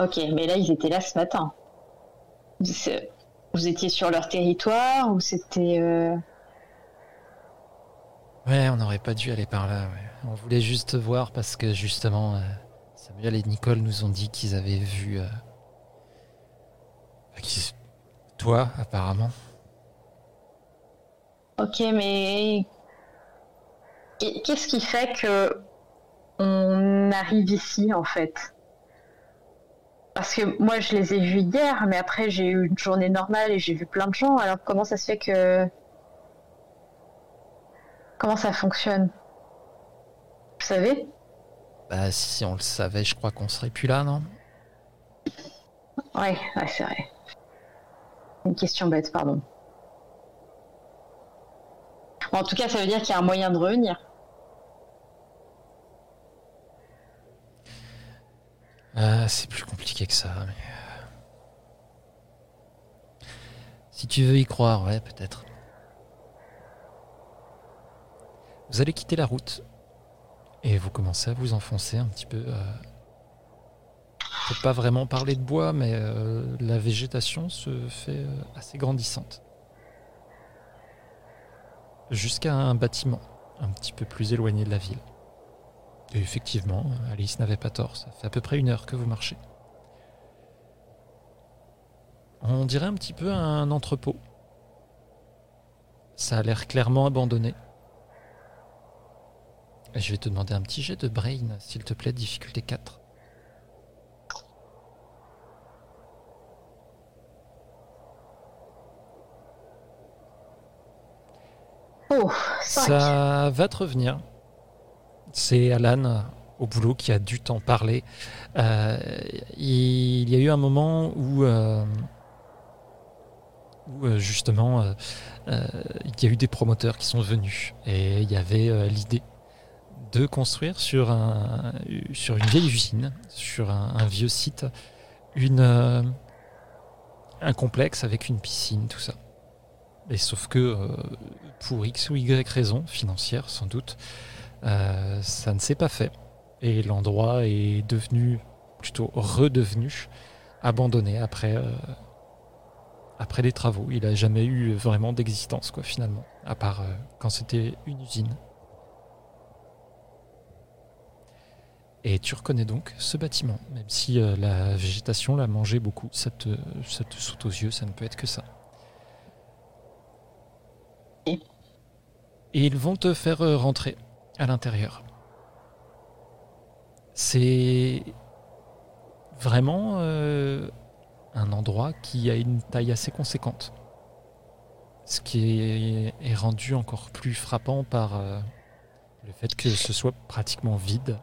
Ok, mais là ils étaient là ce matin. Vous étiez sur leur territoire ou c'était euh, Ouais, on n'aurait pas dû aller par là. ouais. On voulait juste voir parce que justement Samuel et Nicole nous ont dit qu'ils avaient vu toi apparemment. Ok, mais qu'est-ce qui fait que on arrive ici en fait? Parce que moi je les ai vus hier, mais après j'ai eu une journée normale et j'ai vu plein de gens. Alors comment ça se fait que comment ça fonctionne? Vous savez? Bah si on le savait, je crois qu'on serait plus là, non? Ouais, ouais, c'est vrai. Une question bête, pardon. En tout cas, ça veut dire qu'il y a un moyen de revenir. Ah, c'est plus compliqué que ça. Mais... euh, Si tu veux y croire, ouais, peut-être. Vous allez quitter la route et vous commencez à vous enfoncer un petit peu. Euh... Peut pas vraiment parler de bois, mais euh, la végétation se fait euh, assez grandissante. Jusqu'à un bâtiment un petit peu plus éloigné de la ville. Et effectivement, Alice n'avait pas tort, ça fait à peu près une heure que vous marchez. On dirait un petit peu un entrepôt. Ça a l'air clairement abandonné. Je vais te demander un petit jet de brain, s'il te plaît, difficulté 4. Oh. Ça va te revenir. C'est Alan euh, au boulot qui a dû t'en parler. Euh, il y a eu un moment où, euh, justement, il y a eu des promoteurs qui sont venus et il y avait l'idée de construire sur, un, sur une vieille usine, sur un, vieux site, un complexe avec une piscine, tout ça. Et sauf que euh, pour X ou Y raison, financière sans doute, euh, ça ne s'est pas fait. Et l'endroit est devenu, plutôt redevenu, abandonné après, euh, après les travaux. Il n'a jamais eu vraiment d'existence, quoi, finalement, à part quand c'était une usine. Et tu reconnais donc ce bâtiment, même si la végétation l'a mangé beaucoup, ça te, ça te saute aux yeux, ça ne peut être que ça. Et ils vont te faire euh, rentrer à l'intérieur. C'est vraiment euh, un endroit qui a une taille assez conséquente. Ce qui est, rendu encore plus frappant par euh, le fait que ce soit pratiquement vide.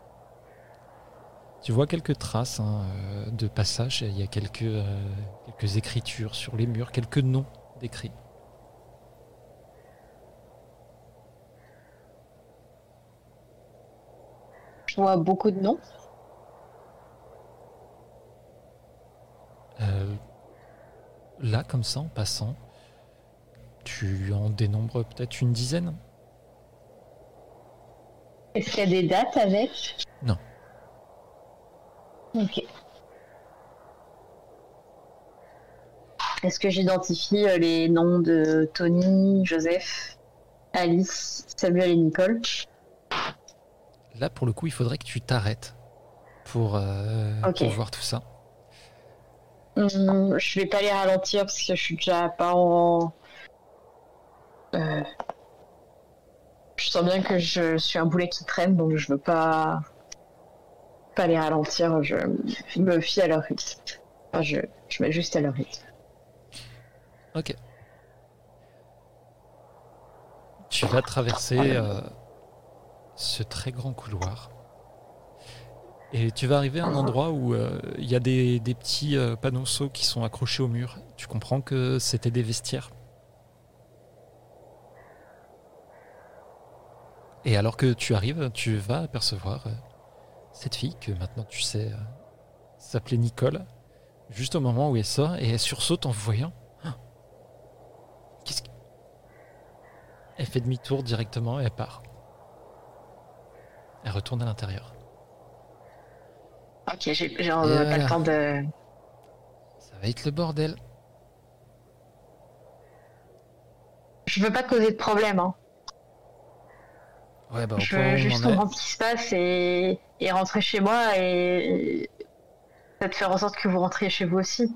Tu vois quelques traces hein, de passage, il y a quelques, quelques écritures sur les murs, quelques noms décrits. Je vois beaucoup de noms. Euh, là, comme ça, en passant, tu en dénombres peut-être une dizaine Est-ce qu'il y a des dates avec? Non. Ok. Est-ce que j'identifie euh, les noms de Tony, Joseph, Alice, Samuel et Nicole? Là, pour le coup, il faudrait que tu t'arrêtes pour, euh, pour voir tout ça. Hum, Je vais pas les ralentir parce que je suis déjà pas en. Euh, Je sens bien que je suis un boulet qui traîne, donc je veux pas pas les ralentir. Je me fie à leur rythme. Enfin, je, je mets juste à leur rythme. Ok. Tu vas traverser euh, ce très grand couloir. Et tu vas arriver à un endroit où euh, il y a des, petits euh, panneaux qui sont accrochés au mur. Tu comprends que c'était des vestiaires. Et alors que tu arrives, tu vas apercevoir euh, cette fille que maintenant tu sais euh, s'appelait Nicole, juste au moment où elle sort et elle sursaute en voyant. Ah. Qu'est-ce que... Elle fait demi-tour directement et elle part. Elle retourne à l'intérieur. Ok, j'ai euh, pas le temps de. Ça va être le bordel. Je veux pas causer de problème. Hein. Ouais, bah, Je veux juste est- comprendre ce qui se passe et, et rentrer chez moi et peut-être faire en sorte que vous rentriez chez vous aussi.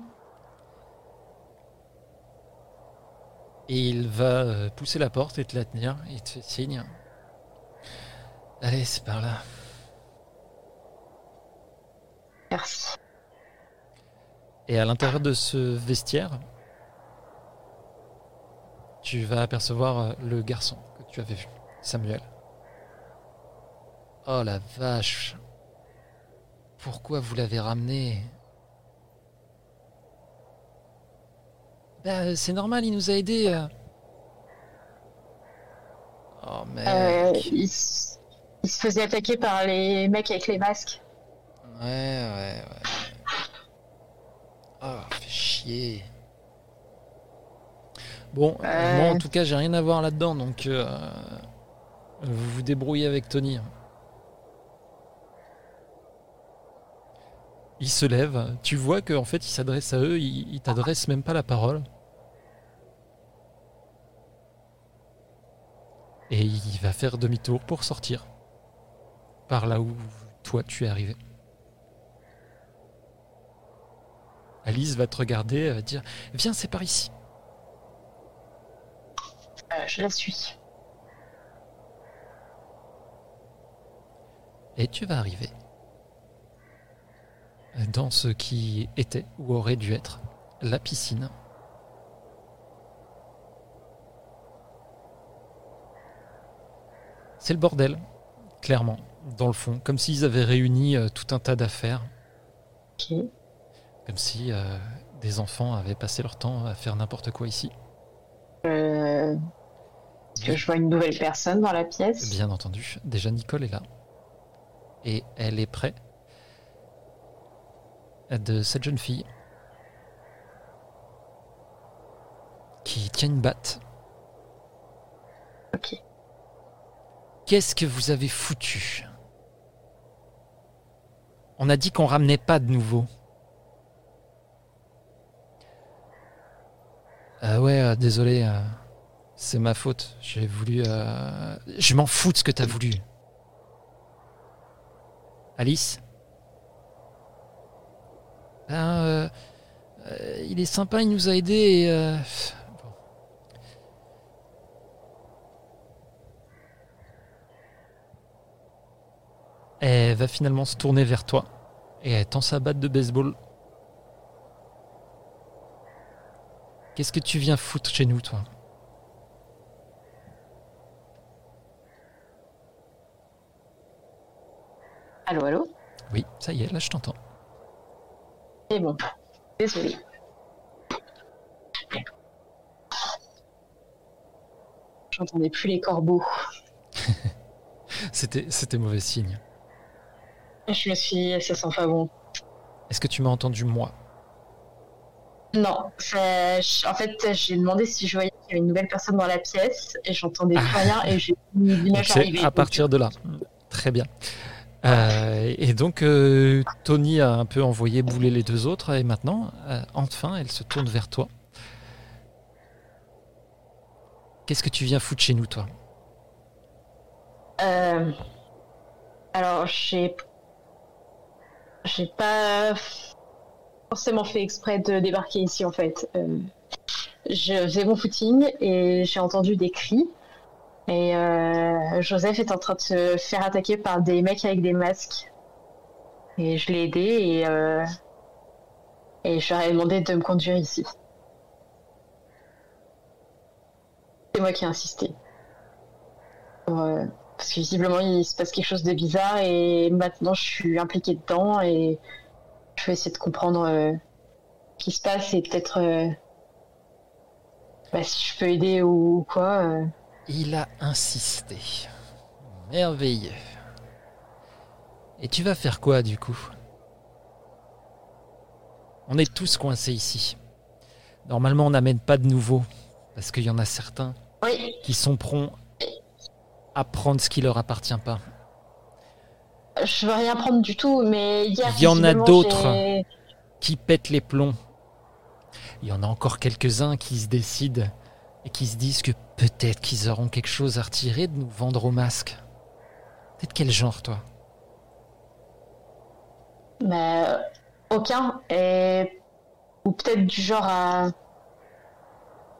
Et il va euh, pousser la porte et te la tenir. Il te fait signe. Allez, c'est par là. Merci. Et à l'intérieur de ce vestiaire, tu vas apercevoir euh, le garçon que tu avais vu, Samuel. Oh la vache. Pourquoi vous l'avez ramené? Bah, euh, c'est normal, il nous a aidés. euh. Oh mec. Euh, il, il se faisait attaquer par les mecs avec les masques. Ouais, ouais, ouais. Oh, fait chier. Bon, Euh. moi en tout cas, j'ai rien à voir là-dedans, donc euh, vous vous débrouillez avec Tony. Il se lève, tu vois qu'en fait il s'adresse à eux, il, il t'adresse même pas la parole. Et il va faire demi-tour pour sortir. Par là où toi tu es arrivé. Alice va te regarder, elle va te dire Viens, c'est par ici. Euh, je la suis. Et tu vas arriver dans ce qui était ou aurait dû être la piscine. C'est le bordel, clairement, dans le fond, comme s'ils avaient réuni euh, tout un tas d'affaires, Ok. comme si euh, des enfants avaient passé leur temps à faire n'importe quoi ici. Euh, Est-ce que je vois une nouvelle personne dans la pièce? Bien entendu, déjà Nicole est là. Et elle est près de cette jeune fille qui tient une batte. Ok. Qu'est-ce que vous avez foutu? On a dit qu'on ramenait pas de nouveau. Ah ouais, euh, désolé. euh, c'est ma faute. J'ai voulu. euh, Je m'en fous de ce que t'as voulu. Alice Ben, il est sympa, il nous a aidés. euh, bon. Elle va finalement se tourner vers toi et elle tend sa batte de baseball. Qu'est-ce que tu viens foutre chez nous, toi? Allô, allô? Oui, ça y est, là je t'entends. C'est bon. Désolée. J'entendais plus les corbeaux. <laughs> C'était, c'était mauvais signe. Je me suis... Ça sent pas bon. Est-ce que tu m'as entendu moi? Non, en fait, j'ai demandé si je voyais qu'il y avait une nouvelle personne dans la pièce et j'entendais plus rien et j'ai mis l'image C'est arriver. à partir de là. Très bien. Euh, et donc, euh, Tony a un peu envoyé bouler les deux autres, et maintenant, euh, enfin, elle se tourne vers toi. Qu'est-ce que tu viens foutre chez nous, toi? Euh, alors, j'ai. J'ai pas forcément fait exprès de débarquer ici en fait. Euh, je faisais mon footing et j'ai entendu des cris. Et euh, Joseph est en train de se faire attaquer par des mecs avec des masques. Et je l'ai aidé et, euh, et je leur ai demandé de me conduire ici. C'est moi qui ai insisté. Parce que visiblement il se passe quelque chose de bizarre et maintenant je suis impliquée dedans et je vais essayer de comprendre euh, ce qui se passe et peut-être euh, bah, si je peux aider ou quoi. euh. Il a insisté. Merveilleux. Et tu vas faire quoi, du coup? On est tous coincés ici. Normalement, on n'amène pas de nouveaux, parce qu'il y en a certains Oui, qui sont prompts à prendre ce qui leur appartient pas. je veux rien prendre du tout, mais hier. Il y en a d'autres. qui pètent les plombs. Il y en a encore quelques-uns qui se décident et qui se disent que peut-être qu'ils auront quelque chose à retirer de nous vendre au masque. De quel genre, toi? Mais euh, aucun. Et... Ou peut-être du genre à...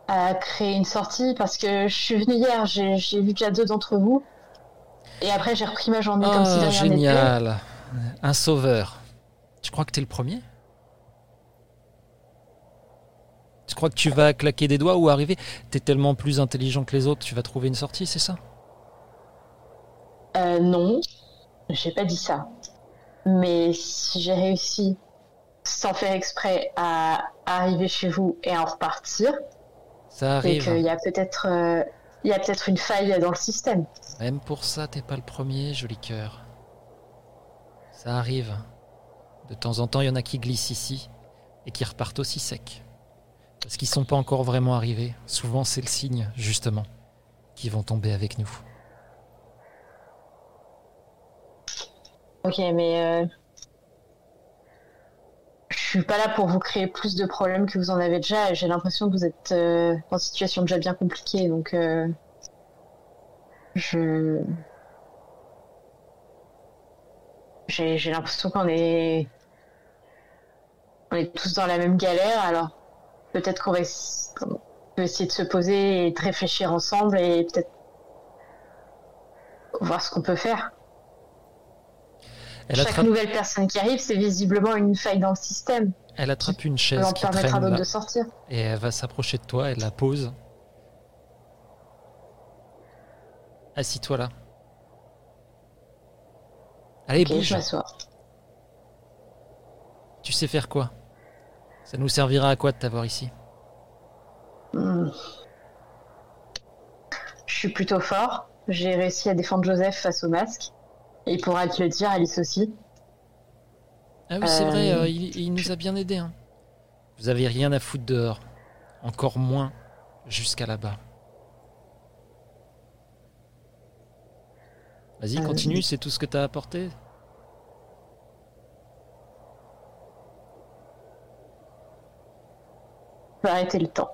à créer une sortie parce que je suis venue hier, j'ai vu qu'il y a deux d'entre vous. Et après j'ai repris ma journée comme si de rien n'était. génial Un sauveur. Tu crois que t'es le premier? Tu crois que tu vas claquer des doigts ou arriver? T'es tellement plus intelligent que les autres, tu vas trouver une sortie, c'est ça? Euh, non, j'ai pas dit ça. Mais si j'ai réussi, sans faire exprès, à arriver chez vous et à en repartir, Ça arrive. qu'il y a peut-être euh, il y a peut-être une faille dans le système. Même pour ça, t'es pas le premier, joli cœur. Ça arrive. De temps en temps, il y en a qui glissent ici et qui repartent aussi secs. Parce qu'ils sont pas encore vraiment arrivés. Souvent, c'est le signe, justement, qu'ils vont tomber avec nous. Ok, mais euh, je suis pas là pour vous créer plus de problèmes que vous en avez déjà. J'ai l'impression que vous êtes euh, une situation déjà bien compliquée, donc euh, je j'ai l'impression qu'on est on est tous dans la même galère. Alors peut-être qu'on va peut essayer de se poser et de réfléchir ensemble et peut-être voir ce qu'on peut faire. Elle Chaque attrape, nouvelle personne qui arrive, c'est visiblement une faille dans le système. elle attrape une chaise qui permettra d'autres de sortir. et elle va s'approcher de toi, elle la pose. Assis-toi là. Allez, Ok, je bouge. m'assois. Tu sais faire quoi? Ça nous servira à quoi de t'avoir ici? Hmm. Je suis plutôt fort. J'ai réussi à défendre Joseph face au masque. Et il pourra te le dire, Alice aussi. Ah oui, c'est Euh, vrai, euh, il, il nous a bien aidés. hein. Vous avez rien à foutre dehors. Encore moins jusqu'à là-bas. Vas-y, Euh, continue, c'est tout ce que t'as apporté. Arrêter le temps.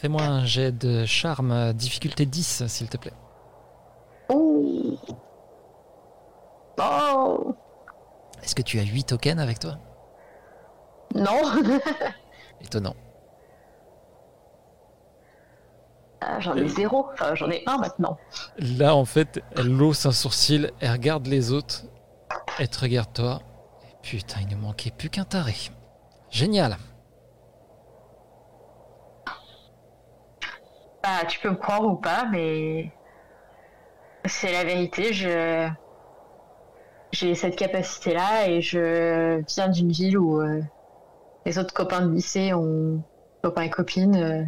Fais-moi un jet de charme, difficulté 10, s'il te plaît. Oh. Oh. Est-ce que tu as 8 tokens avec toi? Non. <laughs> Étonnant. Ah, j'en ai zéro. Enfin, j'en ai un maintenant. Là, en fait, elle hausse un sourcil, elle regarde les autres, elle te regarde toi. Et putain, il ne manquait plus qu'un taré. Génial. Bah, tu peux me croire ou pas, mais c'est la vérité. Je j'ai cette capacité-là et je viens d'une ville où euh, les autres copains de lycée ont copains et copines euh,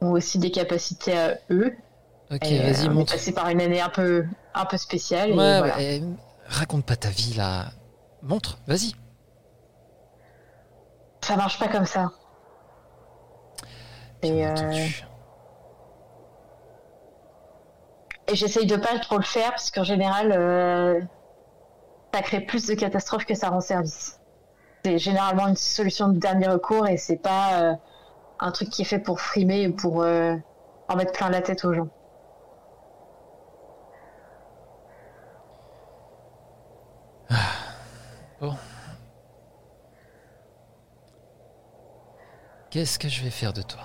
ont aussi des capacités à eux. Ok, euh, vas-y, montre. passé par une année un peu un peu spéciale. et Ouais, voilà. ouais, euh, raconte pas ta vie là. Montre, vas-y. Ça marche pas comme ça. Et, euh, entendu. Et j'essaye de pas trop le faire parce qu'en général, euh, ça crée plus de catastrophes que ça rend service. C'est généralement une solution de dernier recours et c'est pas euh, un truc qui est fait pour frimer ou pour euh, en mettre plein la tête aux gens. Qu'est-ce que je vais faire de toi?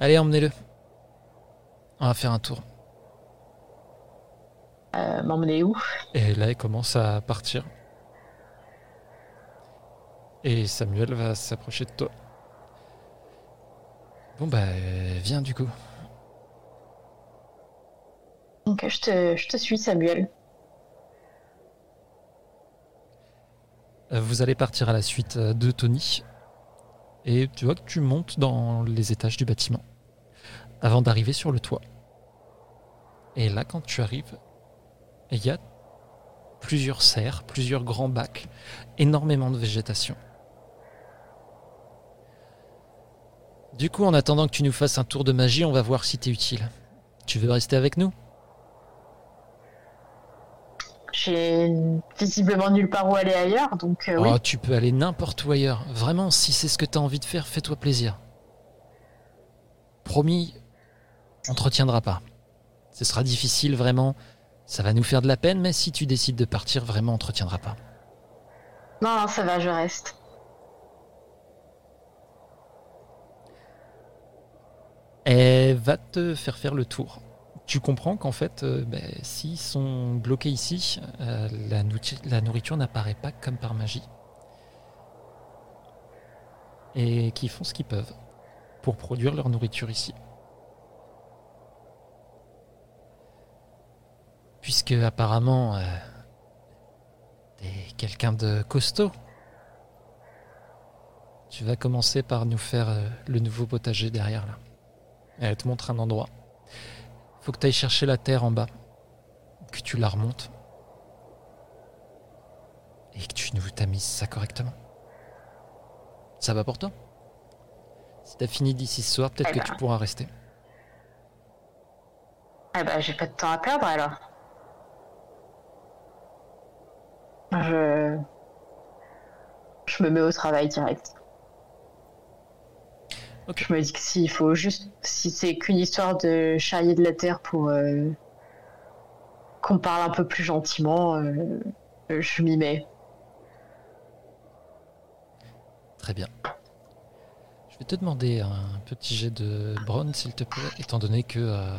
Allez, emmenez-le. On va faire un tour. Euh, M'emmener où? Et là, il commence à partir. Et Samuel va s'approcher de toi. Bon, bah, viens du coup. Donc je te, je te suis, Samuel. Euh, Vous allez partir à la suite euh, de Tony. Et tu vois que tu montes dans les étages du bâtiment. Avant d'arriver sur le toit. Et là, quand tu arrives, il y a plusieurs serres, plusieurs grands bacs, énormément de végétation. Du coup, en attendant que tu nous fasses un tour de magie, on va voir si t'es utile. Tu veux rester avec nous? J'ai visiblement nulle part où aller ailleurs, donc euh, oui. Oh, tu peux aller n'importe où ailleurs. Vraiment, si c'est ce que tu as envie de faire, fais-toi plaisir. Promis, on te retiendra pas. Ce sera difficile, vraiment. Ça va nous faire de la peine, mais si tu décides de partir, vraiment, on te retiendra pas. Non, non, ça va, je reste. Elle va te faire faire le tour. Tu comprends qu'en fait, euh, ben, s'ils sont bloqués ici, euh, la, nourriture n'apparaît pas comme par magie. Et qu'ils font ce qu'ils peuvent pour produire leur nourriture ici. Puisque apparemment, euh, t'es quelqu'un de costaud. Tu vas commencer par nous faire le nouveau potager derrière là. Elle te montre un endroit. Faut que tu ailles chercher la terre en bas. Que tu la remontes. Et que tu nous tamises ça correctement. Ça va pour toi? Si t'as fini d'ici ce soir, peut-être Eh que ben. tu pourras rester. Ah bah j'ai pas de temps à perdre alors. Je... Je me mets au travail direct. Je me dis que s'il faut juste... Si c'est qu'une histoire de charrier de la terre pour... euh, qu'on parle un peu plus gentiment, euh, je m'y mets. Très bien. Je vais te demander un petit jet de bronze, s'il te plaît, étant donné que euh,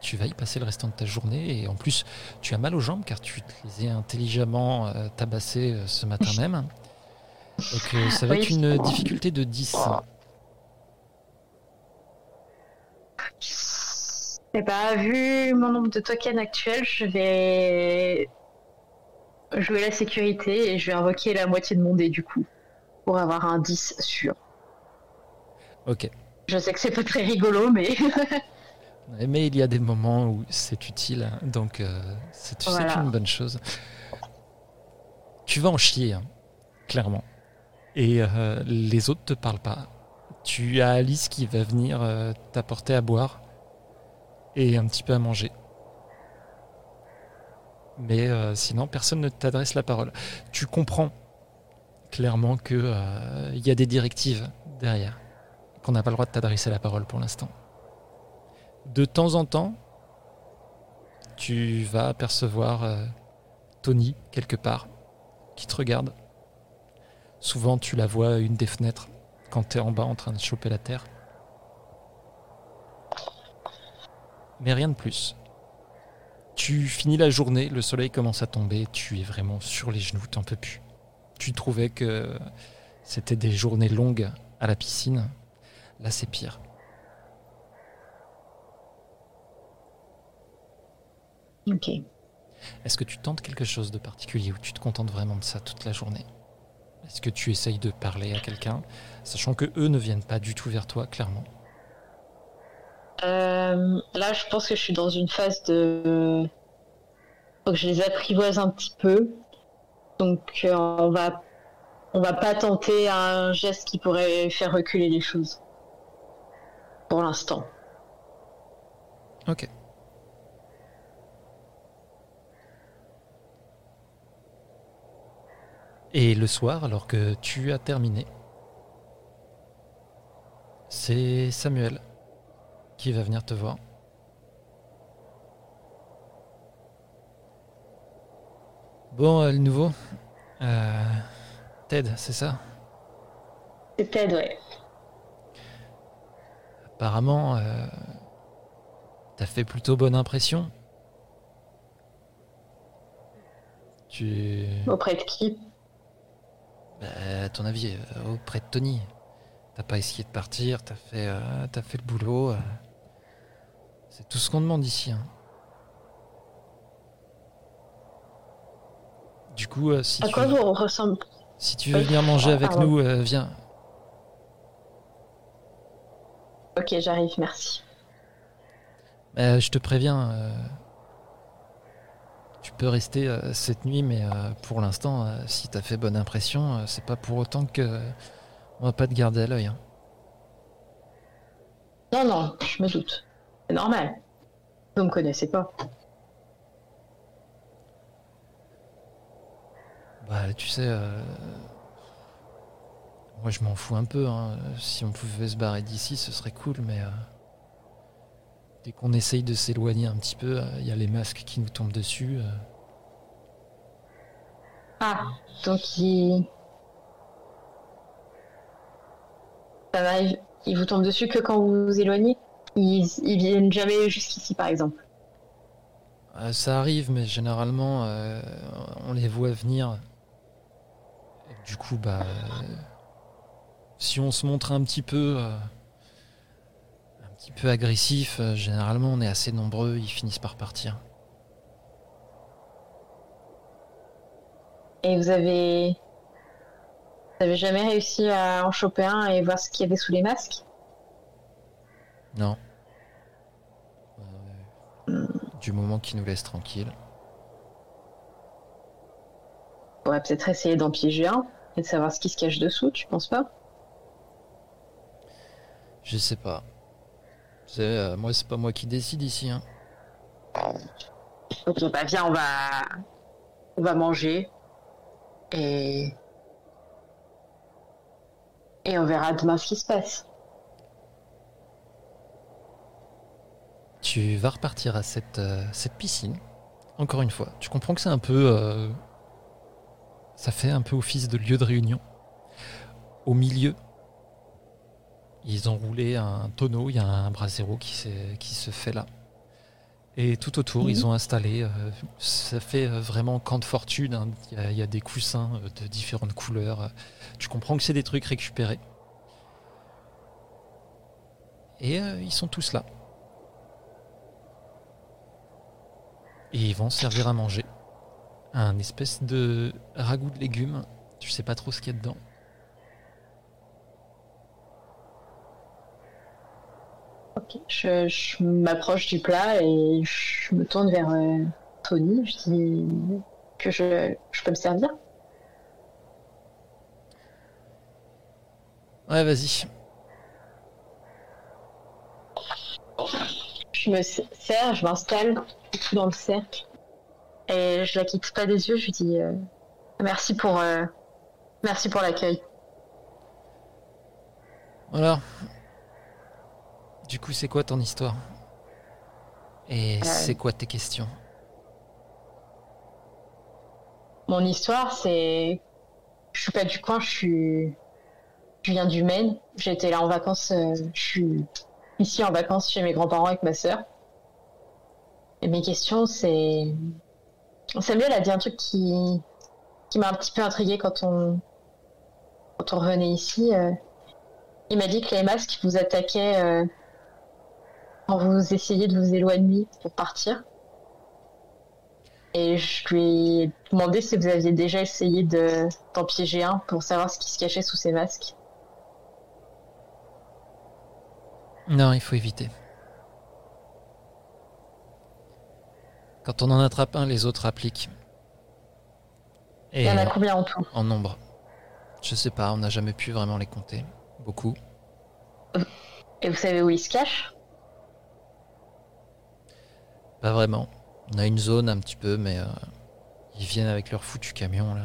tu vas y passer le restant de ta journée. Et en plus, tu as mal aux jambes car tu les as intelligemment tabassés euh, ce matin même. Donc ça va Oui. être une difficulté de 10. Eh bah, vu mon nombre de tokens actuel, je vais jouer la sécurité et je vais invoquer la moitié de mon dé du coup. Pour avoir un 10 sûr. Ok. Je sais que c'est pas très rigolo, mais <laughs> Mais il y a des moments où c'est utile, donc euh, c'est c'est Voilà. une bonne chose. Tu vas en chier, hein, clairement. Et euh, les autres te parlent pas. Tu as Alice qui va venir euh, t'apporter à boire et un petit peu à manger. Mais euh, sinon, personne ne t'adresse la parole. Tu comprends clairement qu'il y a des directives derrière, qu'on n'a pas le droit de t'adresser la parole pour l'instant. De temps en temps, tu vas apercevoir Tony quelque part qui te regarde. Souvent, tu la vois à une des fenêtres quand tu es en bas en train de choper la terre. Mais rien de plus. Tu finis la journée, le soleil commence à tomber, tu es vraiment sur les genoux, t'en peux plus. Tu trouvais que c'était des journées longues à la piscine. Là, c'est pire. Ok. Est-ce que tu tentes quelque chose de particulier ou tu te contentes vraiment de ça toute la journée? Est-ce que tu essayes de parler à quelqu'un, sachant que eux ne viennent pas du tout vers toi, clairement euh, Là, je pense que je suis dans une phase de. Faut que je les apprivoise un petit peu. Donc, euh, on va, on va pas tenter un geste qui pourrait faire reculer les choses. Pour l'instant. Ok. Et le soir, alors que tu as terminé, c'est Samuel qui va venir te voir? Bon, euh, le nouveau. Euh, Ted, c'est ça? C'est Ted, ouais. Apparemment, euh, t'as fait plutôt bonne impression. Tu. Auprès de qui? Bah, à ton avis, euh, auprès de Tony. T'as pas essayé de partir, t'as fait, euh, as fait le boulot. Euh. C'est tout ce qu'on demande ici. hein. Du coup, euh, si, À tu, quoi vous ressemblez si tu veux Oui. venir manger Ah, avec nous, euh, viens. Ok, j'arrive, merci. Euh, je te préviens, euh, tu peux rester euh, cette nuit, mais euh, pour l'instant, euh, si t'as fait bonne impression, euh, c'est pas pour autant que euh, on va pas te garder à l'œil. hein. Non, non, je me doute. C'est normal. Vous me connaissez pas. Bah, tu sais, euh, moi je m'en fous un peu. hein. Si on pouvait se barrer d'ici, ce serait cool, mais euh, dès qu'on essaye de s'éloigner un petit peu, il y a les masques qui nous tombent dessus. euh. Ah, donc il. Ça va, il il vous tombe dessus que quand vous vous éloignez? Ils, ils viennent jamais jusqu'ici, par exemple. Euh, ça arrive, mais généralement, euh, on les voit venir. Et du coup, bah, euh, si on se montre un petit peu, un petit peu agressif, généralement, on est assez nombreux, ils finissent par partir. Et vous avez. Vous avez jamais réussi à en choper un et voir ce qu'il y avait sous les masques? Non. Euh, du moment qu'ils nous laissent tranquilles. On pourrait peut-être essayer d'en piéger un et de savoir ce qui se cache dessous, tu penses pas? Je sais pas. C'est, euh, moi, c'est pas moi qui décide ici. Hein. Ok, bah viens, on va. On va manger. Et. Et on verra demain ce qui se passe. Tu vas repartir à cette, euh, cette piscine. Encore une fois, tu comprends que c'est un peu. euh, ça fait un peu office de lieu de réunion. Au milieu, ils ont roulé un tonneau, il y a un brasero qui, s'est- qui se fait là. Et tout autour, Mhm. ils ont installé. euh, ça fait euh, vraiment camp de fortune. hein. Il y a- il y, a des coussins euh, de différentes couleurs. Tu comprends que c'est des trucs récupérés. Et euh, ils sont tous là. Et ils vont servir à manger. Un espèce de ragoût de légumes. Tu sais pas trop ce qu'il y a dedans. Ok. Je, je m'approche du plat et je me tourne vers euh, Tony. Je dis que je, je peux me servir. Ouais, vas-y. Je me sers, je m'installe dans le cercle et je la quitte pas des yeux. Je lui dis euh, merci pour, euh, Merci pour l'accueil. Alors, du coup, c'est quoi ton histoire? Et Euh. c'est quoi tes questions? Mon histoire, c'est. Je suis pas du coin, je suis. Je viens du Maine. J'étais là en vacances. euh, Je suis ici en vacances chez mes grands-parents avec ma sœur. Et mes questions, c'est. Samuel a dit un truc qui, qui m'a un petit peu intriguée quand on, quand on revenait ici. euh. Il m'a dit que les masques vous attaquaient euh, quand vous essayez de vous éloigner pour partir. Et je lui ai demandé si vous aviez déjà essayé de d'en piéger un pour savoir ce qui se cachait sous ces masques. Non, il faut éviter. Quand on en attrape un, les autres appliquent. Il Et y en a combien en tout en nombre? Je sais pas, on n'a jamais pu vraiment les compter. Beaucoup. Et vous savez où ils se cachent? Pas vraiment. On a une zone un petit peu, mais euh, ils viennent avec leur foutu camion là.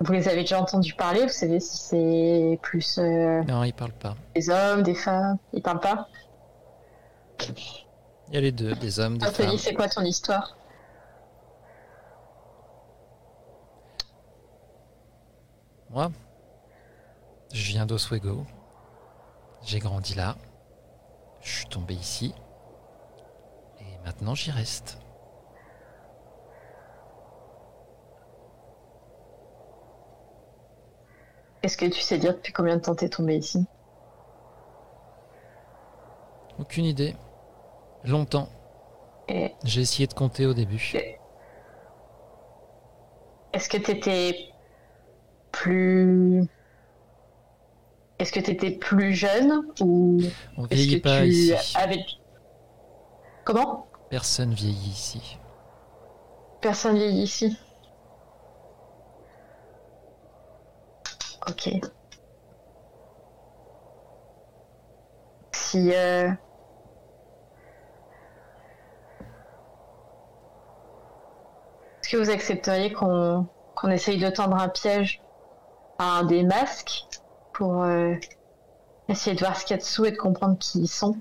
Vous les avez déjà entendu parler Vous savez si c'est plus euh, Non, ils parlent pas. des hommes, des femmes Ils parlent pas? Il y a les deux, des hommes, des femmes. Anthony, c'est quoi ton histoire? Moi, je viens d'Oswego. J'ai grandi là. Je suis tombé ici. Et maintenant, j'y reste. Est-ce que tu sais dire depuis combien de temps t'es tombé ici Aucune idée. Longtemps. Et J'ai essayé de compter au début. est-ce que t'étais plus... Est-ce que t'étais plus jeune ou On vieillit pas tu ici. Comment Personne vieillit ici. Personne vieillit ici. Ok. Si euh, est-ce que vous accepteriez qu'on qu'on essaye de tendre un piège à un des masques pour euh, essayer de voir ce qu'il y a dessous et de comprendre qui ils sont?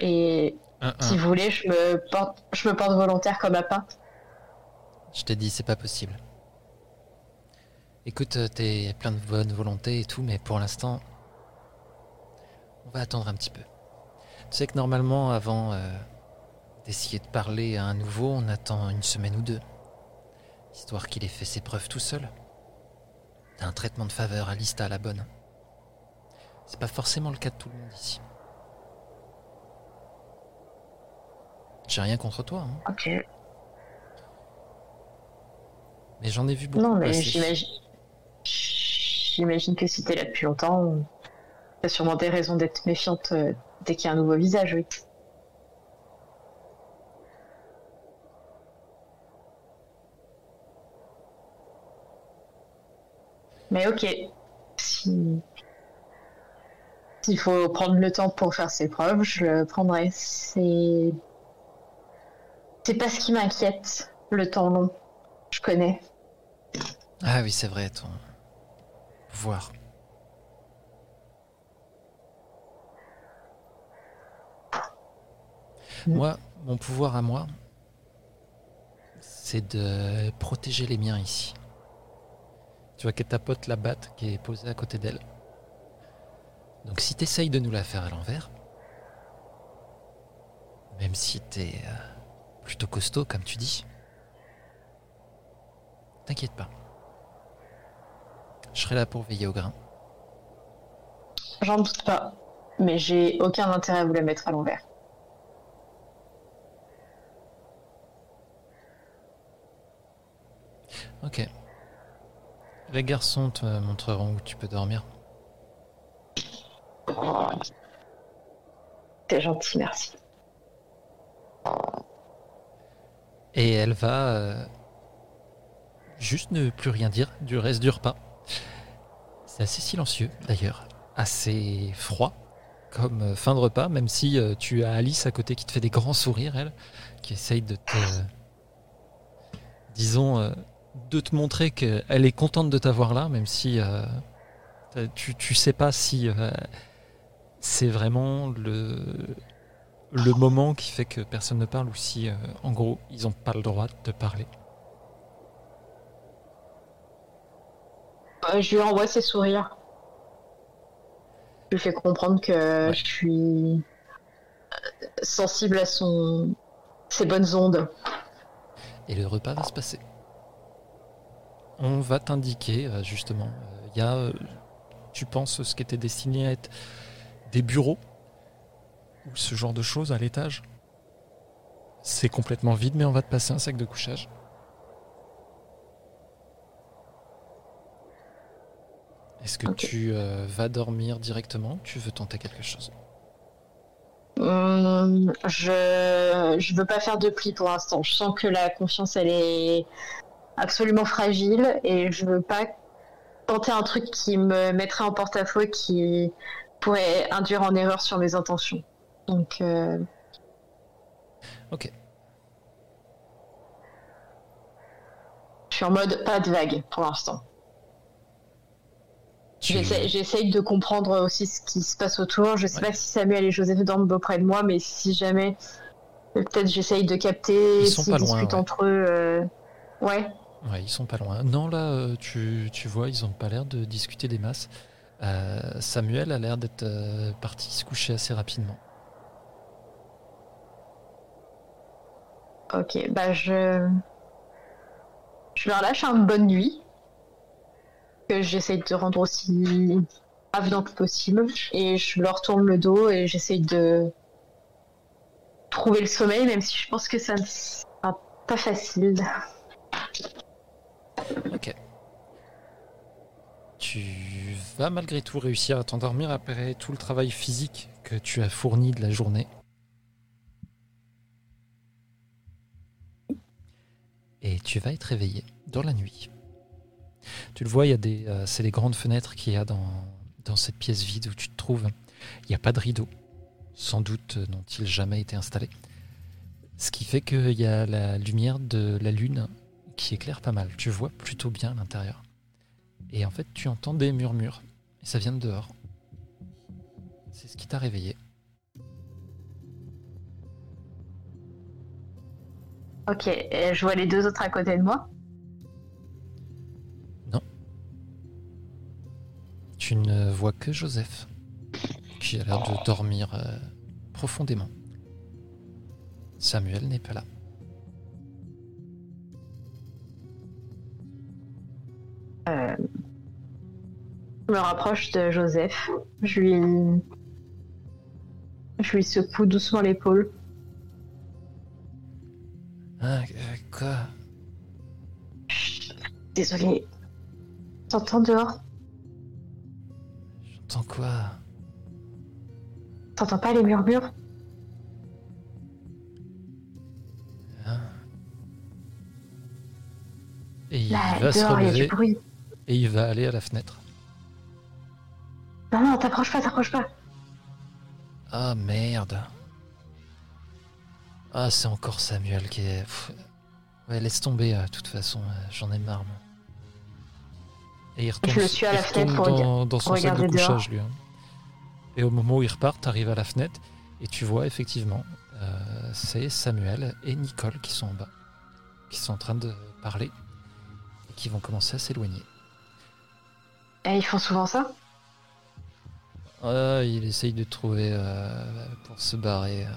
Et Un, un. si vous voulez, je me porte, je me porte volontaire comme appât. Je t'ai dit, c'est pas possible. Écoute, euh, t'es plein de bonne volonté et tout, mais pour l'instant, on va attendre un petit peu. Tu sais que normalement, avant euh, d'essayer de parler à un nouveau, on attend une semaine ou deux, histoire qu'il ait fait ses preuves tout seul. T'as un traitement de faveur à liste à la bonne. C'est pas forcément le cas de tout le monde ici. J'ai rien contre toi, hein, Ok. mais j'en ai vu beaucoup Non, mais j'imagine. J'imagine que si t'es là depuis longtemps, t'as sûrement des raisons d'être méfiante euh, dès qu'il y a un nouveau visage, oui. Mais ok. Si. S'il faut prendre le temps pour faire ses preuves, je le prendrai. C'est. C'est pas ce qui m'inquiète, le temps long. Je connais. Ah oui, c'est vrai, ton Mm. Moi, mon pouvoir à moi, c'est de protéger les miens ici. Tu vois que ta pote la batte qui est posée à côté d'elle. Donc si t'essayes de nous la faire à l'envers, même si t'es euh, plutôt costaud comme tu dis, t'inquiète pas. Je serai là pour veiller au grain. J'en doute pas. Mais j'ai aucun intérêt à vous la mettre à l'envers. Ok. Les garçons te montreront où tu peux dormir. C'est gentil, merci. Et elle va euh, juste ne plus rien dire du reste du repas. C'est assez silencieux d'ailleurs, assez froid. comme euh, fin de repas, même si euh, tu as Alice à côté qui te fait des grands sourires, elle, qui essaye de te. disons, euh, de te montrer qu'elle est contente de t'avoir là, même si tu, tu sais pas si c'est vraiment le, le moment qui fait que personne ne parle ou si, en gros, ils n'ont pas le droit de te parler. Je lui envoie ses sourires. Je lui fais comprendre que Ouais. je suis euh, sensible à son ses bonnes ondes. Et le repas va se passer. On va t'indiquer, euh, justement, il y a, euh, tu penses, ce qui était destiné à être des bureaux ou ce genre de choses à l'étage? C'est complètement vide, mais on va te passer un sac de couchage. Est-ce que tu euh, vas dormir directement? Tu veux tenter quelque chose? Hum, je je veux pas faire de pli pour l'instant. Je sens que la confiance elle est absolument fragile et je veux pas tenter un truc qui me mettrait en porte-à-faux et qui pourrait induire en erreur sur mes intentions. Donc euh, Ok. je suis en mode pas de vague pour l'instant. J'essaye de comprendre aussi ce qui se passe autour. Je sais Ouais. pas si Samuel et Joseph dorment auprès de moi, mais si jamais, peut-être j'essaye de capter Ils sont pas loin, ouais. entre eux. euh, Ouais. Ouais, ils sont pas loin. Non, là, euh, tu, tu vois, ils ont pas l'air de discuter des masses. Euh, Samuel a l'air d'être euh, parti se coucher assez rapidement. Ok, bah je. Je leur lâche un bonne nuit. Que j'essaye de rendre aussi avenant que possible. Et je leur tourne le dos et j'essaye de trouver le sommeil, même si je pense que ça ne sera pas facile. Ok. Tu vas malgré tout réussir à t'endormir après tout le travail physique que tu as fourni de la journée. Et tu vas être réveillé dans la nuit. Tu le vois, il y a des, euh, c'est les grandes fenêtres qu'il y a dans, dans cette pièce vide où tu te trouves. Il n'y a pas de rideau. Sans doute euh, n'ont-ils jamais été installés. Ce qui fait qu'il y a la lumière de la lune qui éclaire pas mal. Tu vois plutôt bien l'intérieur. Et en fait, tu entends des murmures. Et ça vient de dehors. C'est ce qui t'a réveillé. Ok, je vois les deux autres à côté de moi. Tu ne vois que Joseph, qui a l'air de dormir euh, profondément. Samuel n'est pas là. Je me rapproche de Joseph. Je lui. Je lui secoue doucement l'épaule. Ah, euh, quoi? Désolé. T'entends dehors? J'entends quoi? T'entends pas les murmures? Hein? Et il Là, va se il y a du relever bruit. et il va aller à la fenêtre. Non, non, t'approches pas, t'approches pas. Ah merde. Ah, c'est encore Samuel qui est. Ouais, laisse tomber, euh, de toute façon, euh, j'en ai marre. moi. Et il retourne, Je le suis à il la fenêtre retourne pour dans, dans son sac de dehors. couchage, lui. hein. Et au moment où il repart, t'arrives à la fenêtre et tu vois effectivement, euh, c'est Samuel et Nicole qui sont en bas, qui sont en train de parler et qui vont commencer à s'éloigner. Et ils font souvent ça? Ah, il essaye de trouver euh, pour se barrer. euh.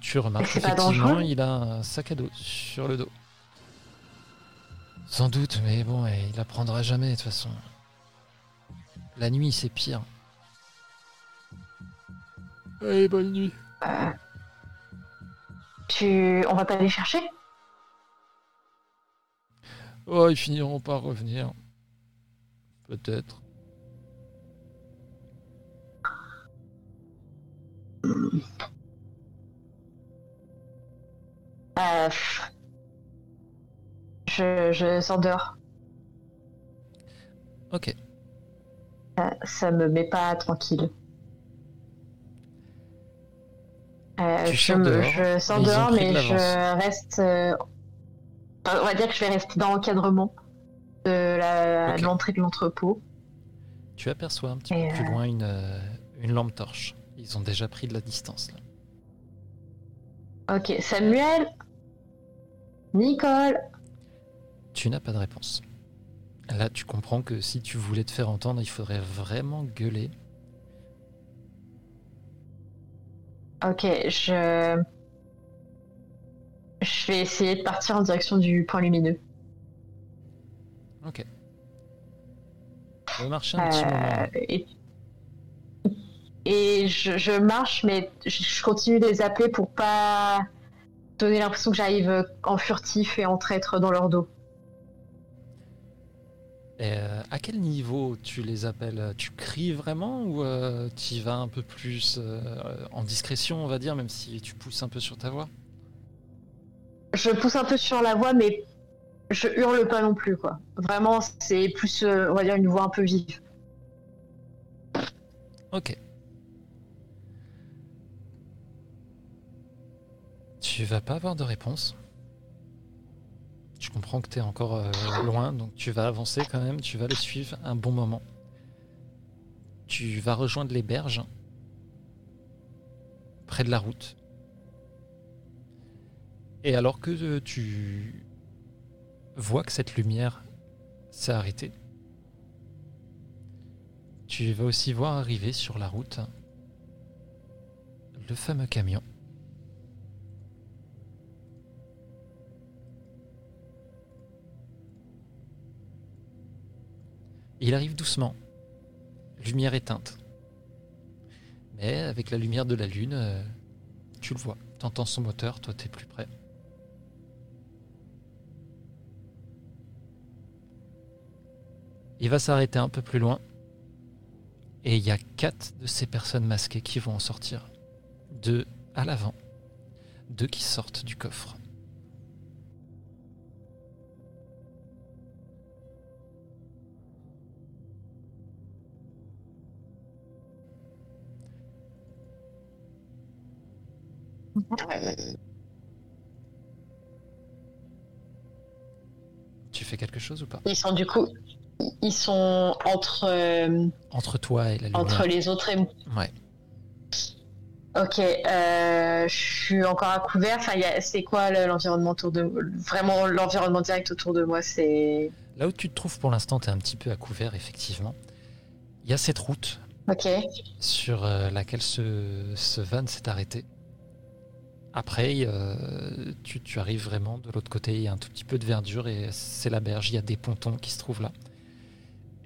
Tu remarques effectivement, il a un sac à dos sur le dos. Sans doute, mais bon, eh, il apprendra jamais de toute façon. La nuit, c'est pire. Allez, bonne nuit. Euh, Tu... On va pas les chercher? Oh, ils finiront par revenir. Peut-être. Euh. Je, je sors dehors. Ok. Ça, ça me met pas tranquille. Euh, je, sors me- dehors, je sors dehors, de mais je reste. euh, on va dire que je vais rester dans l'encadrement de la- Ok. de l'entrée de l'entrepôt. Tu aperçois un petit Et, peu plus loin une, euh, une lampe torche. Ils ont déjà pris de la distance là. Ok, Samuel, Nicole. Tu n'as pas de réponse. Là, tu comprends que si tu voulais te faire entendre, il faudrait vraiment gueuler. Ok, je. Je vais essayer de partir en direction du point lumineux. Ok. On va marcher un petit moment. Euh, et et je, je marche, mais je, je continue de les appeler pour pas donner l'impression que j'arrive en furtif et en traître dans leur dos. Et, euh, à quel niveau tu les appelles? Tu cries vraiment ou tu y vas un peu plus euh, en discrétion, on va dire, même si tu pousses un peu sur ta voix? Je pousse un peu sur la voix, mais je hurle pas non plus, quoi. Vraiment, c'est plus, euh, on va dire, une voix un peu vive. Ok. Tu vas pas avoir de réponse. Tu comprends que tu es encore euh, loin, donc tu vas avancer quand même, tu vas les suivre un bon moment. Tu vas rejoindre les berges, près de la route. Et alors que euh, tu vois que cette lumière s'est arrêtée, tu vas aussi voir arriver sur la route le fameux camion. Il arrive doucement, lumière éteinte. Mais avec la lumière de la lune, euh, tu le vois. T'entends son moteur, toi t'es plus près. Il va s'arrêter un peu plus loin. Et il y a quatre de ces personnes masquées qui vont en sortir. Deux à l'avant. Deux qui sortent du coffre. Tu fais quelque chose ou pas? Ils sont du coup, ils sont entre euh, Entre toi et la lumière. entre les autres et moi. Ouais. Ok, euh, je suis encore à couvert. Enfin, c'est quoi le- l'environnement autour de vraiment l'environnement direct autour de moi C'est Là où tu te trouves pour l'instant, tu es un petit peu à couvert, effectivement. Il y a cette route ok. sur euh, laquelle ce, ce van s'est arrêté. Après, euh, tu, tu arrives vraiment de l'autre côté, il y a un tout petit peu de verdure et c'est la berge, il y a des pontons qui se trouvent là.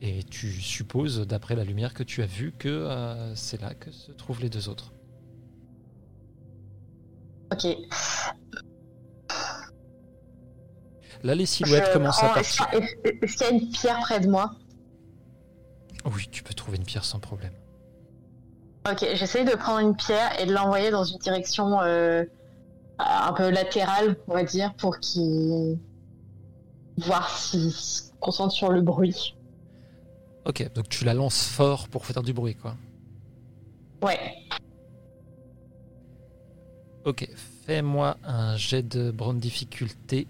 Et tu supposes, d'après la lumière que tu as vue, que euh, c'est là que se trouvent les deux autres. Ok. Là, les silhouettes Je commencent à partir. est-ce qu'il y a une pierre près de moi? Oui, tu peux trouver une pierre sans problème. Ok, j'essaye de prendre une pierre et de l'envoyer dans une direction euh, un peu latérale, on va dire, pour qu'il voir s'il se concentre sur le bruit. Ok, donc tu la lances fort pour faire du bruit, quoi. Ouais. Ok, fais-moi un jet de Brown difficulté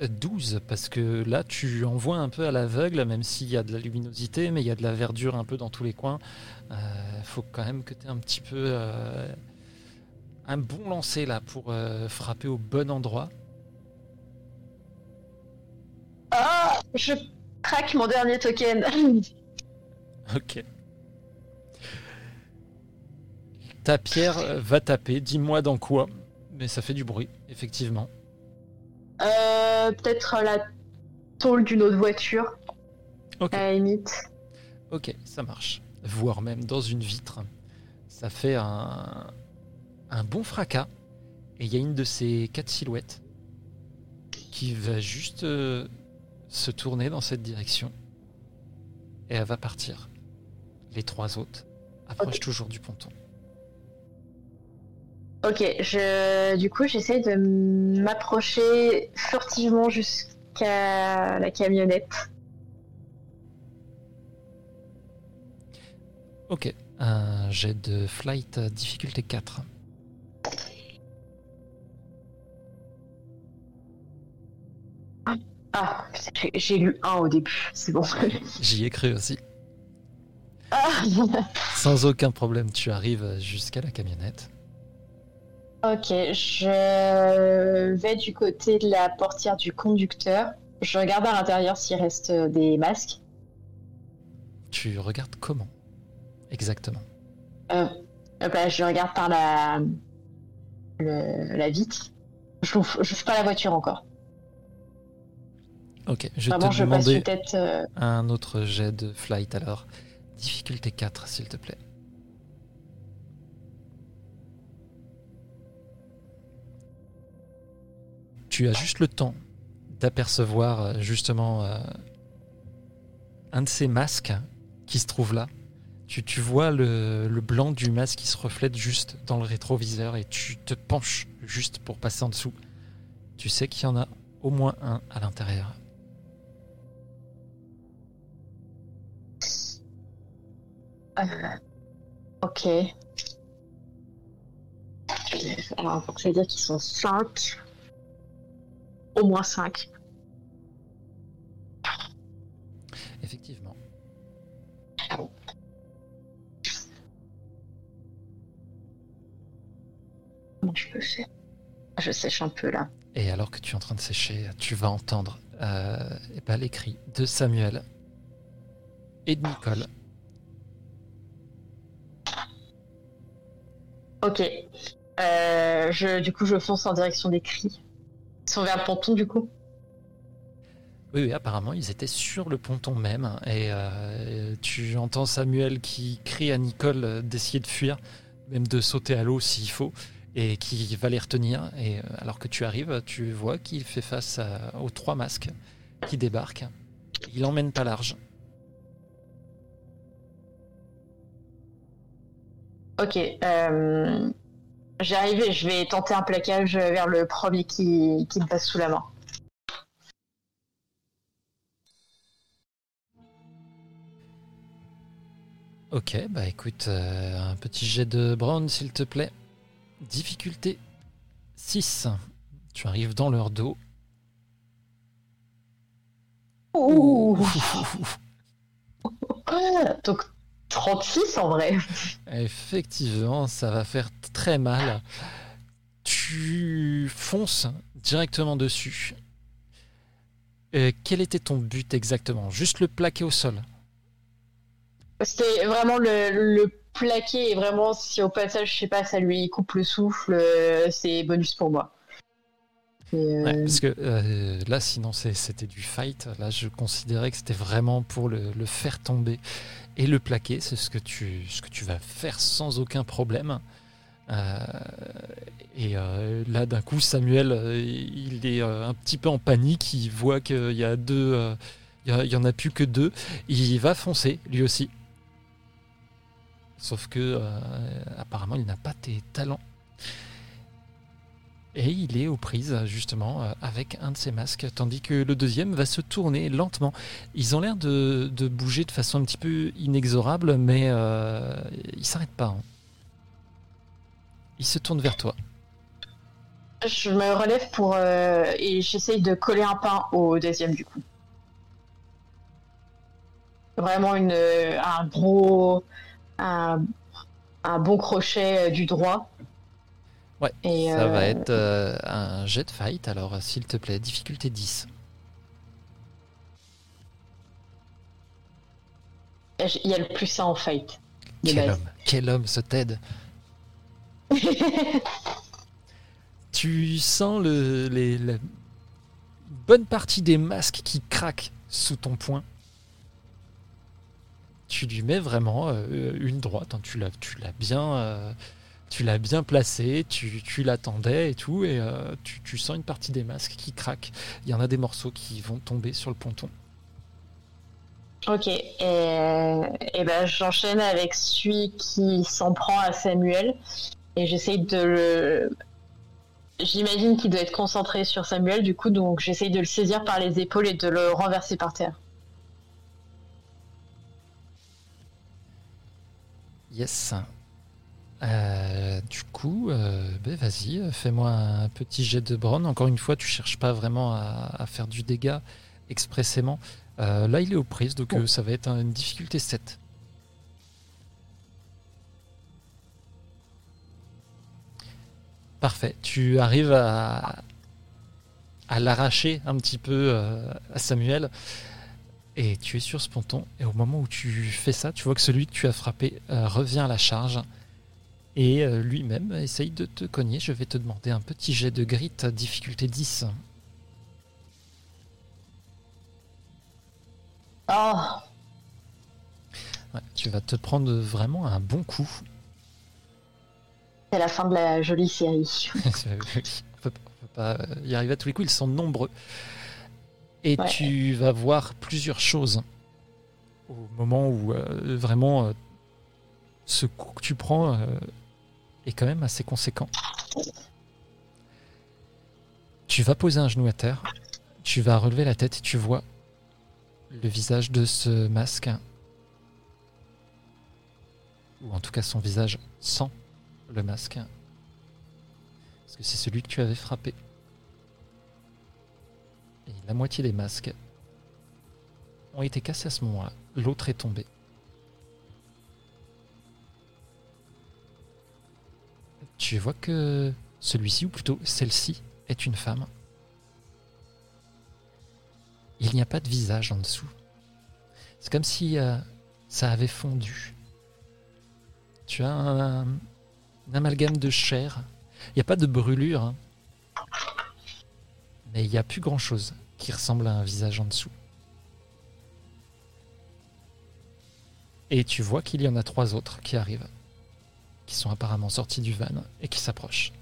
12, parce que là tu envoies un peu à l'aveugle, même s'il y a de la luminosité, mais il y a de la verdure un peu dans tous les coins. Euh, faut quand même que tu aies un petit peu euh, un bon lancer là pour euh, frapper au bon endroit. Ah Je craque mon dernier token. <laughs> Ok. Ta pierre euh, va taper, dis-moi dans quoi, mais ça fait du bruit, effectivement. Euh, Peut-être la tôle d'une autre voiture, Ok. à la limite. Ok, ça marche. Voire même dans une vitre. Ça fait un, un bon fracas. Et il y a une de ces quatre silhouettes qui va juste euh, se tourner dans cette direction. Et elle va partir. Les trois autres approchent toujours du ponton. Ok, je, du coup, j'essaye de m'approcher furtivement jusqu'à la camionnette. Ok, un jet de flight difficulté 4. Ah, j'ai- lu un au début, c'est bon. <laughs> J'y ai cru aussi. Ah. Sans aucun problème, tu arrives jusqu'à la camionnette. ok, je vais du côté de la portière du conducteur. Je regarde à l'intérieur s'il reste des masques. Tu regardes comment Exactement? Euh, bah, je regarde par la, le- la vitre. Je n'ouvre pas la voiture encore. Ok, je Vraiment, te je euh, un autre jet de flight alors. Difficulté 4, s'il te plaît. Tu as juste le temps d'apercevoir euh, justement euh, un de ces masques qui se trouve là. Tu, tu vois le, le blanc du masque qui se reflète juste dans le rétroviseur et tu te penches juste pour passer en dessous. Tu sais qu'il y en a au moins un à l'intérieur. Ok. Alors, donc, ça veut dire qu'ils sont 5. Au moins 5. Effectivement. Comment je peux faire? Je sèche un peu là. Et alors que tu es en train de sécher, tu vas entendre euh, eh ben, les cris de Samuel et de Nicole. Ok. Euh, du coup, je fonce en direction des cris. Ils sont vers le ponton, du coup. Oui, apparemment, ils étaient sur le ponton même. Et euh, tu entends Samuel qui crie à Nicole d'essayer de fuir, même de sauter à l'eau s'il faut, et qui va les retenir. Et euh, alors que tu arrives, tu vois qu'il fait face aux trois masques qui débarquent. Il emmène pas large. Ok. Euh, J'arrive et je vais tenter un plaquage vers le premier qui, qui me passe sous la main. Ok, bah écoute, euh, un petit jet de Brown s'il te plaît. Difficulté 6. Tu arrives dans leur dos. Ouh. <laughs> <laughs> Donc 36 en vrai. Effectivement, ça va faire très mal. Tu fonces directement dessus. Euh, quel était ton but exactement? Juste le plaquer au sol? C'était vraiment le, le plaqué et vraiment si au passage, je sais pas, ça lui coupe le souffle, euh, c'est bonus pour moi. Euh, Ouais, parce que euh, là, sinon, c'était du fight. Là, je considérais que c'était vraiment pour le, faire tomber et le plaquer. C'est ce que tu, ce que tu vas faire sans aucun problème. Euh, et là, d'un coup, Samuel, il est un petit peu en panique. Il voit qu'il il y en a plus que deux. Il va foncer, lui aussi. Sauf que, apparemment, il n'a pas tes talents. Et il est aux prises justement euh, avec un de ses masques, tandis que le deuxième va se tourner lentement. Ils ont l'air de, de bouger de façon un petit peu inexorable, mais euh, ils s'arrêtent pas. hein. Ils se tournent vers toi. Je me relève pour euh, et j'essaye de coller un pain au deuxième du coup. Vraiment une un gros un, un bon crochet euh, du droit. Ouais, Et, Ça va euh, être euh, un jet de fight, alors s'il te plaît, difficulté 10. Il y a le plus ça en fight. Quel base. homme, quel homme ce Ted <laughs> Tu sens le, les, la bonne partie des masques qui craquent sous ton poing. Tu lui mets vraiment euh, une droite. hein. Tu l'as, tu l'as bien, euh, tu l'as bien placé. Tu, tu l'attendais et tout, et euh, tu, tu sens une partie des masques qui craquent. Il y en a des morceaux qui vont tomber sur le ponton. Ok, et, et ben j'enchaîne avec celui qui s'en prend à Samuel et j'essaye de le. J'imagine qu'il doit être concentré sur Samuel, du coup, donc j'essaye de le saisir par les épaules et de le renverser par terre. Yes. Euh, du coup, euh, ben vas-y, fais-moi un petit jet de Brown. Encore une fois, tu cherches pas vraiment à, à faire du dégât, expressément. Euh, là, il est aux prises, donc euh, ça va être une difficulté 7. Parfait. Tu arrives à, à l'arracher un petit peu à Samuel. Et tu es sur ce ponton. Et au moment où tu fais ça, tu vois que celui que tu as frappé revient à la charge. Et euh, lui-même essaye de te cogner. Je vais te demander un petit jet de grit, difficulté 10. Oh, Ouais, tu vas te prendre vraiment un bon coup. c'est la fin de la jolie série. on <laughs> peut, on peut pas y arriver à tous les coups, ils sont nombreux. Et Ouais. tu vas voir plusieurs choses au moment où euh, vraiment euh, ce coup que tu prends euh, est quand même assez conséquent. Tu vas poser un genou à terre, tu vas relever la tête et tu vois le visage de ce masque. Ou en tout cas son visage sans le masque. Parce que c'est celui que tu avais frappé. Et la moitié des masques ont été cassés à ce moment-là. L'autre est tombé. Tu vois que celui-ci, ou plutôt celle-ci, est une femme. Il n'y a pas de visage en dessous. C'est comme si euh, ça avait fondu. Tu as un, amalgame de chair. Il n'y a pas de brûlure. hein. Mais il n'y a plus grand-chose qui ressemble à un visage en dessous. Et tu vois qu'il y en a trois autres qui arrivent, qui sont apparemment sortis du van et qui s'approchent.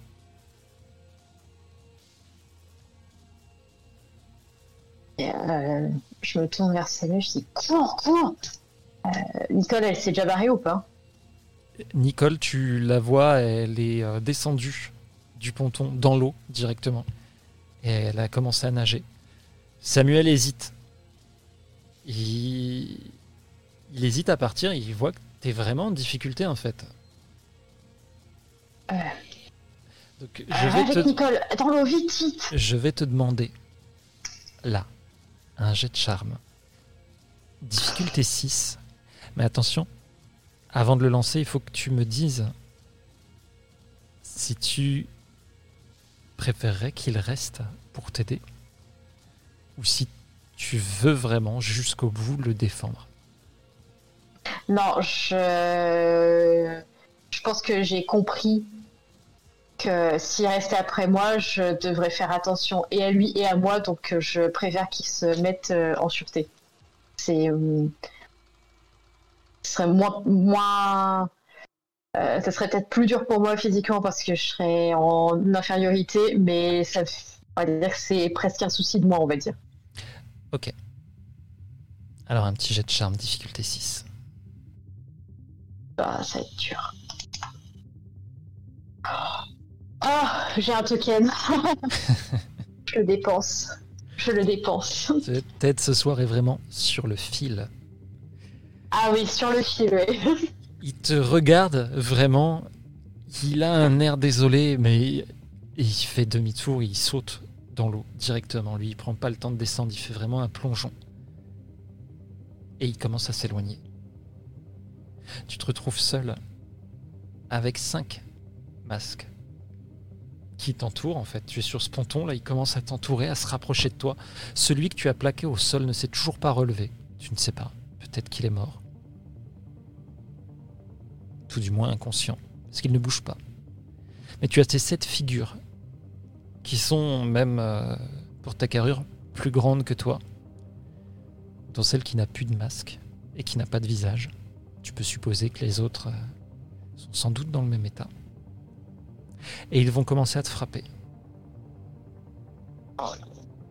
Euh, je me tourne vers Samuel, je dis cours, cours Euh, Nicole, elle s'est déjà barrée ou pas? Nicole, tu la vois, elle est euh, descendue du ponton dans l'eau directement. Et elle a commencé à nager. Samuel hésite. Il, il hésite à partir, il voit que tu es vraiment en difficulté en fait. Euh. Donc, Euh, je vais Avec te... Nicole, dans l'eau, vite, vite Je vais te demander, là, un jet de charme. Difficulté 6. Mais attention, avant de le lancer, il faut que tu me dises si tu préférerais qu'il reste pour t'aider ou si tu veux vraiment jusqu'au bout le défendre. Non, je... Je pense que j'ai compris s'il restait après moi, je devrais faire attention et à lui et à moi, donc euh, je préfère qu'il se mette euh, en sûreté. C'est... euh, Ce serait moins... moins... euh, ça serait peut-être plus dur pour moi physiquement parce que je serais en infériorité, mais ça... On va dire que c'est presque un souci de moi, on va dire. Alors un petit jet de charme, difficulté 6. Ah, ça va être dur. Ah, j'ai un token. <laughs> je le dépense. Je le dépense. <laughs> Peut-être ce soir est vraiment sur le fil. Ah oui, sur le fil, oui. <laughs> Il te regarde vraiment. Il a un air désolé, mais il fait demi-tour, il saute dans l'eau directement. Lui, il prend pas le temps de descendre, il fait vraiment un plongeon. Et il commence à s'éloigner. Tu te retrouves seul avec cinq masques qui t'entourent en fait. Tu es sur ce ponton, là, il commence à t'entourer, à se rapprocher de toi. Celui que tu as plaqué au sol ne s'est toujours pas relevé. Tu ne sais pas. Peut-être qu'il est mort. Tout du moins inconscient. Parce qu'il ne bouge pas. Mais tu as ces sept figures qui sont même, euh, pour ta carrure, plus grandes que toi. Dont celle qui n'a plus de masque et qui n'a pas de visage. Tu peux supposer que les autres euh, sont sans doute dans le même état. Et ils vont commencer à te frapper.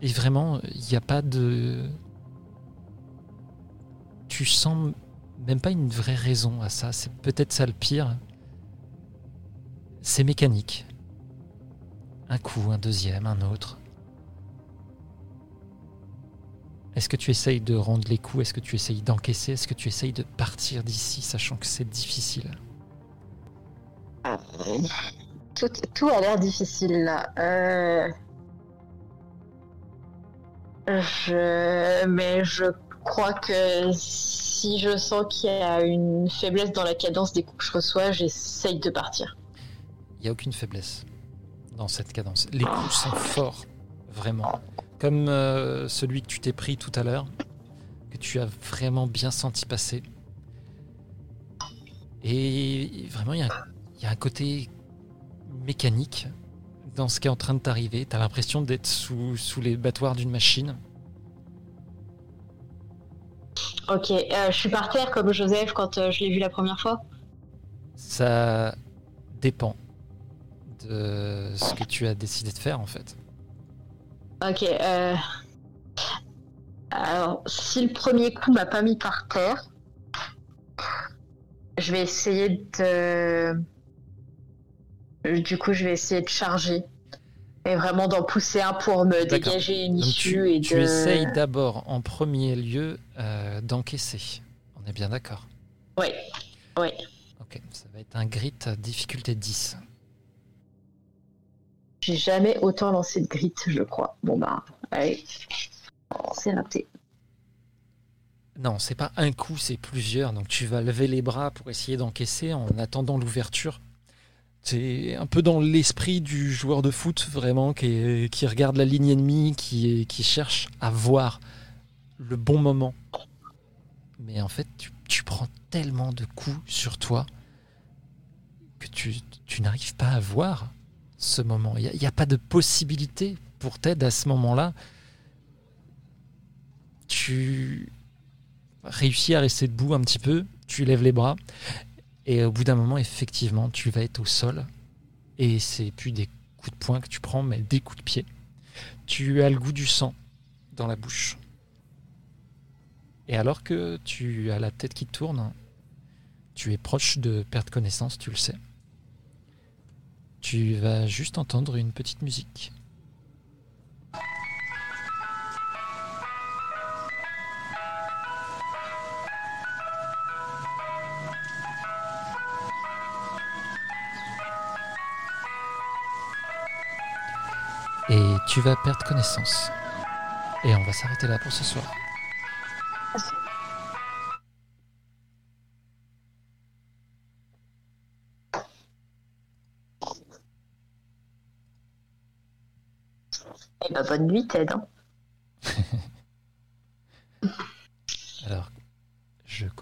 Et vraiment, il n'y a pas de. Tu sens même pas une vraie raison à ça. C'est peut-être ça le pire. C'est mécanique. Un coup, un deuxième, un autre. Est-ce que tu essayes de rendre les coups? Est-ce que tu essayes d'encaisser? Est-ce que tu essayes de partir d'ici, sachant que c'est difficile? Tout, a l'air difficile là. Euh... Mais je crois que si je sens qu'il y a une faiblesse dans la cadence des coups que je reçois, j'essaye de partir. Il n'y a aucune faiblesse dans cette cadence. Les coups sont forts, vraiment. Comme euh, celui que tu t'es pris tout à l'heure, que tu as vraiment bien senti passer. Et vraiment, il y a un côté mécanique dans ce qui est en train de t'arriver. Tu as l'impression d'être sous, sous les battoirs d'une machine. Ok, euh, je suis par terre comme Joseph quand euh, je l'ai vu la première fois. Ça dépend de ce que tu as décidé de faire, en fait. Ok, euh... Alors, si le premier coup m'a pas mis par terre, je vais essayer de... Du coup, je vais essayer de charger. Et vraiment d'en pousser un pour me dégager une Donc issue tu, et tu de... essayes d'abord, en premier lieu, euh, d'encaisser. On est bien d'accord. Ouais, ouais. Ok, ça va être un grit euh, difficulté 10. J'ai jamais autant lancé de grit, je crois. Bon bah, allez. C'est raté. Non, c'est pas un coup, c'est plusieurs. Donc tu vas lever les bras pour essayer d'encaisser en attendant l'ouverture. C'est un peu dans l'esprit du joueur de foot, vraiment, qui, regarde la ligne ennemie, qui, cherche à voir le bon moment. Mais en fait, tu, prends tellement de coups sur toi que tu, n'arrives pas à voir ce moment. Il n'y a, pas de possibilité pour Ted à ce moment-là. Tu réussis à rester debout un petit peu, tu lèves les bras, et au bout d'un moment, effectivement, tu vas être au sol, et c'est plus des coups de poing que tu prends, mais des coups de pied. Tu as le goût du sang dans la bouche. Et alors que tu as la tête qui tourne, tu es proche de perdre connaissance, tu le sais. Tu vas juste entendre une petite musique. et tu vas perdre connaissance. Et on va s'arrêter là pour ce soir. Eh ben, bonne nuit, Ted. Hein. <laughs> Alors, je